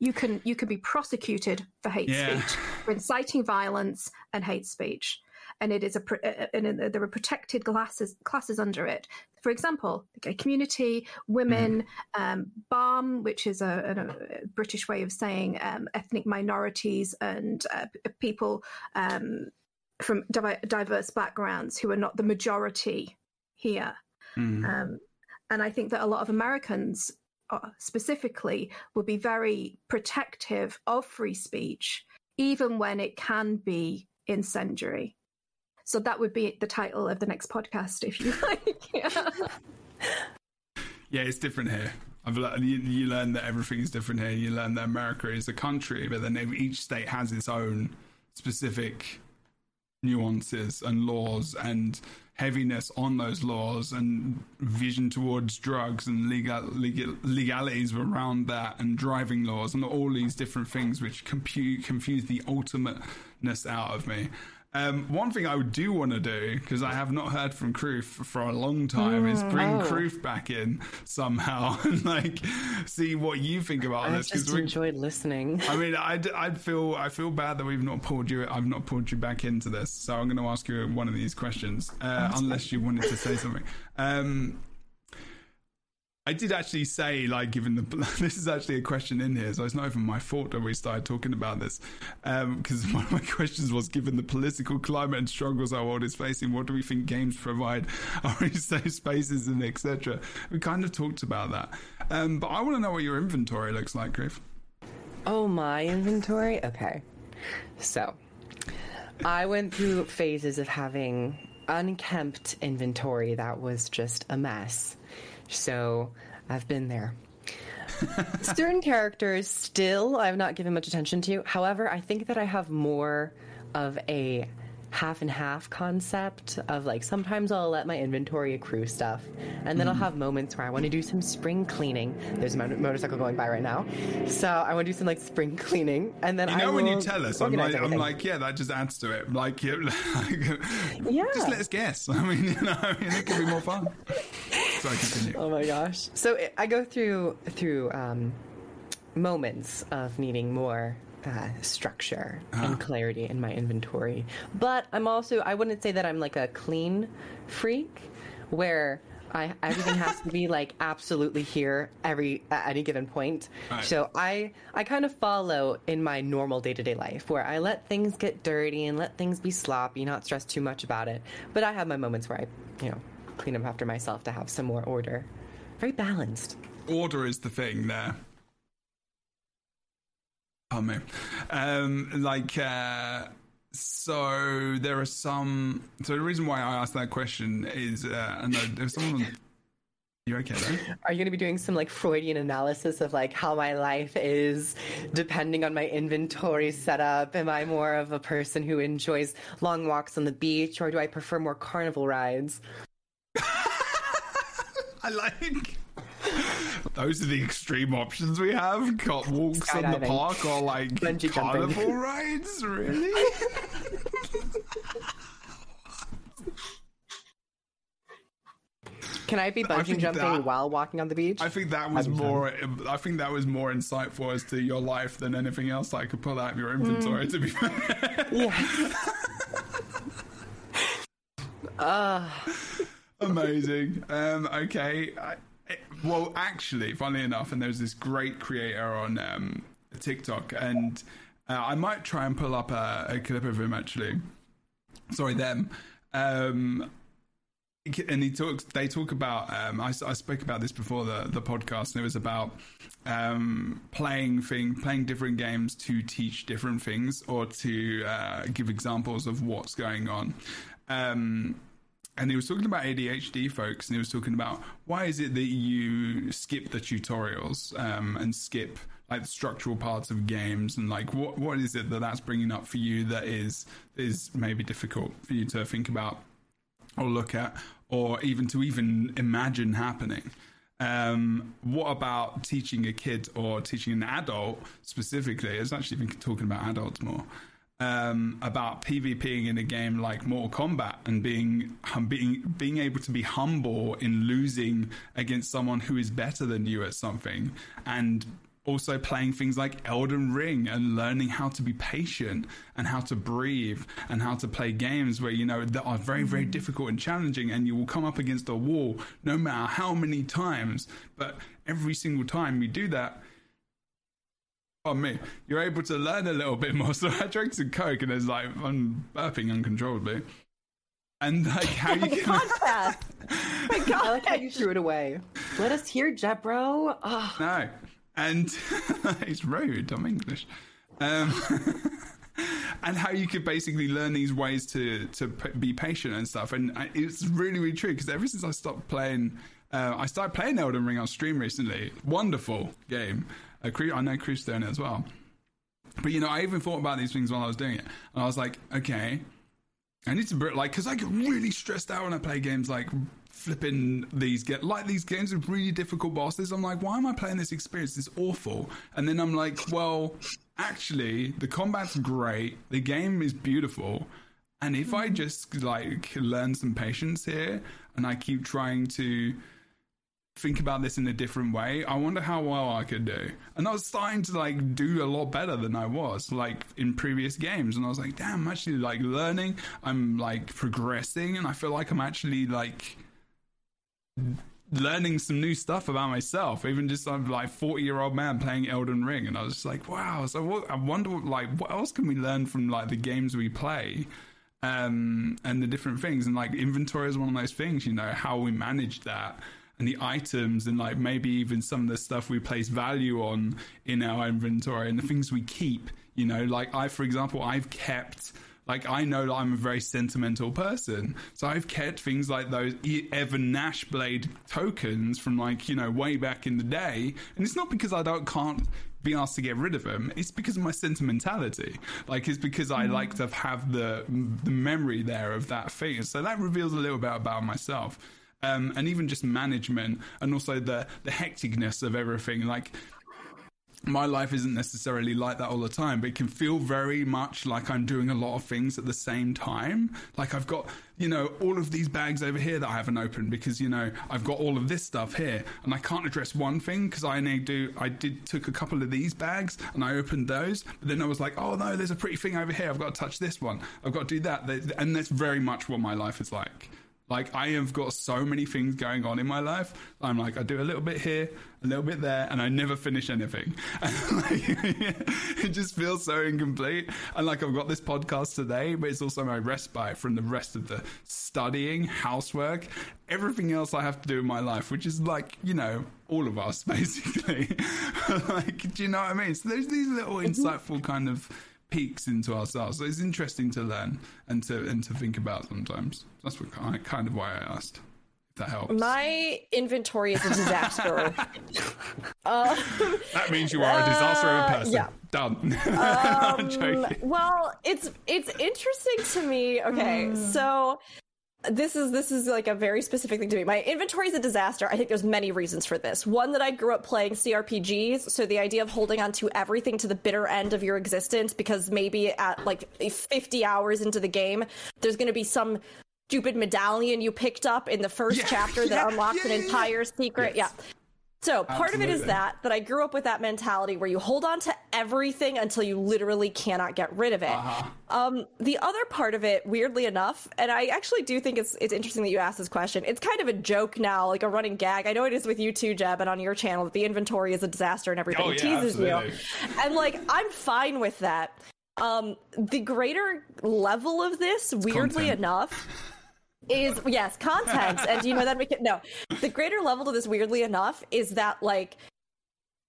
You can you can be prosecuted for hate Yeah. speech, for inciting violence and hate speech, and it is a uh, and uh, there are protected classes classes under it. For example, the gay community, women, um, BAME, which is a, a, British way of saying um, ethnic minorities and uh, people um, from diverse backgrounds who are not the majority here. Mm. Um, and I think that a lot of Americans, uh, specifically, will be very protective of free speech, even when it can be incendiary. So that would be the title of the next podcast, if you like. Yeah. Yeah, it's different here I've learned, you, you learn that everything is different here. You learn that America is a country, but then each state has its own specific nuances and laws and heaviness on those laws and vision towards drugs and legal, legal legalities around that and driving laws and all these different things which compute, confuse the ultimateness out of me. Um, one thing I do want to do because I have not heard from Kroof for a long time is bring oh. Kroof back in somehow and like see what you think about this. I this. just we, enjoyed listening. I mean, I I feel I feel bad that we've not pulled you. I've not pulled you back into this, so I'm going to ask you one of these questions, uh, unless you wanted to say something. Um, I did actually say, like, given the this is actually a question in here, so it's not even my fault that we started talking about this, because um, one of my questions was, given the political climate and struggles our world is facing, what do we think games provide? Are safe spaces and etc. We kind of talked about that, um, but I want to know what your inventory looks like, Griff. Oh, my inventory? Okay. So, I went through phases of having unkempt inventory that was just a mess. So, I've been there. Certain characters still I've not given much attention to. However, I think that I have more of a half and half concept of like sometimes I'll let my inventory accrue stuff and then I'll Mm-hmm. have moments where I want to do some spring cleaning. There's a mo- motorcycle going by right now. So I want to do some like spring cleaning and then You I know when you tell us, I'm like, I'm like, yeah, that just adds to it. Like, yeah, like, Yeah. just let us guess. I mean, you know, I mean, it could be more fun. Sorry, continue. Oh my gosh. So it, I go through through um, moments of needing more uh, structure and clarity in my inventory. But I'm also I wouldn't say that I'm like a clean freak where I everything has to be like absolutely here every at any given point. Right. So I I kind of follow in my normal day-to-day life where I let things get dirty and let things be sloppy, not stress too much about it. But I have my moments where I, you know, clean up after myself to have some more order. Very balanced. Order is the thing there. Oh me. Um, like, uh, so there are some. So the reason why I asked that question is, uh, I know there's someone. You okay though? Are you going to be doing some like Freudian analysis of like how my life is depending on my inventory setup? Am I more of a person who enjoys long walks on the beach or do I prefer more carnival rides? I like. Those are the extreme options we have. Got walks in the park or like Bungee jumping. carnival rides. Really? Can I be bungee jumping that- while walking on the beach? I think that was more. I think that was more insightful as to your life than anything else I could pull out of your inventory. To be fair. yeah. Amazing. Um, okay. I, well, actually, funnily enough, and there's this great creator on um, TikTok, and uh, I might try and pull up a, a clip of him. Actually, sorry, them. Um, and he talks. They talk about. Um, I, I spoke about this before the the podcast, and it was about um, playing thing, playing different games to teach different things or to uh, give examples of what's going on. Um, and he was talking about ADHD folks, and he was talking about why is it that you skip the tutorials um, and skip like the structural parts of games, and like what what is it that that's bringing up for you that is is maybe difficult for you to think about or look at, or even to even imagine happening. Um, what about teaching a kid or teaching an adult specifically? It's actually been talking about adults more. Um, about PvPing in a game like Mortal Kombat and being hum, being being able to be humble in losing against someone who is better than you at something, and also playing things like Elden Ring and learning how to be patient and how to breathe and how to play games where you know that are very very difficult and challenging and you will come up against a wall no matter how many times. But every single time you do that on me you're able to learn a little bit more so I drank some coke and it's like I'm burping uncontrollably and like how you can Podcast. My I God. like how you threw it away. Let us hear, Jebro. Oh, No. And it's rude. I'm English. Um, and how you could basically learn these ways to to p- be patient and stuff. And I- it's really really true because ever since I stopped playing Uh, I started playing Elden Ring on stream recently. Wonderful game. I know Kroof's doing it as well. But you know, I even thought about these things while I was doing it, and I was like, okay, I need to like because I get really stressed out when I play games like flipping these get like these games with really difficult bosses. I'm like, why am I playing this experience? It's awful. And then I'm like, well, actually, the combat's great. The game is beautiful. And if I mm-hmm. just like learn some patience here and I keep trying to think about this in a different way, I wonder how well I could do. And I was starting to like do a lot better than I was like in previous games. And I was like, damn, I'm actually like learning. I'm like progressing, and I feel like I'm actually like learning some new stuff about myself. Even just I'm like 40 year old man playing Elden Ring, and I was just like, wow. So what, I wonder like what else can we learn from like the games we play. Um, and the different things and like inventory is one of those things, you know, how we manage that and the items and like maybe even some of the stuff we place value on in our inventory and the things we keep you know like i for example i've kept like I know that I'm a very sentimental person, so I've kept things like those Evon Gnashblade tokens from like you know way back in the day, and it's not because I don't can't be asked to get rid of them. It's because of my sentimentality. Like it's because I mm-hmm. like to have the the memory there of that thing. So that reveals a little bit about myself um, and even just management and also the the hecticness of everything. Like my life isn't necessarily like that all the time, but it can feel very much like I'm doing a lot of things at the same time. Like I've got, you know, all of these bags over here that I haven't opened because, you know, I've got all of this stuff here and I can't address one thing because I need do, I did took a couple of these bags and I opened those, but then I was like, oh no, there's a pretty thing over here. I've got to touch this one. I've got to do that. And that's very much what my life is like. Like I have got so many things going on in my life. I'm like I do a little bit here, a little bit there, and I never finish anything. like, it just feels so incomplete. And like I've got this podcast today, but it's also my respite from the rest of the studying, housework, everything else I have to do in my life, which is like you know all of us basically. like, do you know what I mean? So there's these little insightful kind of peeks into ourselves. So it's interesting to learn and to and to think about sometimes. That's what kind of, kind of why I asked. If that helps. My inventory is a disaster. um, that means you are a disaster of a uh, person. Yeah. Done. Um, well, it's it's interesting to me. Okay, so this is this is like a very specific thing to me. My inventory is a disaster. I think there's many reasons for this. One that I grew up playing CRPGs, so the idea of holding on to everything to the bitter end of your existence because maybe at like 50 hours into the game, there's going to be some stupid medallion you picked up in the first yeah, chapter that yeah, unlocks yeah, an entire secret. Yes. Yeah. So part Absolutely. of it is that that I grew up with that mentality where you hold on to everything until you literally cannot get rid of it. Uh-huh. Um, the other part of it, weirdly enough, and I actually do think it's it's interesting that you asked this question. It's kind of a joke now, like a running gag. I know it is with you too, Jeb, and on your channel that the inventory is a disaster and everybody oh, yeah, teases absolutely. you. And like I'm fine with that. Um, the greater level of this, weirdly enough is yes content and you know that we can no. The greater level to this weirdly enough is that like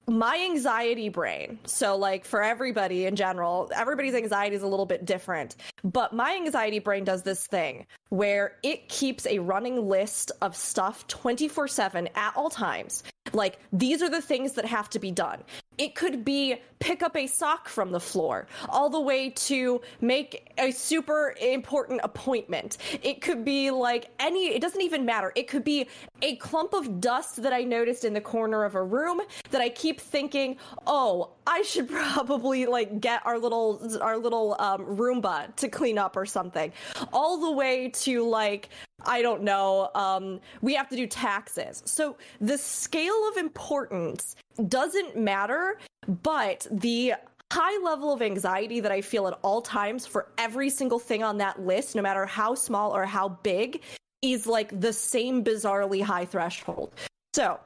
my anxiety brain so like for everybody in general everybody's anxiety is a little bit different but my anxiety brain does this thing where it keeps a running list of stuff 24/7 at all times. Like these are the things that have to be done it could be pick up a sock from the floor, all the way to make a super important appointment. It could be like any, it doesn't even matter. It could be a clump of dust that I noticed in the corner of a room that I keep thinking, oh, I should probably like get our little, our little um, Roomba to clean up or something. All the way to like, I don't know, um, we have to do taxes. So the scale of importance doesn't matter, but the high level of anxiety that I feel at all times for every single thing on that list, no matter how small or how big, is like the same bizarrely high threshold. So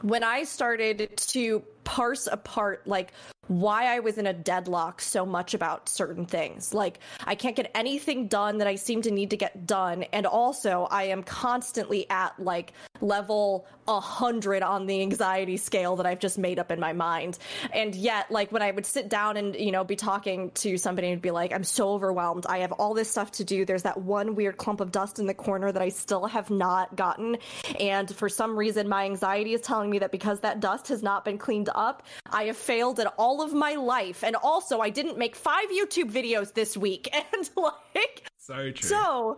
when I started to parse apart like why I was in a deadlock so much about certain things. Like, I can't get anything done that I seem to need to get done. And also, I am constantly at like level 100 on the anxiety scale that I've just made up in my mind. And yet, like, when I would sit down and, you know, be talking to somebody and be like, I'm so overwhelmed. I have all this stuff to do. There's that one weird clump of dust in the corner that I still have not gotten. And for some reason, my anxiety is telling me that because that dust has not been cleaned up, I have failed at all of my life. And also, I didn't make five YouTube videos this week. And like, So true. so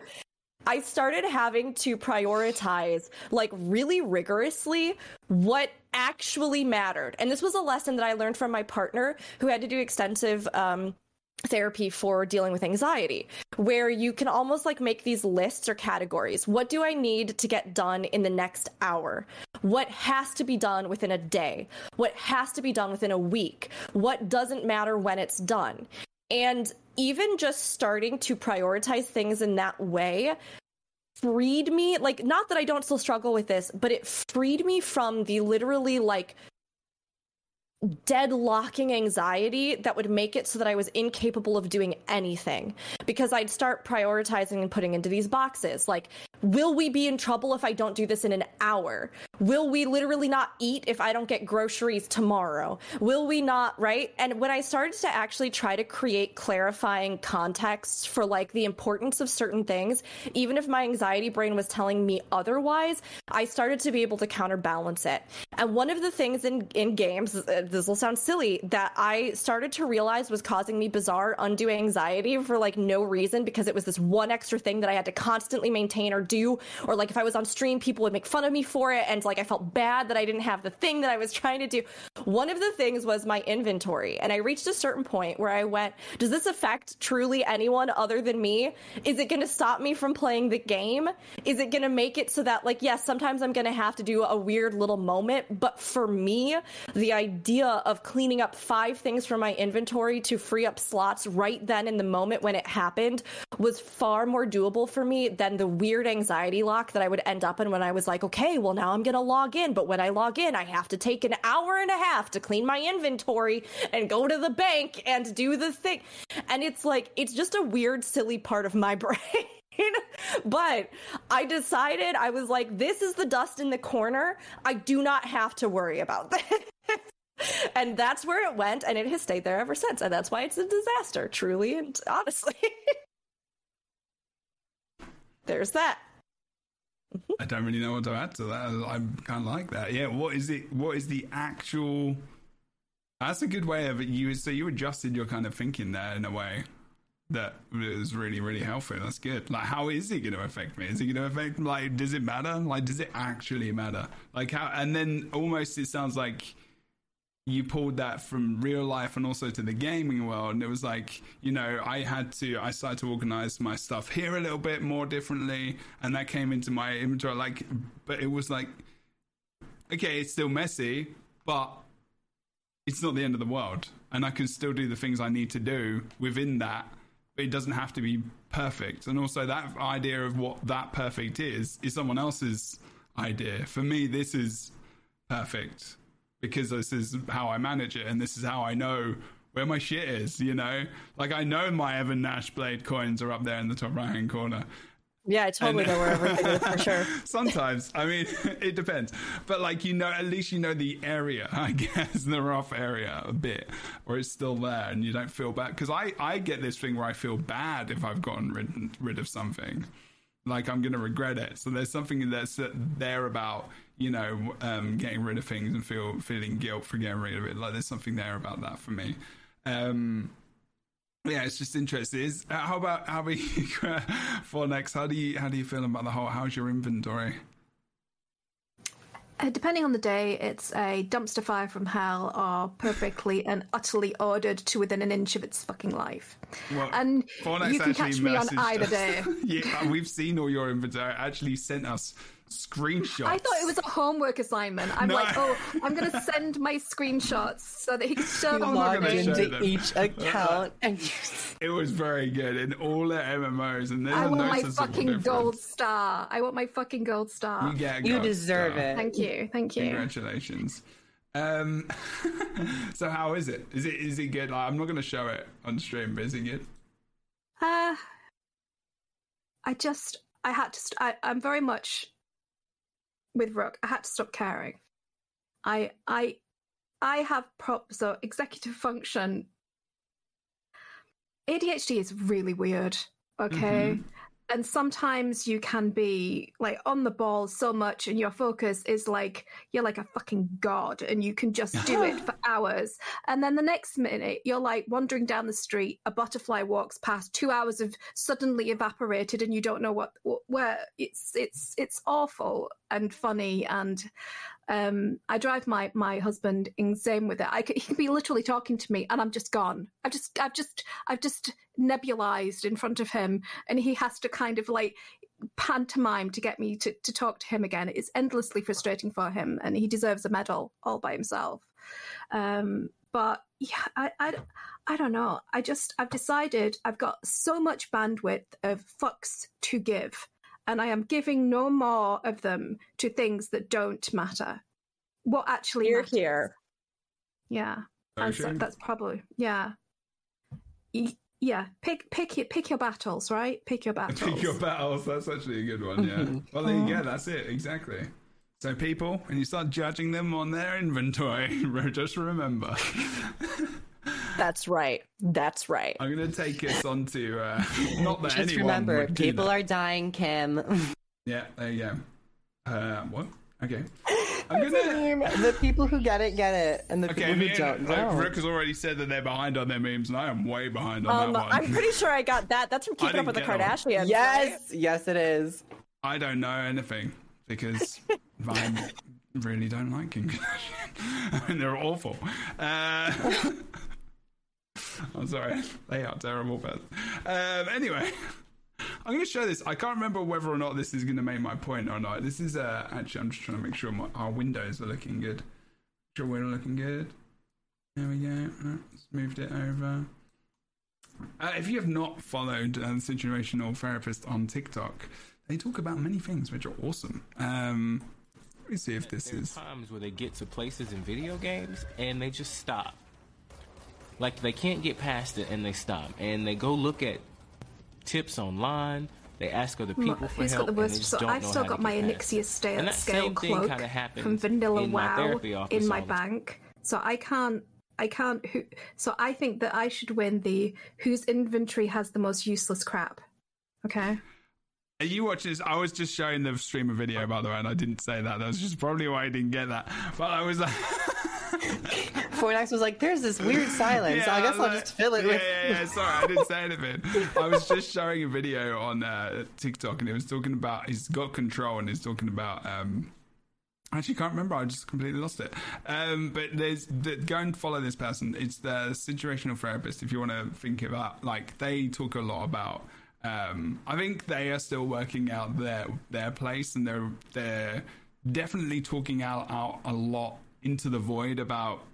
I started having to prioritize, like, really rigorously what actually mattered. And this was a lesson that I learned from my partner who had to do extensive, um, therapy for dealing with anxiety where you can almost like make these lists or categories. What do i need to get done in the next hour? What has to be done within a day? What has to be done within a week? What doesn't matter when it's done? And even just starting to prioritize things in that way freed me like not that i don't still struggle with this but it freed me from the literally like deadlocking anxiety that would make it so that I was incapable of doing anything. Because I'd start prioritizing and putting into these boxes like will we be in trouble if I don't do this in an hour? Will we literally not eat if I don't get groceries tomorrow? Will we not right? And when I started to actually try to create clarifying contexts for like the importance of certain things even if my anxiety brain was telling me otherwise I started to be able to counterbalance it. And one of the things in in games uh, this will sound silly that I started to realize was causing me bizarre undue anxiety for like no reason because it was this one extra thing that I had to constantly maintain or do or like if I was on stream people would make fun of me for it and like I felt bad that I didn't have the thing that I was trying to do. One of the things was my inventory and I reached a certain point where I went, does this affect truly anyone other than me? Is it going to stop me from playing the game? Is it going to make it so that like yes, sometimes I'm going to have to do a weird little moment, but for me, the idea of cleaning up five things from my inventory to free up slots right then in the moment when it happened was far more doable for me than the weird anxiety lock that I would end up in when I was like, okay, well, now I'm going to log in. But when I log in, I have to take an hour and a half to clean my inventory and go to the bank and do the thing. And it's like, it's just a weird, silly part of my brain. but I decided I was like, this is the dust in the corner. I do not have to worry about this. and that's where it went, and it has stayed there ever since. And that's why it's a disaster, truly and honestly. There's that. I don't really know what to add to that. I kind of like that. Yeah. What is it? What is the actual? That's a good way of it. You so you adjusted your kind of thinking there in a way that was really really helpful. That's good. Like, how is it going to affect me? Is it going to affect? Like, does it matter? Like, does it actually matter? Like how? And then almost it sounds like you pulled that from real life and also to the gaming world and it was like you know i had to i started to organize my stuff here a little bit more differently and that came into my inventory like but it was like okay it's still messy but it's not the end of the world and i can still do the things i need to do within that but it doesn't have to be perfect. And also that idea of what that perfect is is someone else's idea. For me this is perfect because this is how I manage it and this is how I know where my shit is, you know? Like I know my Evon Gnashblade coins are up there in the top right hand corner. Yeah, I totally And- know where everything is for sure. Sometimes, I mean, it depends. But like you know, at least you know the area, I guess, the rough area a bit, where it's still there, and you don't feel bad. Because I, I get this thing where I feel bad if I've gotten rid, rid of something, like I'm gonna regret it. So there's something that's there about you know um, getting rid of things and feel feeling guilt for getting rid of it. Like there's something there about that for me. Um, yeah, it's just interesting. Is uh, how about how about you, for next? How do you how do you feel about the whole? How's your inventory? Uh, depending on the day, it's a dumpster fire from hell or perfectly and utterly ordered to within an inch of its fucking life. Well, And you can catch me on either us. day. yeah, we've seen all your inventory. Actually, sent us screenshots. I thought it was a homework assignment. I'm No. like, oh, I'm going to send my screenshots so that he can show them. I'm log gonna into them. each account and you It was very good in all the MMOs, and there's I a want my fucking difference. gold star. I want my fucking gold star. You get a you deserve star. it. Thank you, thank you. Congratulations. Um, so how is it? Is it is it good? Like, I'm not going to show it on stream, but is it good? Uh, I just I had to. St- I, I'm very much with Rook. I had to stop caring. I I I have props so executive function. ADHD is really weird. Okay. Mm-hmm. And sometimes you can be like on the ball so much, and your focus is like you're like a fucking god, and you can just do it for hours. And then the next minute, you're like wandering down the street, a butterfly walks past, two hours have suddenly evaporated, and you don't know what, what where. It's it's it's awful and funny, and um, I drive my my husband insane with it. I he can be literally talking to me, and I'm just gone. I've just I've just I've just nebulized in front of him, and he has to kind of like pantomime to get me to, to talk to him again. It's endlessly frustrating for him, and he deserves a medal all by himself. Um, but yeah, I, I, I don't know. I just I've decided I've got so much bandwidth of fucks to give, and I am giving no more of them to things that don't matter. What actually Here, matters. here. Yeah, and so that's probably yeah. Y- Yeah, pick pick your pick your battles, right? Pick your battles. Pick your battles. That's actually a good one. Yeah. Mm-hmm. well, there you go. That's it. Exactly. So people, when you start judging them on their inventory, just remember. That's right. That's right. I'm going to take us on to uh, not that Just anyone remember, would do people that. are dying, Kim. Yeah, there you go. Uh, what? Okay. I'm gonna. the people who get it get it, and the Okay, people me who don't and, like, don't. Rick has already said that they're behind on their memes, and I am way behind on Um, that one. I'm pretty sure I got that. That's from Keeping Up with the get that one. Kardashians. Yes, yes, it is. I don't know anything because I really don't like Kim Kardashian. I mean, they're awful. Uh, I'm sorry, they are terrible. But um, anyway, I'm going to show this. I can't remember whether or not this is going to make my point or not. This is uh, actually, I'm just trying to make sure my, our windows are looking good. Sure, we're looking good. There we go. Just moved it over. Uh, if you have not followed uh, situational therapist on TikTok, they talk about many things which are awesome. Um, let me see if this There are is. times where they get to places in video games and they just stop. Like they can't get past it and they stop. And they go look at tips online. They ask other people for Who's help. got the worst? So I've still got my get past it. Onyxia scale, And that scale same thing cloak happens from Vanilla in my WoW therapy office in my all time. bank. So I can't. I can't. Who, so I think that I should win the whose inventory has the most useless crap. Okay. Are you watching this? I was just showing the streamer video, by the way, and I didn't say that. That was just probably why I didn't get that. But I was like. Fornax was like, "There's this weird silence. so I guess I'll like- just fill it yeah, with." Yeah, yeah, sorry, I didn't say anything. I was just showing a video on uh, TikTok, and it was talking about he's got control, and he's talking about. Um, I actually can't remember. I just completely lost it. Um, but there's the, go and follow this person. It's the situational therapist. If you want to think about, like, they talk a lot about. Um, I think they are still working out their their place, and they're they're definitely talking out out a lot into the void about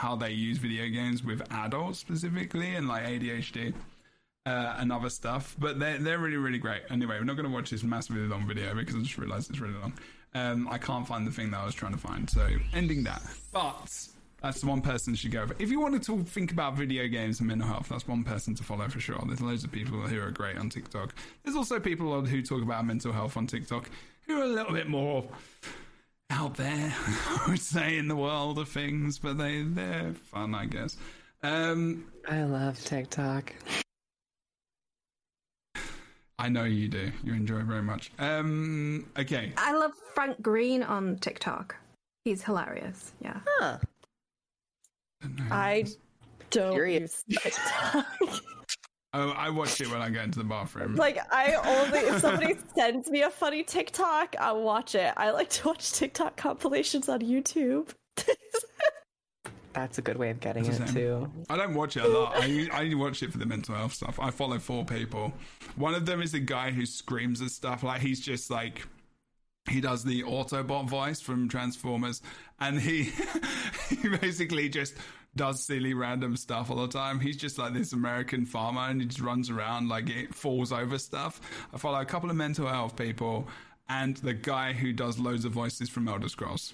how they use video games with adults specifically and like ADHD uh, and other stuff. But they're they're really really great. Anyway, we're not going to watch this massively long video because I just realised it's really long. Um, I can't find the thing that I was trying to find, so ending that. But that's the one person should go. If you wanted to think about video games and mental health, that's one person to follow for sure. There's loads of people who are great on TikTok. There's also people who talk about mental health on TikTok who are a little bit more out there, I would say, in the world of things, but they they're fun, I guess. Um, I love TikTok. I know you do. You enjoy it very much. Um, okay. I love Frank Green on TikTok. He's hilarious. Yeah. Huh. I don't Curious. use TikTok. Oh, I watch it when I go into the bathroom. like I only if somebody sends me a funny TikTok, I'll watch it. I like to watch TikTok compilations on YouTube. That's a good way of getting That's it too. I don't watch it a lot. I, I watch it for the mental health stuff. I follow four people. One of them is the guy who screams at stuff. Like he's just like he does the Autobot voice from Transformers, and he he basically just does silly random stuff all the time. He's just like this American farmer, and he just runs around like it falls over stuff. I follow a couple of mental health people. and the guy who does loads of voices from Elder Scrolls.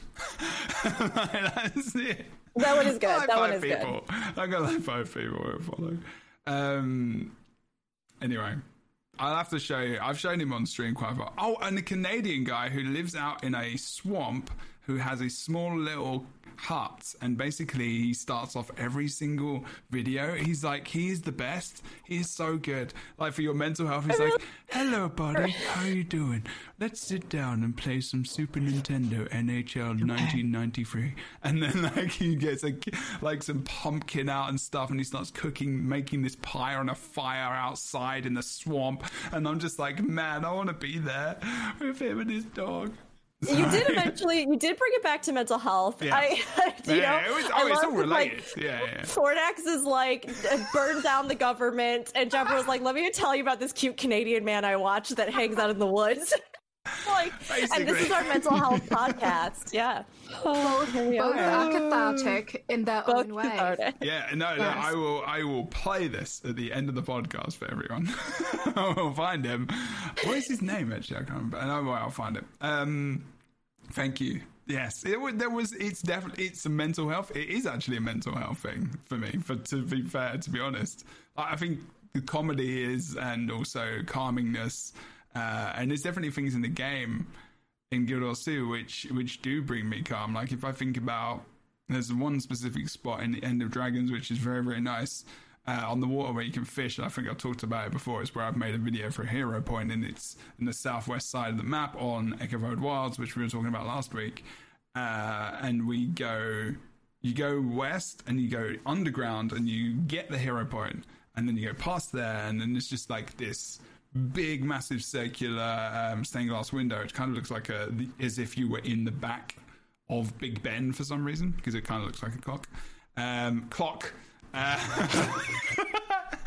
That's it. That one is good. Like that one is people. I got like five people who follow. Um. Anyway, I'll have to show you. I've shown him on stream quite a lot. Oh, and the Canadian guy who lives out in a swamp who has a small little hut and basically he starts off every single video. He's like he is the best. He's so good. Like for your mental health he's like hello buddy. How you doing? Let's sit down and play some super nintendo nhl 1993 and then like he gets like some pumpkin out and stuff and he starts cooking making this pie on a fire outside in the swamp. And i'm just like man i want to be there with him and his dog You did eventually. You did bring it back to mental health. Yeah. I, you yeah, know, it was, it's love all like, related. yeah, yeah. Fornax is like burn down the government, and Jebro was like, "Let me tell you about this cute Canadian man I watched that hangs out in the woods." like, and this is our mental health podcast. Yeah. Oh, here we Both are. are cathartic in their Both own way. cathartic. Yeah, no, no, Yes. I will, I will play this at the end of the podcast for everyone. I will find him. What is his name? Actually, I can't remember. I know where I'll find it. Um, thank you. Yes, it was. There was. It's definitely. It's a mental health. It is actually a mental health thing for me. For to be fair, to be honest, I I think the comedy is, and also calmingness, uh, and there's definitely things in the game in Guild Wars 2 which which do bring me calm. Like if I think about there's one specific spot in the End of Dragons which is very very nice. Uh, on the water where you can fish, I think I've talked about it before. It's where I've made a video for Hero Point, and it's in the southwest side of the map on Echovald Wilds, which we were talking about last week. Uh, and we go, you go west, and you go underground, and you get the Hero Point, and then you go past there, and then it's just like this big, massive circular um, stained glass window. It kind of looks like a as if you were in the back of Big Ben for some reason because it kind of looks like a clock. Um, clock. Uh,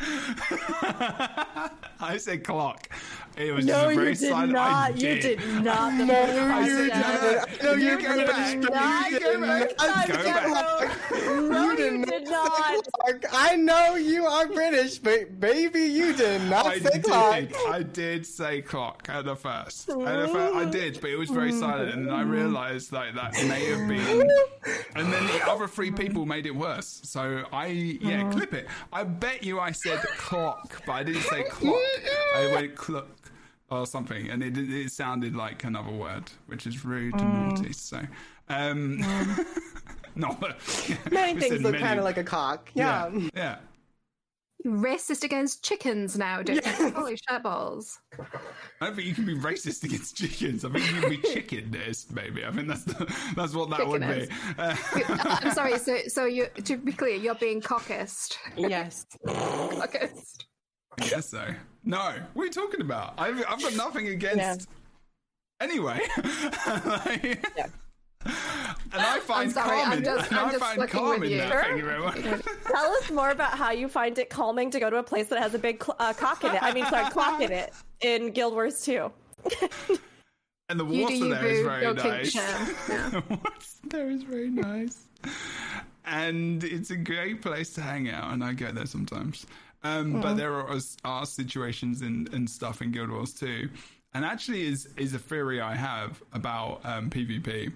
I said clock. It was No, just a very you did silent. not. I You did did. not. The I you did no. You you go did back. not. You go back. You Go did back. not. No, You did did not not. Clark. I know you are British, but baby, you did not I say did. Clark. I did say clock at the first. At the first, I did, but it was very silent, and then I mm. realised like that may have been. And then the other three people made it worse. So I, yeah, oh. clip it. I bet you I said clock, but I didn't say clock. I went clock or something, and it it sounded like another word, which is rude and naughty. So, um, no, Many things look kind of like a cock. Yeah. yeah, yeah. You're racist against chickens now, don't you? Holy shitballs. I don't think you can be racist against chickens. I think you can be chickenist, maybe. I think that's the, that's what that would be. Uh, I'm sorry. So, so you to be clear, you're being cockist. Yes. Cockist. I guess so. No, what are you talking about? I've, I've got nothing against. Anyway, Like- Yeah. And I find sorry, calm I'm in, just- and I'm just find calm with in you. that. Thank you very much. Tell us more about how you find it calming to go to a place that has a big cl- uh, cock in it. I mean, sorry, clock in it in Guild Wars 2. And the water do you, there is boo. very nice. Yeah. the water there is very nice. And it's a great place to hang out, and I go there sometimes. Um, But there are, are situations and, and stuff in Guild Wars 2. And actually, is is a theory I have about um, PvP.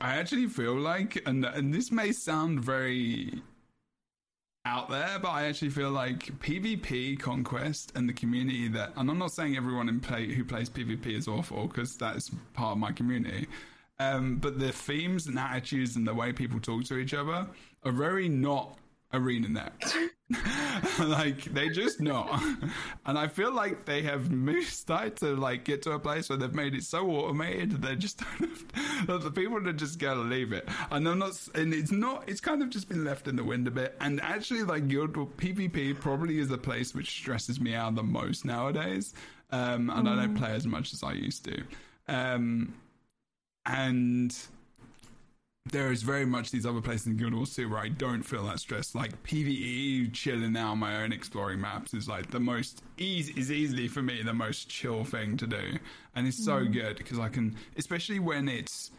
I actually feel like, and and this may sound very out there, but I actually feel like PvP conquest and the community that, and I'm not saying everyone in play who plays PvP is awful because that's part of my community. Um, but the themes and attitudes and the way people talk to each other are very not ArenaNet. like they just not, and I feel like they have moved, started to like get to a place where they've made it so automated that they just don't have, that the people are just gonna leave it. And I'm not, and it's not, it's kind of just been left in the wind a bit. And actually, like War PvP probably is the place which stresses me out the most nowadays. Um, and I don't play as much as I used to. Um, and there is very much these other places in Guild Wars 2 where I don't feel that stress. Like PVE, chilling out on my own, exploring maps is like the most easy is easily for me the most chill thing to do, and it's so mm. good because I can, especially when it's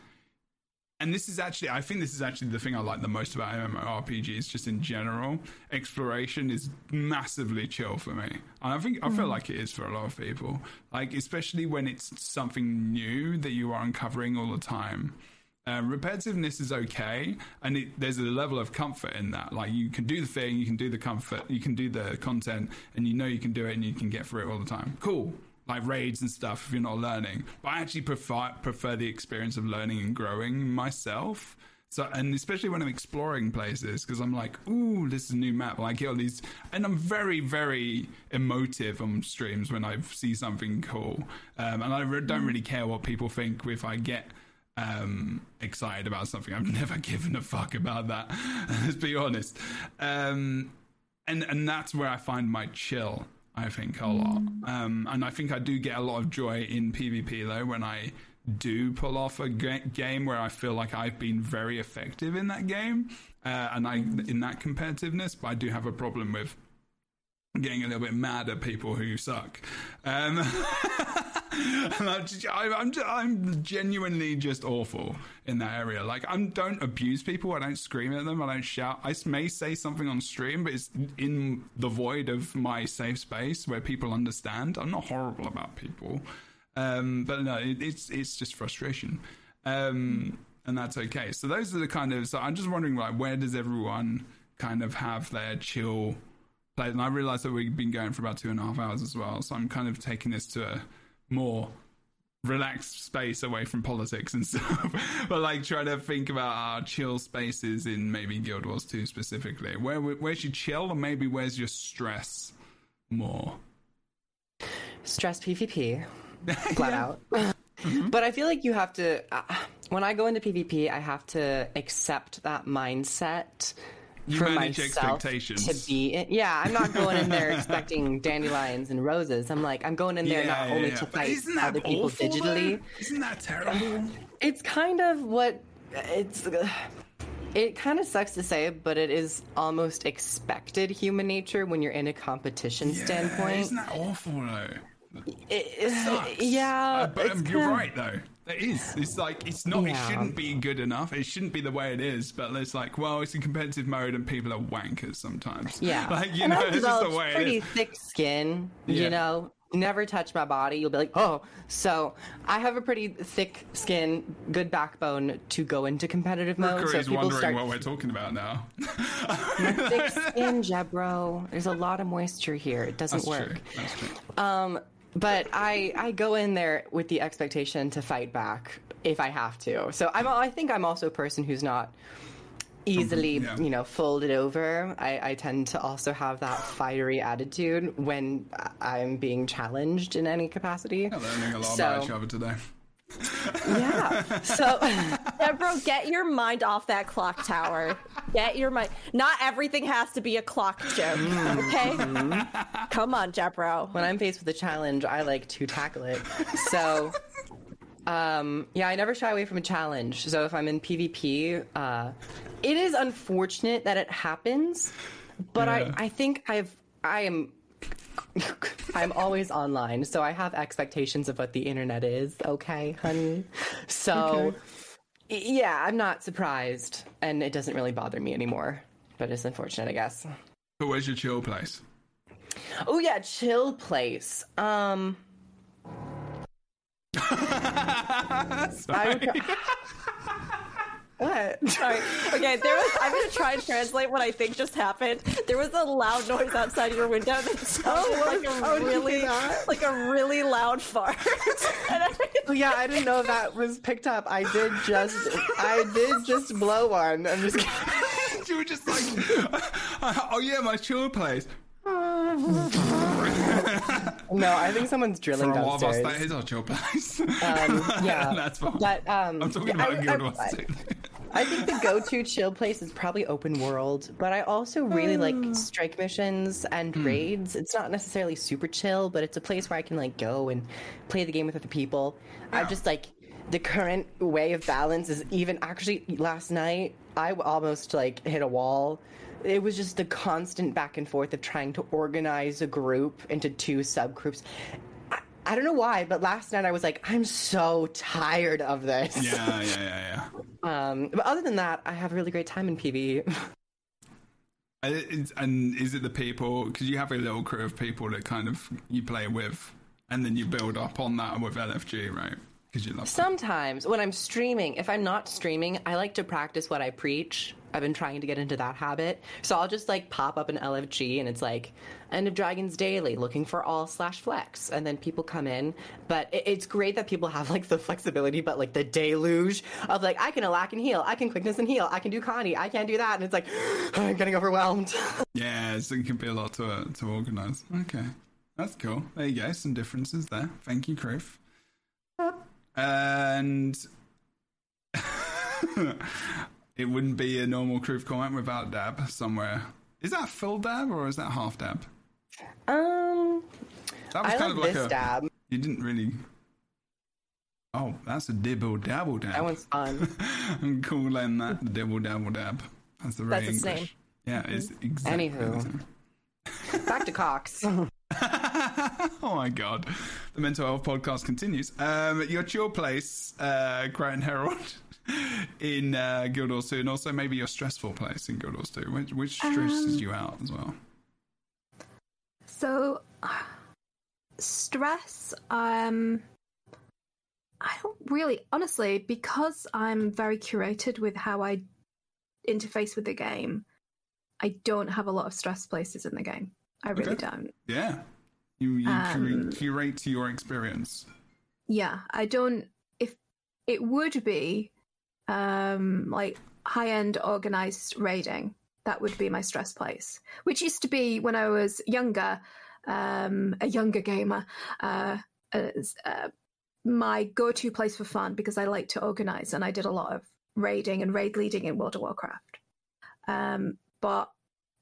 and this is actually, I think this is actually the thing I like the most about MMORPGs, just in general. Exploration is massively chill for me. And I think, I feel mm. like it is for a lot of people. Like, especially when it's something new that you are uncovering all the time. Uh, repetitiveness is okay, and it, there's a level of comfort in that. Like you can do the thing, you can do the comfort, you can do the content, and you know you can do it, and you can get through it all the time. Cool, like raids and stuff. If you're not learning, but I actually prefer prefer the experience of learning and growing myself. So, and especially when I'm exploring places, because I'm like, ooh, this is a new map. Like, all these, and I'm very, very emotive on streams when I see something cool. Um, and I re- don't really care what people think if I get um, excited about something. I've never given a fuck about that. Let's be honest. Um, and and that's where I find my chill. I think a lot, um, and I think I do get a lot of joy in PvP though when I do pull off a game where I feel like I've been very effective in that game, uh, and I in that competitiveness. But I do have a problem with getting a little bit mad at people who suck. Um, I'm, just, I'm, ju- I'm genuinely just awful in that area. Like, I don't abuse people. I don't scream at them. I don't shout. I may say something on stream, but it's in the void of my safe space where people understand. I'm not horrible about people. Um, but no, it, it's it's just frustration. Um, and that's okay. So those are the kind of. So I'm just wondering, like, where does everyone kind of have their chill play? And I realized that we've been going for about two and a half hours as well. So I'm kind of taking this to a more relaxed space away from politics and stuff. but like trying to think about our chill spaces in maybe Guild Wars 2 specifically. Where where's your chill, or maybe where's your stress more? Stress PvP, flat Yeah. out. But I feel like you have to. Uh, when I go into PvP, I have to accept that mindset You for manage myself expectations. to be. In, yeah, I'm not going in there expecting dandelions and roses. I'm like, I'm going in there not only to fight isn't that other people awful, digitally. though? Isn't that terrible? It's kind of what it's. It kind of sucks to say, but it is almost expected human nature when you're in a competition Yeah, standpoint. Isn't that awful though? It- Sucks. yeah, Uh, but it's um, you're right though. It is. It's like it's not. It shouldn't be good enough. It shouldn't be the way it is. But it's like, well, it's a competitive mode, and people are wankers sometimes. Yeah, like you and know, I've it's just the way pretty it is. thick skin. Yeah. You know, never touch my body. You'll be like, oh. So I have a pretty thick skin, good backbone to go into competitive mode. So people wondering start what we're talking about now. thick skin, Jebro. There's a lot of moisture here. It doesn't That's work. true. That's true. Um, but I I go in there with the expectation to fight back if I have to. So I'm I think I'm also a person who's not easily mm-hmm. yeah. you know folded over. I, I tend to also have that fiery attitude when I'm being challenged in any capacity. Learning a lot So- about each other today. Yeah. So Jebro, get your mind off that clock tower. Get your mind. Not everything has to be a clock joke. Okay. Come on, Jebro. when I'm faced with a challenge, I like to tackle it. So, um, yeah, I never shy away from a challenge. So if I'm in PvP, uh, it is unfortunate that it happens, but Yeah. I, I think I've, I am, I'm always online, so I have expectations of what the internet is. Okay, honey. So, y- yeah, I'm not surprised, and it doesn't really bother me anymore. But it's unfortunate, I guess. But where's your chill place? Oh yeah, chill place. Um. I would, what? Sorry. Okay, there was. I'm gonna try and translate what I think just happened. There was a loud noise outside your window that sounded like a oh, really, like a really loud fart. I, Oh, yeah, I didn't know that was picked up. I did just, I did just blow one. I'm just. kidding. you were just like, oh yeah, my chill place. No, I think someone's drilling For a lot of us, that is our chill place. Um, yeah, That's fine. But um, I'm talking yeah, about I- Guild I- Wars I- 2. I think the go-to chill place is probably open world, but I also really like hmm. strike missions and hmm. raids. It's not necessarily super chill, but it's a place where I can like go and play the game with other people. I'm just like the current way of balance is even actually last night I almost like hit a wall. It was just the constant back and forth of trying to organize a group into two subgroups. I- don't know why, but last night I was like, I'm so tired of this. Yeah, yeah, yeah, yeah. Um, but other than that, I have a really great time in PvE. Uh, And is it the people? Because you have a little crew of people that kind of you play with, and then you build up on that with LFG, right? Because you love. them. Sometimes when I'm streaming, if I'm not streaming, I like to practice what I preach. I've been trying to get into that habit. So I'll just like pop up an LFG and it's like End of Dragons Daily looking for all slash flex. And then people come in. But it, it's great that people have like the flexibility, but like the deluge of like, I can alac and heal, I can quickness and heal, I can do condi, I can't do that. And it's like, I'm getting overwhelmed. Yeah, so it can be a lot to uh, to organise. Okay, that's cool. There you go. Some differences there. Thank you, Kroof. And it wouldn't be a normal Kroof comment without dab somewhere. Is that full dab or is that half dab? um, That was I kind like of like this a. dab. You didn't really. Oh, that's a dibble dabble dab. That one's fun. I'm calling that the dibble dabble dab. That's the very That's its English. Yeah, it's exactly. the Anywho. same. Back to Cox. oh my god. The Mental Health Podcast continues. Um, you're at your place, uh, Krytan Herald in uh, Guild Wars 2, and also maybe your stressful place in Guild Wars 2. Which, which stresses you out as well? So, stress. Um, I don't really, honestly, because I'm very curated with how I interface with the game. I don't have a lot of stress places in the game. I really Okay. don't. Yeah. You, you Um, curate, curate your experience. Yeah, I don't. If it would be um like high end organized raiding, that would be my stress place. Which used to be when I was younger, um, a younger gamer. Uh, as, uh, my go to place for fun because I like to organize and I did a lot of raiding and raid leading in World of Warcraft. Um, but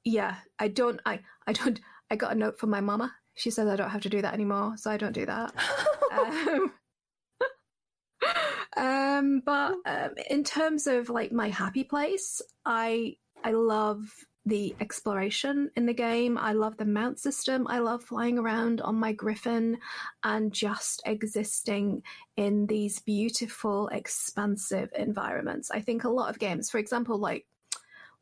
yeah, I don't. I I don't. I got a note from my mama. She says I don't have to do that anymore, so I don't do that. um, um, but um, in terms of like my happy place, I I love the exploration in the game. I love the mount system. I love flying around on my griffin and just existing in these beautiful, expansive environments. I think a lot of games, for example, like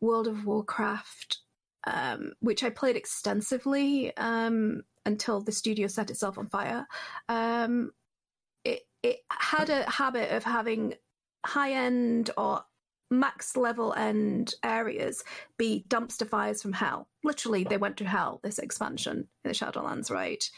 World of Warcraft, um, which I played extensively um, until the studio set itself on fire. Um, it it had a habit of having high end or max level end areas be dumpster fires from hell. Literally, they went to hell. This expansion in the Shadowlands, right?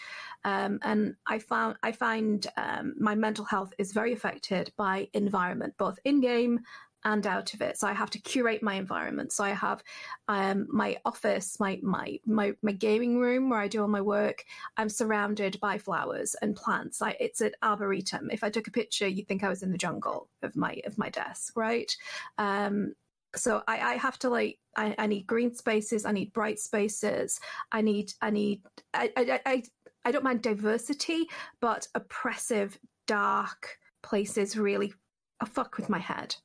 Um, and I found I find um, my mental health is very affected by environment, both in game and out of it. So I have to curate my environment. So I have um, my office, my, my my my gaming room where I do all my work. I'm surrounded by flowers and plants. I, it's an arboretum. If I took a picture, you'd think I was in the jungle of my of my desk, right? Um, so I, I have to like I, I need green spaces. I need bright spaces. I need I need I I, I, I don't mind diversity, but oppressive, dark places really fuck with my head.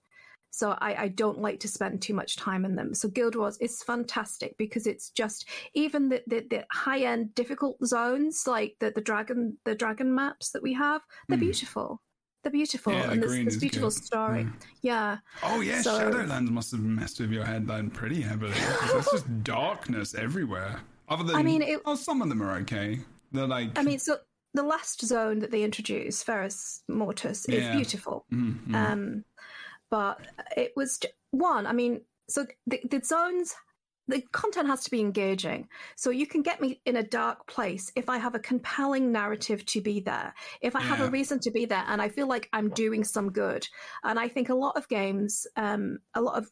So I, I don't like to spend too much time in them. So Guild Wars is fantastic because it's just even the, the, the high end difficult zones like the, the dragon the dragon maps that we have, they're beautiful. They're beautiful Hmm. Yeah, and there's this is beautiful good. story. Yeah. Oh yeah, So- Shadowlands must have messed with your head then pretty heavily. There's just darkness everywhere. Other than, I mean, it- oh, some of them are okay. They're like, I mean, so the last zone that they introduce, Zereth Mortis, is Yeah. beautiful. mm, mm. Um, but it was one. I mean, so the, the zones, the content has to be engaging. So you can get me in a dark place if I have a compelling narrative to be there, if I have a reason to be there, and I feel like I'm doing some good. And I think a lot of games, um, a lot of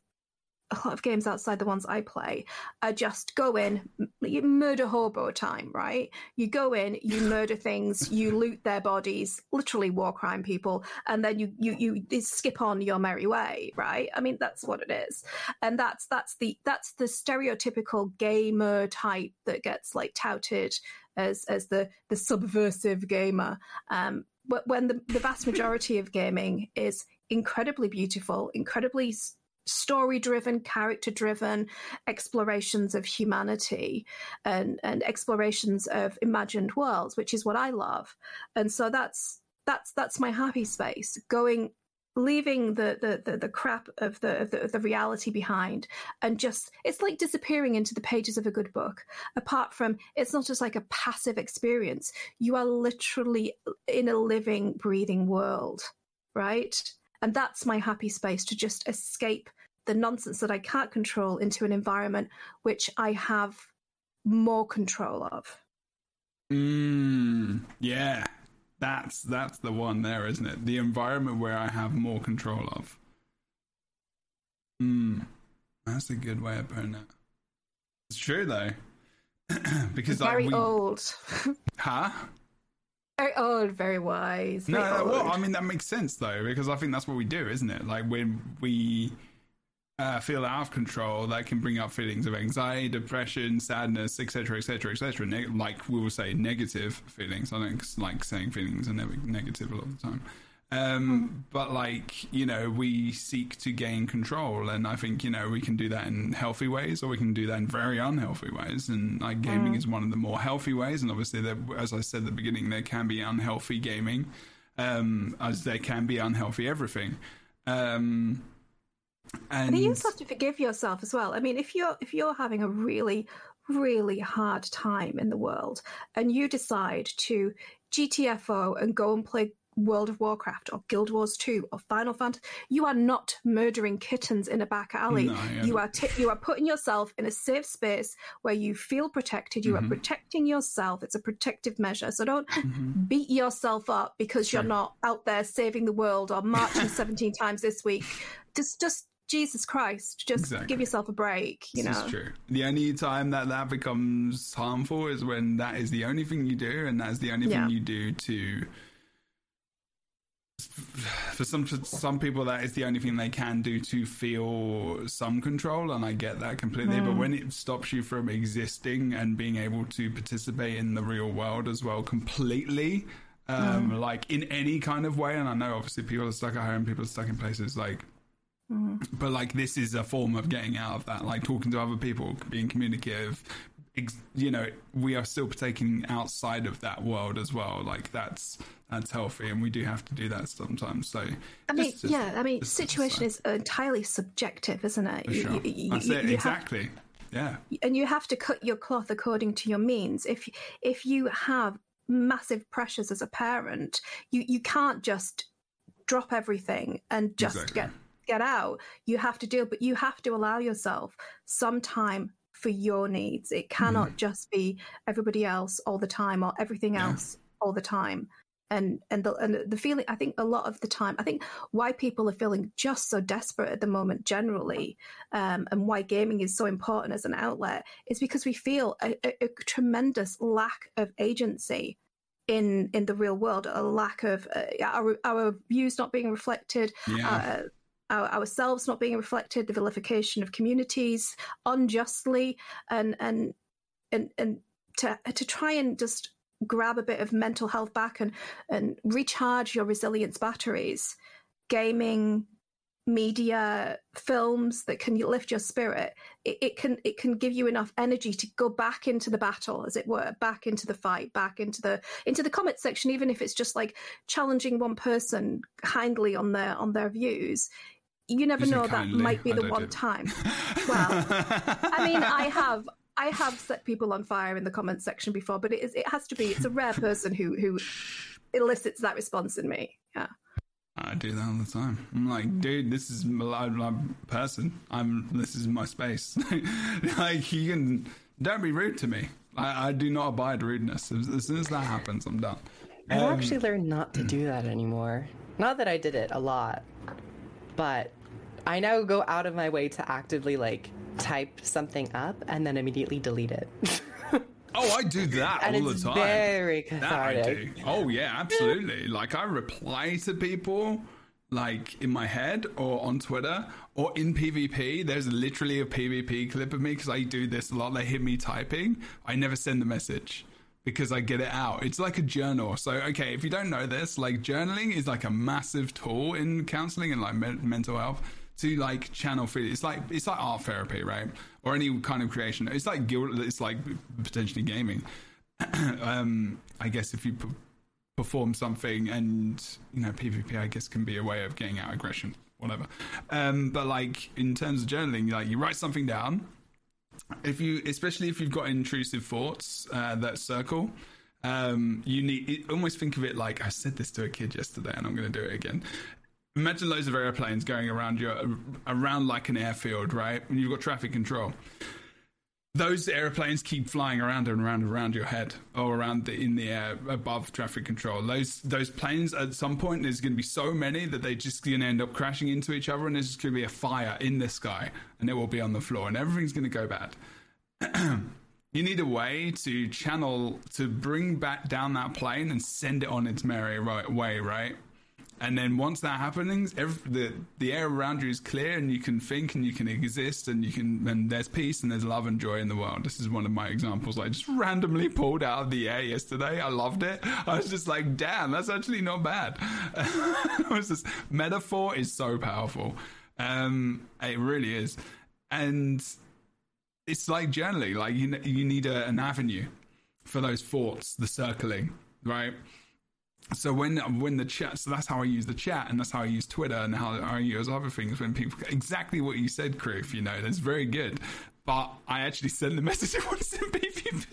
a lot of games outside the ones I play are just go in, you murder hobo time, right? You go in, you murder things, you loot their bodies, literally war crime people, and then you you you, skip on your merry way, right? I mean that's what it is, and that's that's the that's the stereotypical gamer type that gets like touted as as the the subversive gamer. Um, but when the, the vast majority of gaming is incredibly beautiful, incredibly story driven, character driven explorations of humanity and, and explorations of imagined worlds, which is what I love. And so that's that's that's my happy space. Going leaving the the, the, the crap of the, the of the reality behind and just it's like disappearing into the pages of a good book apart from it's not just like a passive experience you are literally in a living breathing world right and that's my happy space to just escape the nonsense that I can't control into an environment which I have more control of. Mm, yeah, that's that's the one there, isn't it? The environment where I have more control of. Hmm, that's a good way of putting it. It's true though, because very like, we... old. huh? Very old, very wise. Very no, old. well, I mean that makes sense though, because I think that's what we do, isn't it? Like when we uh, feel out of control, that can bring up feelings of anxiety, depression, sadness, etc., etc., etc. like we will say, negative feelings. I don't like saying feelings are never negative a lot of the time. Um, but like you know, we seek to gain control, and I think you know we can do that in healthy ways, or we can do that in very unhealthy ways. And like gaming mm. is one of the more healthy ways. And obviously, there, as I said at the beginning, there can be unhealthy gaming, um, as there can be unhealthy everything. Um, and, and you also have to forgive yourself as well. I mean, if you're if you're having a really really hard time in the world and you decide to GTFO and go and play World of Warcraft or Guild Wars 2 or Final Fantasy, you are not murdering kittens in a back alley. No, you are t- you are putting yourself in a safe space where you feel protected. You mm-hmm. are protecting yourself. It's a protective measure. So don't mm-hmm. beat yourself up because you're not out there saving the world or marching 17 times this week. Just just Jesus Christ, just exactly. give yourself a break. You this know, is true. The only time that that becomes harmful is when that is the only thing you do, and that's the only yeah. thing you do to. For some for some people, that is the only thing they can do to feel some control, and I get that completely. Mm. But when it stops you from existing and being able to participate in the real world as well, completely, um, mm. like in any kind of way, and I know obviously people are stuck at home, people are stuck in places like Mm-hmm. But like this is a form of getting out of that, like talking to other people, being communicative. You know, we are still taking outside of that world as well. Like that's that's healthy, and we do have to do that sometimes. So I mean, just, yeah, I mean, situation is entirely subjective, isn't it? Sure. You, you, that's it, exactly. Have, yeah, and you have to cut your cloth according to your means. If if you have massive pressures as a parent, you you can't just drop everything and just exactly. get get out, you have to deal, but you have to allow yourself some time for your needs. It cannot mm. just be everybody else all the time or everything else yeah. all the time. And and the and the feeling I think a lot of the time I think why people are feeling just so desperate at the moment generally, um, and why gaming is so important as an outlet is because we feel a, a, a tremendous lack of agency in in the real world, a lack of uh, our our views not being reflected, yeah. uh, our, ourselves not being reflected, the vilification of communities unjustly, and and and and to to try and just grab a bit of mental health back and and recharge your resilience batteries. Gaming, media, films that can lift your spirit. It, it, can it can give you enough energy to go back into the battle, as it were, back into the fight, back into the into the comment section, even if it's just like challenging one person kindly on their on their views you never know that might be the one time. well, I mean, I have I have set people on fire in the comment section before, but it is it has to be it's a rare person who who elicits that response in me. Yeah. I do that all the time. I'm like, dude, this is my, my person. I'm this is my space. like you can don't be rude to me. I, I do not abide rudeness. As, as, soon as that happens, I'm done. I've um, actually learned not to do that anymore. Not that I did it a lot, but I now go out of my way to actively like type something up and then immediately delete it. Oh, I do that and all the time. Very cathartic. That I do. Oh yeah, absolutely. like I reply to people like in my head or on Twitter or in PvP. There's literally a PvP clip of me because I do this a lot. They hit me typing. I never send the message because I get it out. It's like a journal. So, okay, if you don't know this, like journaling is like a massive tool in counseling and like me- mental health to like channel feelings. It's like it's like art therapy, right? Or any kind of creation. It's like. It's like potentially gaming. um, I guess if you p- perform something and you know PvP, I guess can be a way of getting out aggression, whatever. Um, but like in terms of journaling, like you write something down. If you, especially if you've got intrusive thoughts uh, that circle, um, you need almost think of it like I said this to a kid yesterday, and I'm going to do it again. Imagine loads of airplanes going around your around like an airfield, right? And you've got traffic control those airplanes keep flying around and around and around your head or around the, in the air above traffic control. Those those planes at some point there's going to be so many that they're just going to end up crashing into each other, and there's just going to be a fire in the sky, and it will be on the floor, and everything's going to go bad. you need a way to channel to bring back down that plane and send it on its merry right way, right? And then once that happens, every, the the air around you is clear, and you can think, and you can exist, and you can, and there's peace, and there's love and joy in the world. This is one of my examples. I just randomly pulled out of the air yesterday. I loved it. I was just like, damn, that's actually not bad. was this metaphor is so powerful. Um, it really is, and it's like generally, Like you, you need a, an avenue for those thoughts, the circling, right? So when when the chat so that's how i use the chat and that's how i use twitter and how i use other things when people exactly what you said Kroof, you know that's very good. But i actually send the message i want to pvp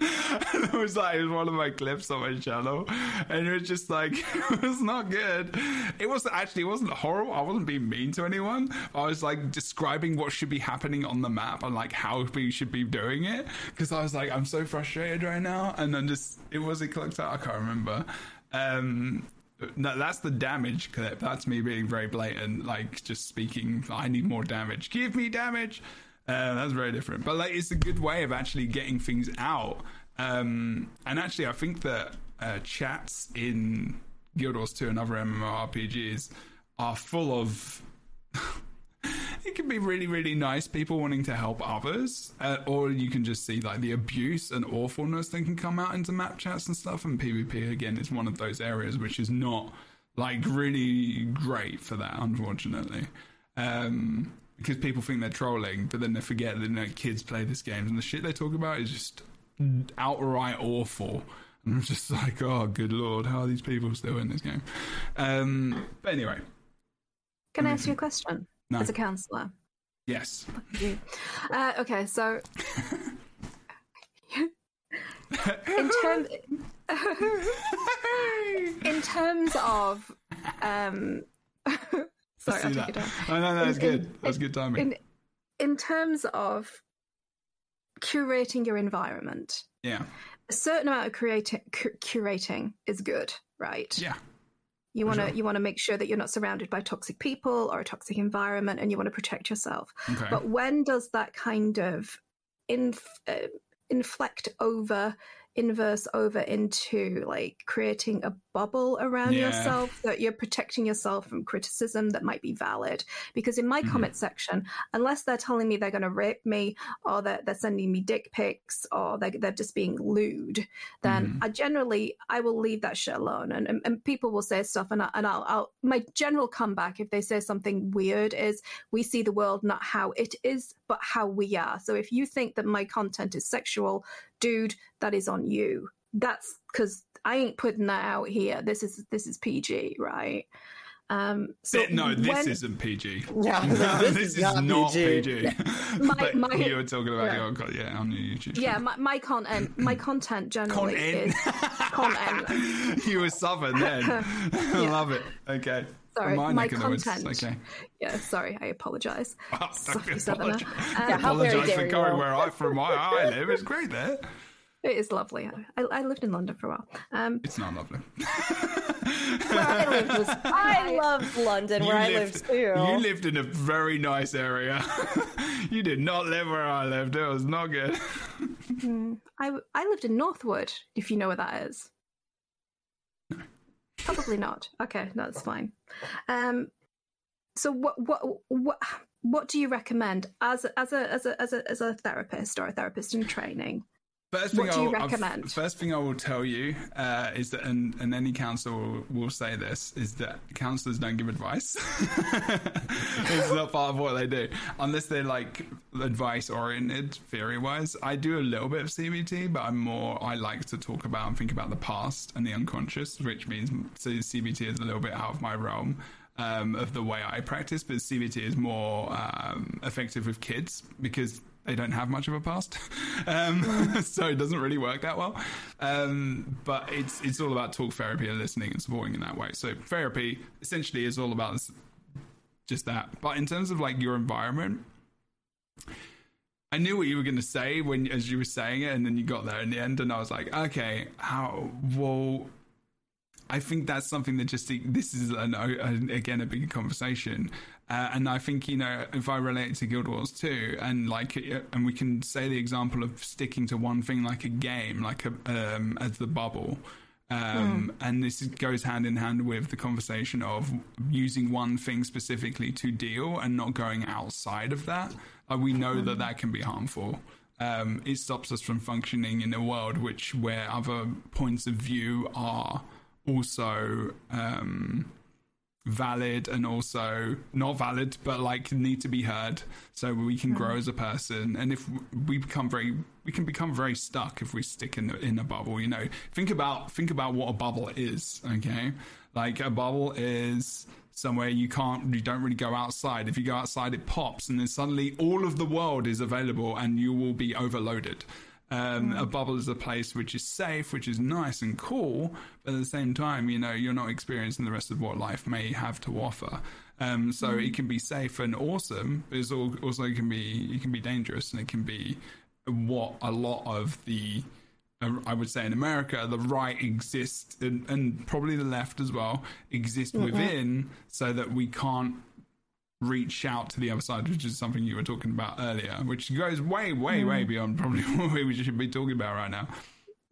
and it was like it was one of my clips on my channel. And it was just like it was not good. It was actually it wasn't horrible. I wasn't being mean to anyone. I was like describing what should be happening on the map and like how we should be doing it. Because i was like i'm so frustrated right now. And then just it was it clicked out i can't remember um, no, that's the damage clip. That's me being very blatant, like just speaking. I need more damage. Give me damage. Uh, that's very different, but like it's a good way of actually getting things out. Um, and actually, I think that uh, chats in Guild Wars 2 and other MMORPGs are full of it can be really, really nice people wanting to help others, uh, or you can just see like the abuse and awfulness that can come out into map chats and stuff. And PvP again is one of those areas which is not like really great for that, unfortunately. Um, because people think they're trolling, but then they forget that you know, kids play this game and the shit they talk about is just outright awful. And I'm just like, oh, good lord, how are these people still in this game? Um, but anyway. Can I ask you a question? No. As a counselor. Yes. Uh, okay, so in terms in terms of um sorry, I'll take it down. No, no, no, that's good. That's good timing. In in terms of curating your environment, yeah. a certain amount of creating cu- curating is good, right? Yeah. You want to sure. you want to make sure that you're not surrounded by toxic people or a toxic environment, and you want to protect yourself. Okay. But when does that kind of inf- uh, inflect over, inverse over into like creating a bubble around Yeah. yourself that you're protecting yourself from criticism that might be valid? Because in my Mhm. comment section, unless they're telling me they're going to rape me or they're, they're sending me dick pics or they're, they're just being lewd, then Mhm. I generally I will leave that shit alone. And and, and people will say stuff, and I, and I'll, I'll my general comeback if they say something weird is we see the world not how it is, but how we are. So if you think that my content is sexual, dude, that is on you. That's because I ain't putting that out here. This is this is PG, right? Um, so Th- no, this when- isn't PG. Yeah, No, this this, is is not not PG. PG. My- my- you were talking about yeah. your yeah on your YouTube. yeah, my, my content, my content generally Content. is content. you were southern then. I love it. Okay. Sorry, From my neck of the woods. content. Okay. Yeah, sorry, I apologize. Oh, don't Sophie be Southerner. apologise. Um, Yeah, Apologise for going where I from my I live. It's great there. It is lovely. I, I lived in London for a while. Um, It's not lovely. Where I lived was I loved London, where I lived too. You lived in a very nice area. you did not live where I lived. It was not good. I, I lived in Northwood, if you know where that is. Probably not. Okay, that's fine. Um, so what what what what do you recommend as as a as a as a as a therapist or a therapist in training? First What do you I'll- I'll- recommend? first thing I will tell you uh, is that, and, and any will, will say this, is that counsellors don't give advice. it's not part of what they do, unless they're like advice oriented, theory wise. I do a little bit of CBT, but I'm more. I like to talk about and think about the past and the unconscious, which means so CBT is a little bit out of my realm. Um, of the way I practice, but CBT is more um, effective with kids because they don't have much of a past, um, so it doesn't really work that well. Um, but it's it's all about talk therapy and listening and supporting in that way. So therapy essentially is all about this, just that. But in terms of like your environment, I knew what you were going to say when as you were saying it, and then you got there in the end, and I was like, okay, how well. I think that's something that just this is an, an, again a big conversation, uh, and I think you know if I relate it to Guild Wars 2, and like and we can say the example of sticking to one thing like a game, like a um, as the bubble, um, and this goes hand in hand with the conversation of using one thing specifically to deal and not going outside of that. Like we know that that can be harmful. Um, it stops us from functioning in a world which where other points of view are also um, valid and also not valid, but like need to be heard, so we can grow as a person. And if we become very, we can become very stuck if we stick in in a bubble. You know, think about think about what a bubble is. Okay, like a bubble is somewhere you can't you don't really go outside if you go outside it pops and then suddenly all of the world is available and you will be overloaded um, a bubble is a place which is safe, which is nice and cool, but at the same time, you know, you're not experiencing the rest of what life may have to offer. Um, so it can be safe and awesome, but it's al- also can be it can be dangerous, and it can be what a lot of the uh, I would say in America, the right exists, and, and probably the left as well, exist within, so that we can't reach out to the other side, which is something you were talking about earlier, which goes way, way, way mm. beyond probably what we should be talking about right now.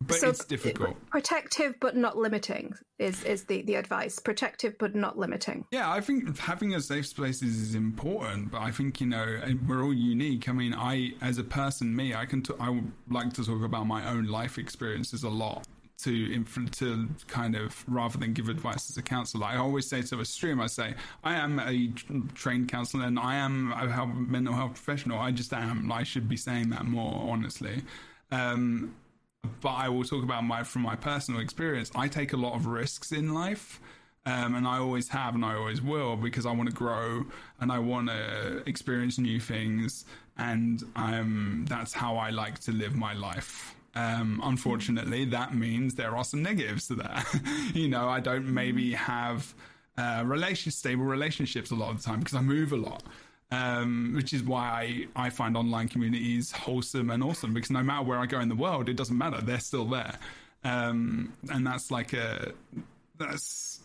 But So it's difficult. Uh, protective but not limiting is is the the advice. Protective but not limiting. Yeah, I think having a safe spaces is important, but I think you know we're all unique. I mean, I as a person, me, I can t- I would like to talk about my own life experiences a lot to inf- to kind of rather than give advice as a counselor. I always say to a stream, I say I am a trained counselor and I am a health, mental health professional. I just am. I should be saying that more honestly. Um, but I will talk about my from my personal experience. I take a lot of risks in life, um, and I always have, and I always will, because I want to grow and I want to experience new things, and um, that's how I like to live my life. Um, unfortunately, that means there are some negatives to that. you know, I don't maybe have uh, relation stable relationships a lot of the time because I move a lot um, which is why I, I find online communities wholesome and awesome because no matter where I go in the world, it doesn't matter; they're still there, um, and that's like a that's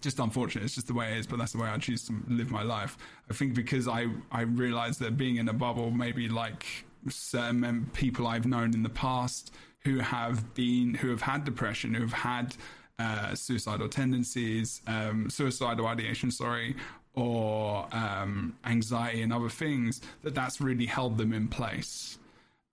just unfortunate. It's just the way it is, but that's the way I choose to live my life. I think because I I realize that being in a bubble, maybe like certain people I've known in the past who have been who have had depression, who have had uh, suicidal tendencies, um, suicidal ideation, sorry, or um, anxiety and other things, that that's really held them in place.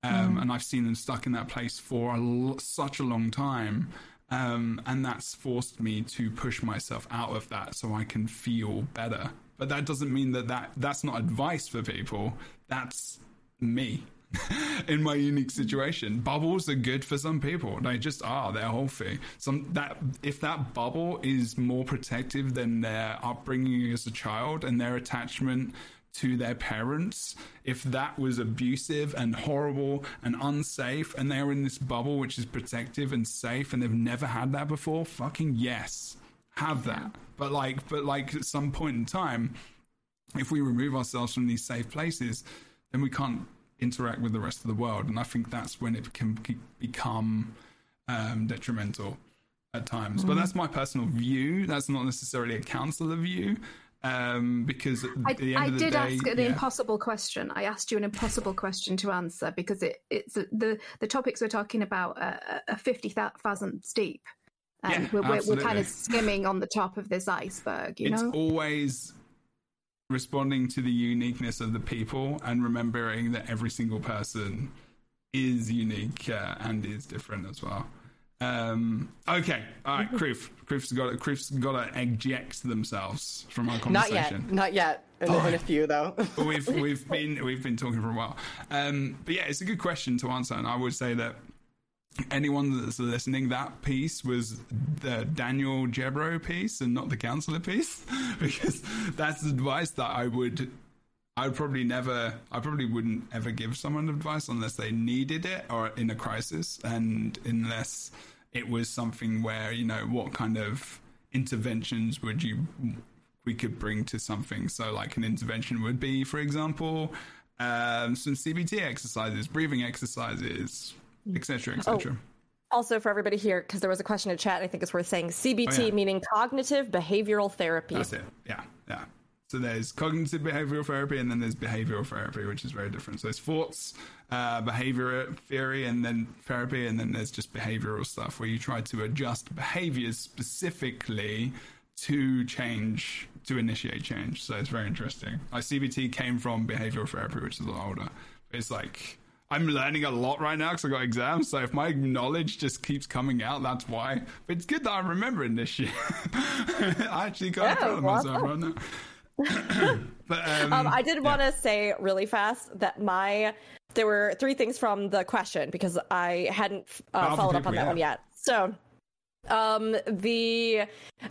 Um, And I've seen them stuck in that place for a l- such a long time. Um, and that's forced me to push myself out of that so I can feel better. But that doesn't mean that, that that's not advice for people. That's me in my unique situation. Bubbles are good for some people. They just are. They're healthy. Some that if that bubble is more protective than their upbringing as a child and their attachment to their parents, if that was abusive and horrible and unsafe, and they're in this bubble which is protective and safe, and they've never had that before, fucking yes, have that. But like, but like at some point in time, if we remove ourselves from these safe places, then we can't interact with the rest of the world, and I think that's when it can become um, detrimental at times. But that's my personal view. That's not necessarily a counselor view. Um, because at I, the end I of the did day, ask an yeah. impossible question. I asked you an impossible question to answer because it, it's the the topics we're talking about are, are fifty thousand deep. Um, Yeah, we're, we're, we're kind of skimming on the top of this iceberg, you it's know. always responding to the uniqueness of the people and remembering that every single person is unique uh, and is different as well. Um, okay, all right, Kroof. Kroof's got Kroof's got to eject themselves from our conversation. Not yet. Not yet. In, a- in a few though. We've we've been we've been talking for a while. Um, but yeah, it's a good question to answer, and I would say that anyone that's listening, that piece was the Daniel Jebro piece and not the counselor piece, because that's advice that I would. I would probably never, I probably wouldn't ever give someone advice unless they needed it or in a crisis, and unless it was something where you know what kind of interventions would you we could bring to something. So, like an intervention would be, for example, um, some CBT exercises, breathing exercises, etc., etc. Also, for everybody here, because there was a question in chat, I think it's worth saying CBT Oh, yeah. meaning cognitive behavioral therapy. That's it. Yeah, yeah. So there's cognitive behavioral therapy, and then there's behavioral therapy, which is very different. So there's thoughts, uh, behavior theory, and then therapy, and then there's just behavioral stuff where you try to adjust behaviors specifically to change, to initiate change. So it's very interesting. Like CBT came from behavioral therapy, which is a lot older. It's like I'm learning a lot right now because I got exams. So if my knowledge just keeps coming out, that's why. But it's good that I'm remembering this shit. I actually kind of Yeah, proud myself right now. but um, Um, I did want to say really fast that my there were three things from the question because I hadn't uh, followed up on that one yet. So, um, the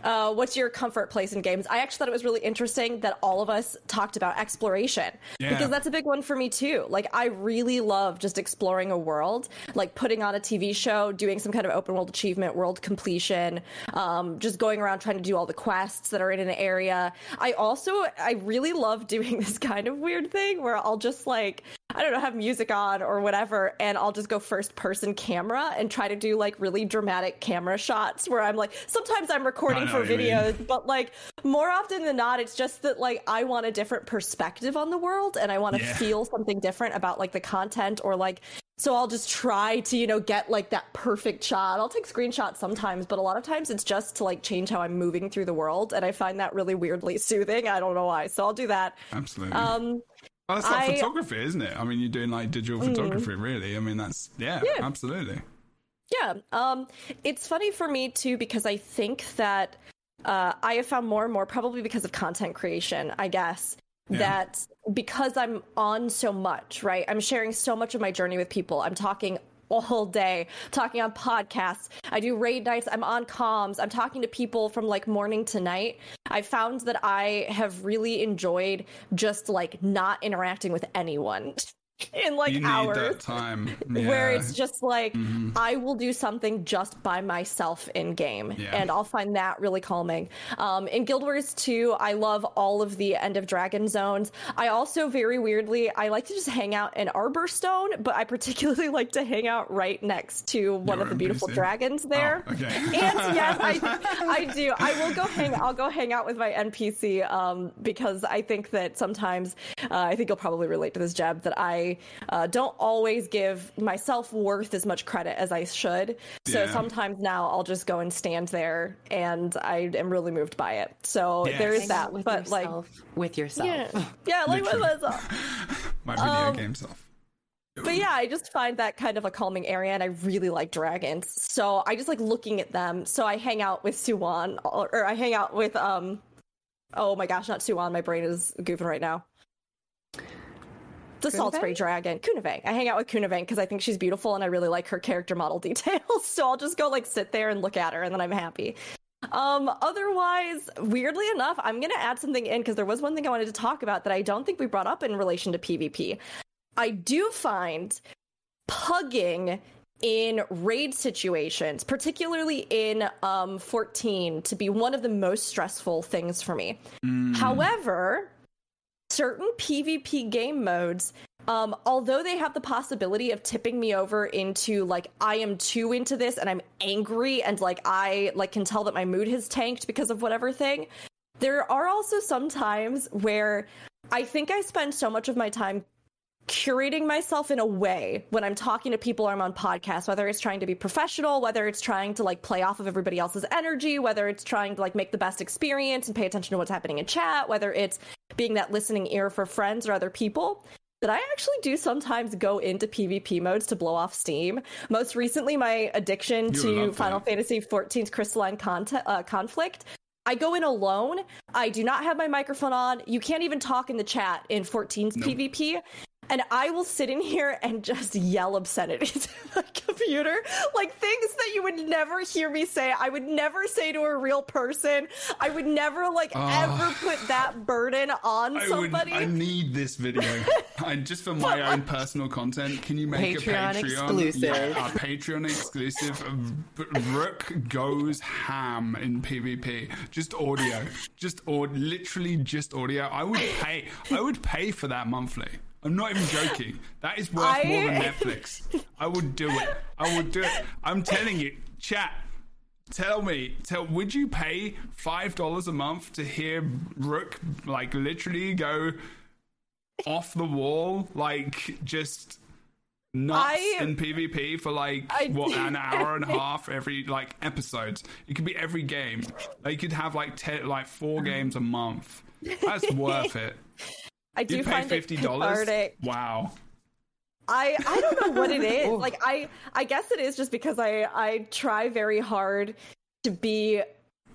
uh, what's your comfort place in games? I actually thought it was really interesting that all of us talked about exploration Yeah. because that's a big one for me too. Like, I really love just exploring a world, like putting on a TV show, doing some kind of open world achievement, world completion, um, just going around trying to do all the quests that are in an area. I also, I really love doing this kind of weird thing where I'll just like, I don't know, have music on or whatever, and I'll just go first person camera and try to do like really dramatic camera shots where I'm like, sometimes I'm recording for what you mean. videos, but like more often than not, it's just that like I want a different perspective on the world and I want to Yeah. feel something different about like the content or like. So I'll just try to, you know, get like that perfect shot. I'll take screenshots sometimes, but a lot of times it's just to like change how I'm moving through the world, and I find that really weirdly soothing. I don't know why. So I'll do that. absolutely. Um, well, that's like I- photography, isn't it? I mean, you're doing like digital photography, really. I mean, that's yeah, Yeah. absolutely. Yeah. Um, it's funny for me too because I think that uh, I have found more and more, probably because of content creation, I guess, Yeah. that because I'm on so much, right? I'm sharing so much of my journey with people. I'm talking all day, talking on podcasts. I do raid nights. I'm on comms. I'm talking to people from like morning to night. I found that I have really enjoyed just like not interacting with anyone in like you need hours that time where it's just like I will do something just by myself in game, Yeah. and I'll find that really calming. Um, in Guild Wars 2, I love all of the End of Dragon zones. I also very weirdly I like to just hang out in Arborstone, but I particularly like to hang out right next to one of the beautiful dragons there. Oh, okay. And yes, I I do. I will go hang. I'll go hang out with my NPC um, because I think that sometimes uh, I think you'll probably relate to this, Jeb, that I uh, don't always give myself worth as much credit as I should. So Yeah. sometimes now I'll just go and stand there, and I am really moved by it. So Yes. there is that. with But like, with yourself. yeah, yeah, like with myself. My video um, game self. But yeah, I just find that kind of a calming area, and I really like dragons. So I just like looking at them. So I hang out with Soo-Won, or, or I hang out with um. Oh my gosh, not Soo-Won. My brain is goofing right now. The Salt Kunavang? Spray Dragon, Kunavang. I hang out with Kunavang because I think she's beautiful and I really like her character model details. So I'll just go like sit there and look at her, and then I'm happy. Um, otherwise, weirdly enough, I'm gonna add something in because there was one thing I wanted to talk about that I don't think we brought up in relation to PvP. I do find pugging in raid situations, particularly in um, 14, to be one of the most stressful things for me. However, certain PvP game modes, um, although they have the possibility of tipping me over into like I am too into this and I'm angry and like I like can tell that my mood has tanked because of whatever thing, there are also some times where I think I spend so much of my time curating myself in a way when I'm talking to people or I'm on podcasts, whether it's trying to be professional, whether it's trying to like play off of everybody else's energy, whether it's trying to like make the best experience and pay attention to what's happening in chat, whether it's being that listening ear for friends or other people. that I actually do sometimes go into PvP modes to blow off steam. Most recently, my addiction to Final that. Fantasy XIV's Crystalline Conte- uh, Conflict. I go in alone. I do not have my microphone on. You can't even talk in the chat in 14's PvP. And I will sit in here and just yell obscenities at my computer. Like things that you would never hear me say. I would never say to a real person. I would never, like, ah. ever put that burden on I would. somebody. I need this video. and just for my own personal content, can you make Patreon a Patreon exclusive. Yeah, a Patreon exclusive? Rook goes ham in PvP. Just audio. Just or literally just audio. I would pay. I would pay for that monthly. I'm not even joking. That is worth I- more than Netflix. I would do it. I would do it. I'm telling you, chat. Tell me, tell would you pay five dollars a month to hear Rook like literally go off the wall, like just nuts I- in PvP for like I- what an hour and a half every like episodes? It could be every game. They could have like ten, like four games a month. That's worth it. I do You find fifty it dollars. Wow. I I don't know what it is. like I I guess it is just because I I try very hard to be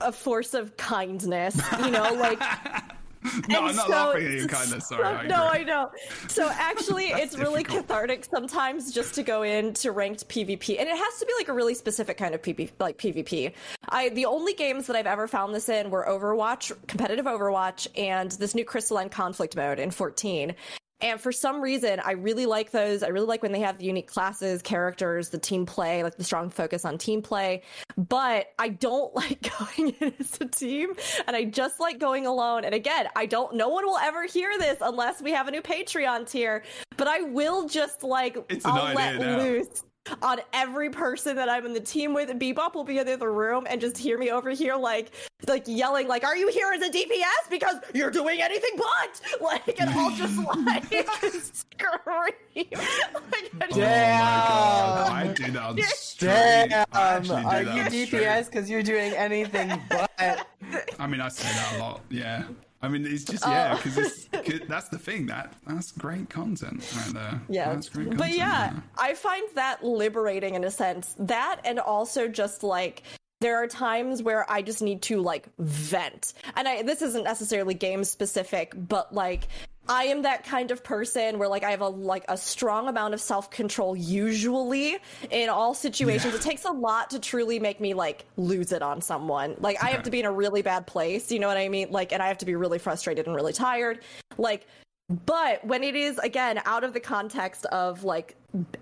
a force of kindness. You know, like No, And I'm not so- laughing at your kindness. Sorry. I no, I know. So actually, it's really cathartic sometimes just to go into ranked PvP, and it has to be like a really specific kind of PvP, like PvP. I the only games that I've ever found this in were Overwatch, competitive Overwatch, and this new Crystalline Conflict mode in 14. And for some reason, I really like those. I really like when they have the unique classes, characters, the team play, like the strong focus on team play. But I don't like going in as a team, and I just like going alone. And again, I don't. No one will ever hear this unless we have a new Patreon tier. But I will just like It's I'll let loose on every person that I'm in the team with. Bebop will be in the other room and just hear me over here like like yelling like, "Are you here as a DPS? Because you're doing anything but!" Like, and I'll just like scream. like, I just- Oh I do that on. Damn, I actually do are you. DPS because you're doing anything but? I mean, I say that a lot. Yeah. I mean, it's just Oh. yeah, because that's the thing. That that's great content right there. yeah that's great but yeah i find that liberating in a sense that and also just like there are times where i just need to like vent and i this isn't necessarily game specific but like i am that kind of person where like i have a like a strong amount of self-control usually in all situations. Yeah. it takes a lot to truly make me like lose it on someone. Like i have to be in a really bad place you know what i mean? Like and i have to be really frustrated and really tired. Like but when it is again out of the context of like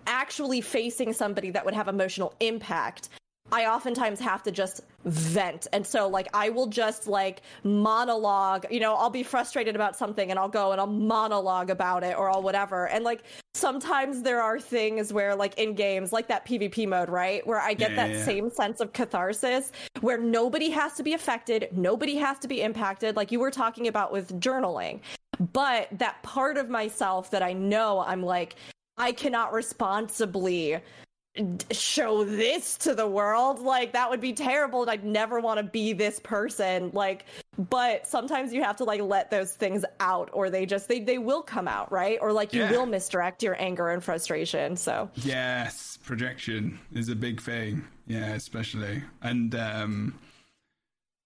actually facing somebody that would have emotional impact, I oftentimes have to just vent. And so like I will just like monologue, you know, I'll be frustrated about something and I'll go and I'll monologue about it or I'll whatever. And like sometimes there are things where like in games like that PvP mode, right? Where I get Yeah, that yeah, same sense of catharsis where nobody has to be affected, nobody has to be impacted like you were talking about with journaling but that part of myself that I know I'm like, I cannot responsibly show this to the world. Like, that would be terrible, and I'd never want to be this person. Like, but sometimes you have to like let those things out, or they just they they will come out, right? Or like you Yeah. will misdirect your anger and frustration. So Yes, projection is a big thing. Yeah, especially and um,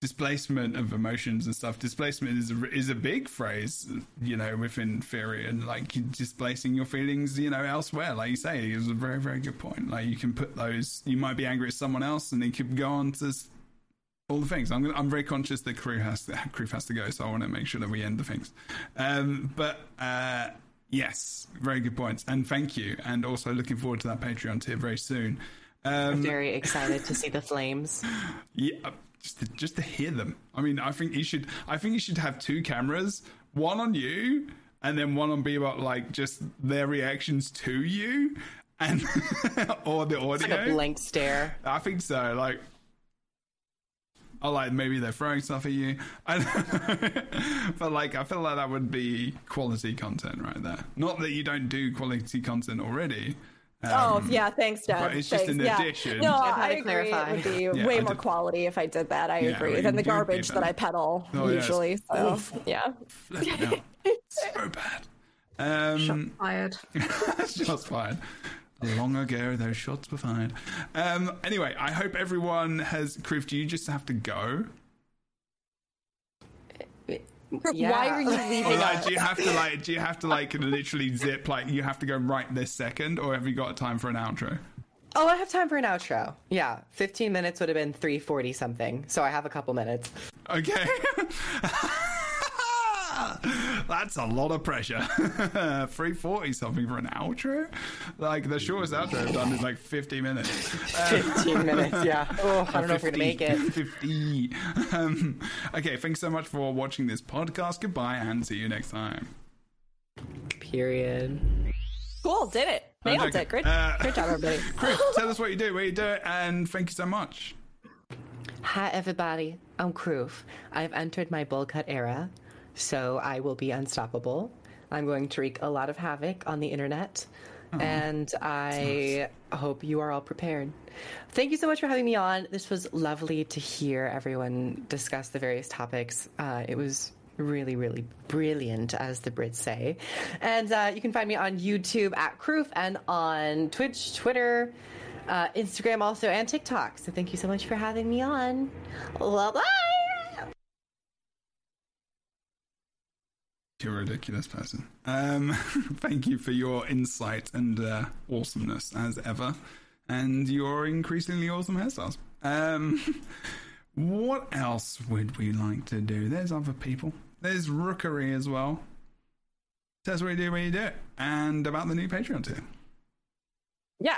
displacement of emotions and stuff. Displacement is a, is a big phrase, you know, within theory and like displacing your feelings, you know, elsewhere. Like you say, it was a very very good point. Like you can put those. You might be angry at someone else, and they could go on to. All the things. I'm. I'm very conscious that Kroof has to, Kroof has to go, so I want to make sure that we end the things. Um, but uh, yes, very good points, and thank you, and also looking forward to that Patreon tier very soon. Um, Very excited to see the flames. yeah, just to, just to hear them. I mean, I think you should. I think you should have two cameras, one on you, and then one on Bebop, like just their reactions to you, and or the Like a audio. blank stare. I think so. Like, I like maybe they're throwing stuff at you, I don't know. but like I feel like that would be quality content right there. Not that you don't do quality content already. Oh Um, yeah, thanks, Dad. but it's just Thanks. an yeah. addition. No, Just had I to agree. clarify. It would be Yeah, way I more did- quality if I did that. I Yeah, agree. well, Than the you would be garbage that better. I peddle Oh, yes. usually. So Awful. yeah. Flipping out. so bad. Shot Um, fired. shots fired. Long ago, those shots were fired. Um, anyway, I hope everyone has. Kroof, do you just have to go? Yeah. Why are you leaving Or like, do you have to like? Do you have to like literally zip? Like, you have to go right this second, or have you got time for an outro? Oh, I have time for an outro. Yeah, 15 minutes would have been 340 something. So I have a couple minutes. Okay. That's a lot of pressure. 340 something for an outro? Like the shortest outro I've done is like 50 minutes. 15 minutes, yeah. Oh, I don't know if we're going to make it. 50. Um, okay, thanks so much for watching this podcast. Goodbye and see you next time. Period. Cool, did it. Nailed Okay. it. Great, Uh, great job, everybody. Chris, tell us what you do, where you do it, and thank you so much. Hi, everybody. I'm Kroof. I've entered my bowl cut era, so I will be unstoppable. I'm going to wreak a lot of havoc on the internet, and I hope you are all prepared. Thank you so much for having me on. This was lovely to hear everyone discuss the various topics. Uh, it was really, really brilliant, as the Brits say. And uh, you can find me on YouTube at Kroof and on Twitch, Twitter, uh, Instagram also, and TikTok. So thank you so much for having me on. Bye bye. You're a ridiculous person. Um, thank you for your insight and uh, awesomeness as ever, and your increasingly awesome hairstyles. Um, what else would we like to do? There's other people. There's Rookuri as well. Us what you do, where you do it, and about the new Patreon tier. Yeah.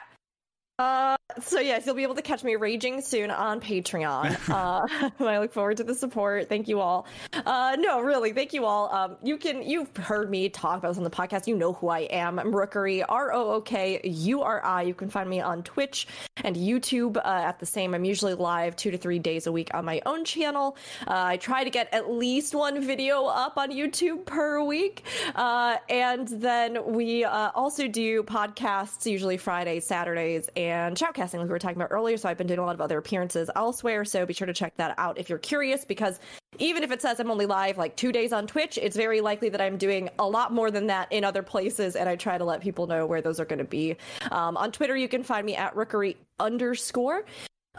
Uh, so yes, you'll be able to catch me raging soon on Patreon. Uh, I look forward to the support. Thank you all. Uh, no, really, thank you all. Um, you can you've heard me talk about this on the podcast. You know who I am. I'm Rookuri, R O O K U R I. You can find me on Twitch and YouTube uh, at the same. I'm usually live two to three days a week on my own channel. Uh, I try to get at least one video up on YouTube per week, uh, and then we uh, also do podcasts usually Fridays, Saturdays, and shoutcasting like we were talking about earlier. So I've been doing a lot of other appearances elsewhere. So be sure to check that out if you're curious, because even if it says I'm only live like two days on Twitch, it's very likely that I'm doing a lot more than that in other places, and I try to let people know where those are going to be. Um, on Twitter, you can find me at rookuri underscore.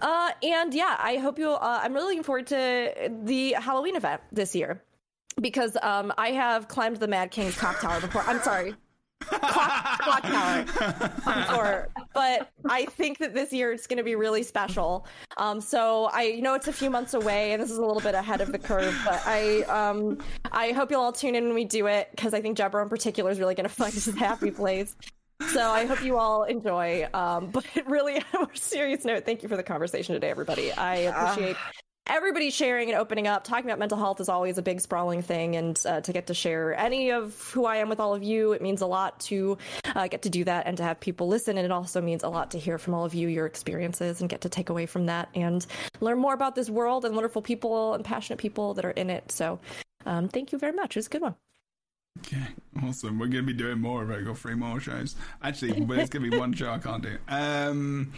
Uh, and yeah, I hope you'll. Uh, I'm really looking forward to the Halloween event this year because um, I have climbed the Mad King's clock tower before. I'm sorry. Clock, clock tower but I think that this year it's going to be really special. Um, so I you know it's a few months away, and this is a little bit ahead of the curve. But I, um, I hope you'll all tune in when we do it because I think Jebro in particular is really going to find his happy place. So I hope you all enjoy. Um, but really, on a more serious note, thank you for the conversation today, everybody. I appreciate everybody sharing and opening up. Talking about mental health is always a big, sprawling thing, and uh, to get to share any of who I am with all of you, it means a lot to uh, get to do that and to have people listen. And it also means a lot to hear from all of you your experiences and get to take away from that and learn more about this world and wonderful people and passionate people that are in it. So. Um, thank you very much. It was a good one. Okay, awesome. We're going to be doing more of it. Got three more shows. Actually, but it's going to be one show I can't do. Um,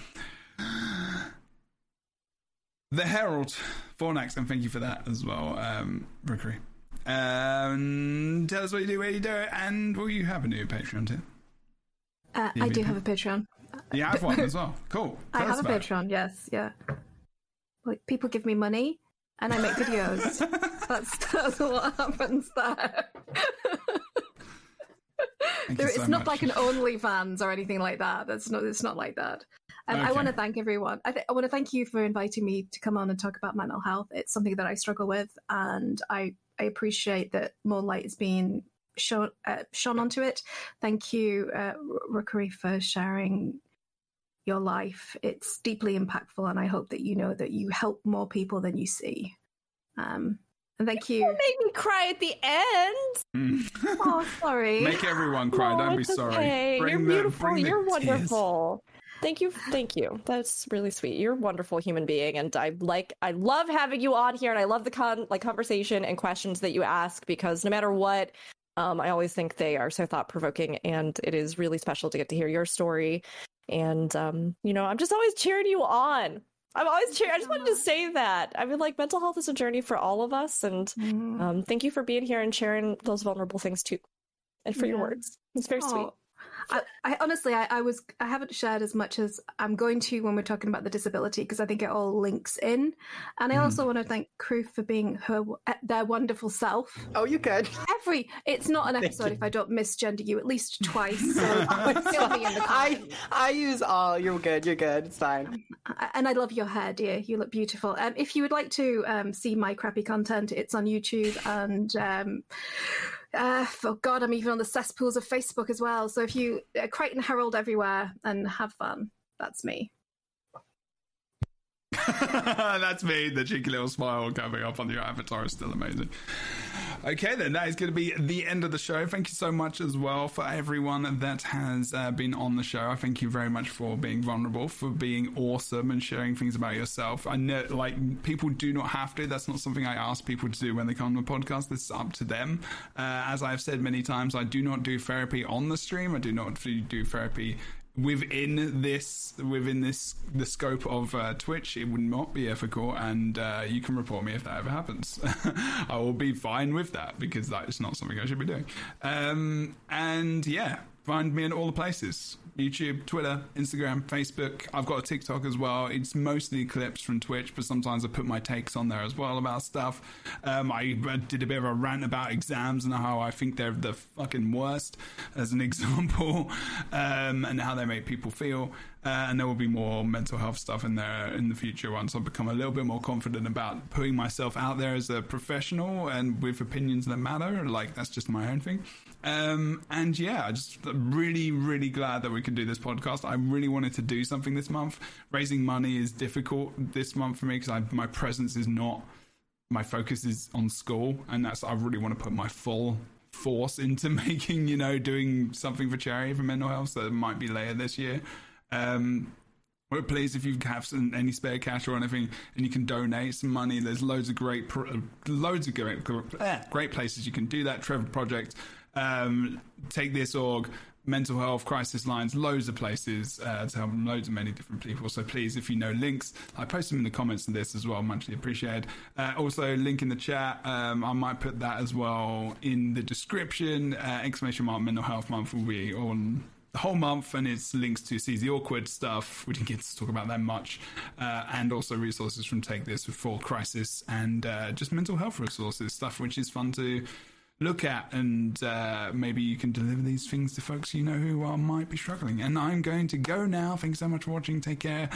the Herald, Fornax, and thank you for that as well, um, Rookuri. Um, tell us what you do, where you do it, and will you have a new Patreon too? Uh, I do have a Patreon. You have one as well. Cool. I Tell us have a about it. Patreon. Yes, yeah. Like people give me money, and I make videos. that's that's what happens there. There, so it's not much. like an OnlyFans or anything like that. That's not. It's not like that. And I want to thank everyone. I, th- I want to thank you for inviting me to come on and talk about mental health. It's something that I struggle with, and I I appreciate that more light is being shown uh, shone onto it. Thank you, uh, Rookuri, for sharing your life. It's deeply impactful, and I hope that you know that you help more people than you see. Um, and thank you. Make me cry at the end. Mm. Oh, sorry. Make everyone cry. No, Don't be it's sorry. Bring You're the- beautiful. bring the You're tears. Thank you. Thank you. That's really sweet. You're a wonderful human being, and I like. I love having you on here, and I love the con like conversation and questions that you ask because no matter what, um, I always think they are so thought provoking, and it is really special to get to hear your story. And um, you know, I'm just always cheering you on. I'm always cheering. I just wanted to say that. I mean, like, mental health is a journey for all of us, and Mm. um, thank you for being here and sharing those vulnerable things too. and for your words. It's very sweet. I, I honestly, I, I was, I haven't shared as much as I'm going to when we're talking about the disability because I think it all links in. And I also want to thank Kroof for being her, their wonderful self. Oh, you could Every, it's not an episode if I don't misgender you at least twice. So it'll be in the I. I use all. You're good. You're good. It's fine. and I love your hair, dear. You look beautiful. Um, if you would like to um, see my crappy content, it's on YouTube and. Um, uh, oh God, I'm even on the cesspools of Facebook as well. So if you uh, Krytan Herald everywhere and have fun, that's me. That's me. The cheeky little smile coming up on your avatar is still amazing. Okay, then that is going to be the end of the show. Thank you so much as well for everyone that has uh, been on the show. I thank you very much for being vulnerable, for being awesome, and sharing things about yourself. I know, like, people do not have to. That's not something I ask people to do when they come on the podcast. This is up to them. Uh, as I've said many times, I do not do therapy on the stream. I do not do do therapy within this within this the scope of uh, Twitch, it would not be ethical, and uh, you can report me if that ever happens. I will be fine with that because that is not something I should be doing. Um, and yeah, find me in all the places: YouTube, Twitter, Instagram, Facebook. I've got a TikTok as well. It's mostly clips from Twitch, but sometimes I put my takes on there as well about stuff. Um, I did a bit of a rant about exams and how I think they're the fucking worst, as an example, um, and how they make people feel. Uh, and there will be more mental health stuff in there in the future once I become a little bit more confident about putting myself out there as a professional and with opinions that matter. Like that's just my own thing. Um, and yeah, I just really, really glad that we could do this podcast. I really wanted to do something this month. Raising money is difficult this month for me because my presence is not. My focus is on school, and that's I really want to put my full force into making, you know, doing something for charity for mental health. So it might be later this year. Um, but please, if you have some, any spare cash or anything, and you can donate some money, there's loads of great, loads of great, eh, great places you can do that. Trevor Project, um, take this org, mental health crisis lines, loads of places uh, to help loads of many different people. So please, if you know links, I post them in the comments of this as well. Muchly appreciated. Uh, also, link in the chat. Um, I might put that as well in the description. Uh, exclamation mark mental health month will be on the whole month, and it's links to see the awkward stuff. We didn't get to talk about that much, uh, and also resources from Take This for Crisis and uh, just mental health resources stuff, which is fun to look at, and uh, maybe you can deliver these things to folks you know who are, might be struggling. And I'm going to go now. Thanks so much for watching. Take care.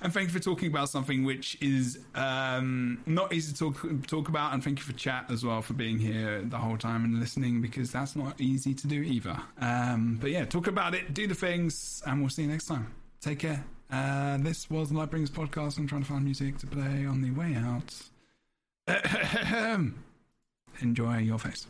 And thank you for talking about something which is um, not easy to talk, talk about. And thank you for chat as well for being here the whole time and listening because that's not easy to do either. Um, but yeah, talk about it, do the things, and we'll see you next time. Take care. Uh, this was the Lightbringers podcast. I'm trying to find music to play on the way out. Enjoy your face.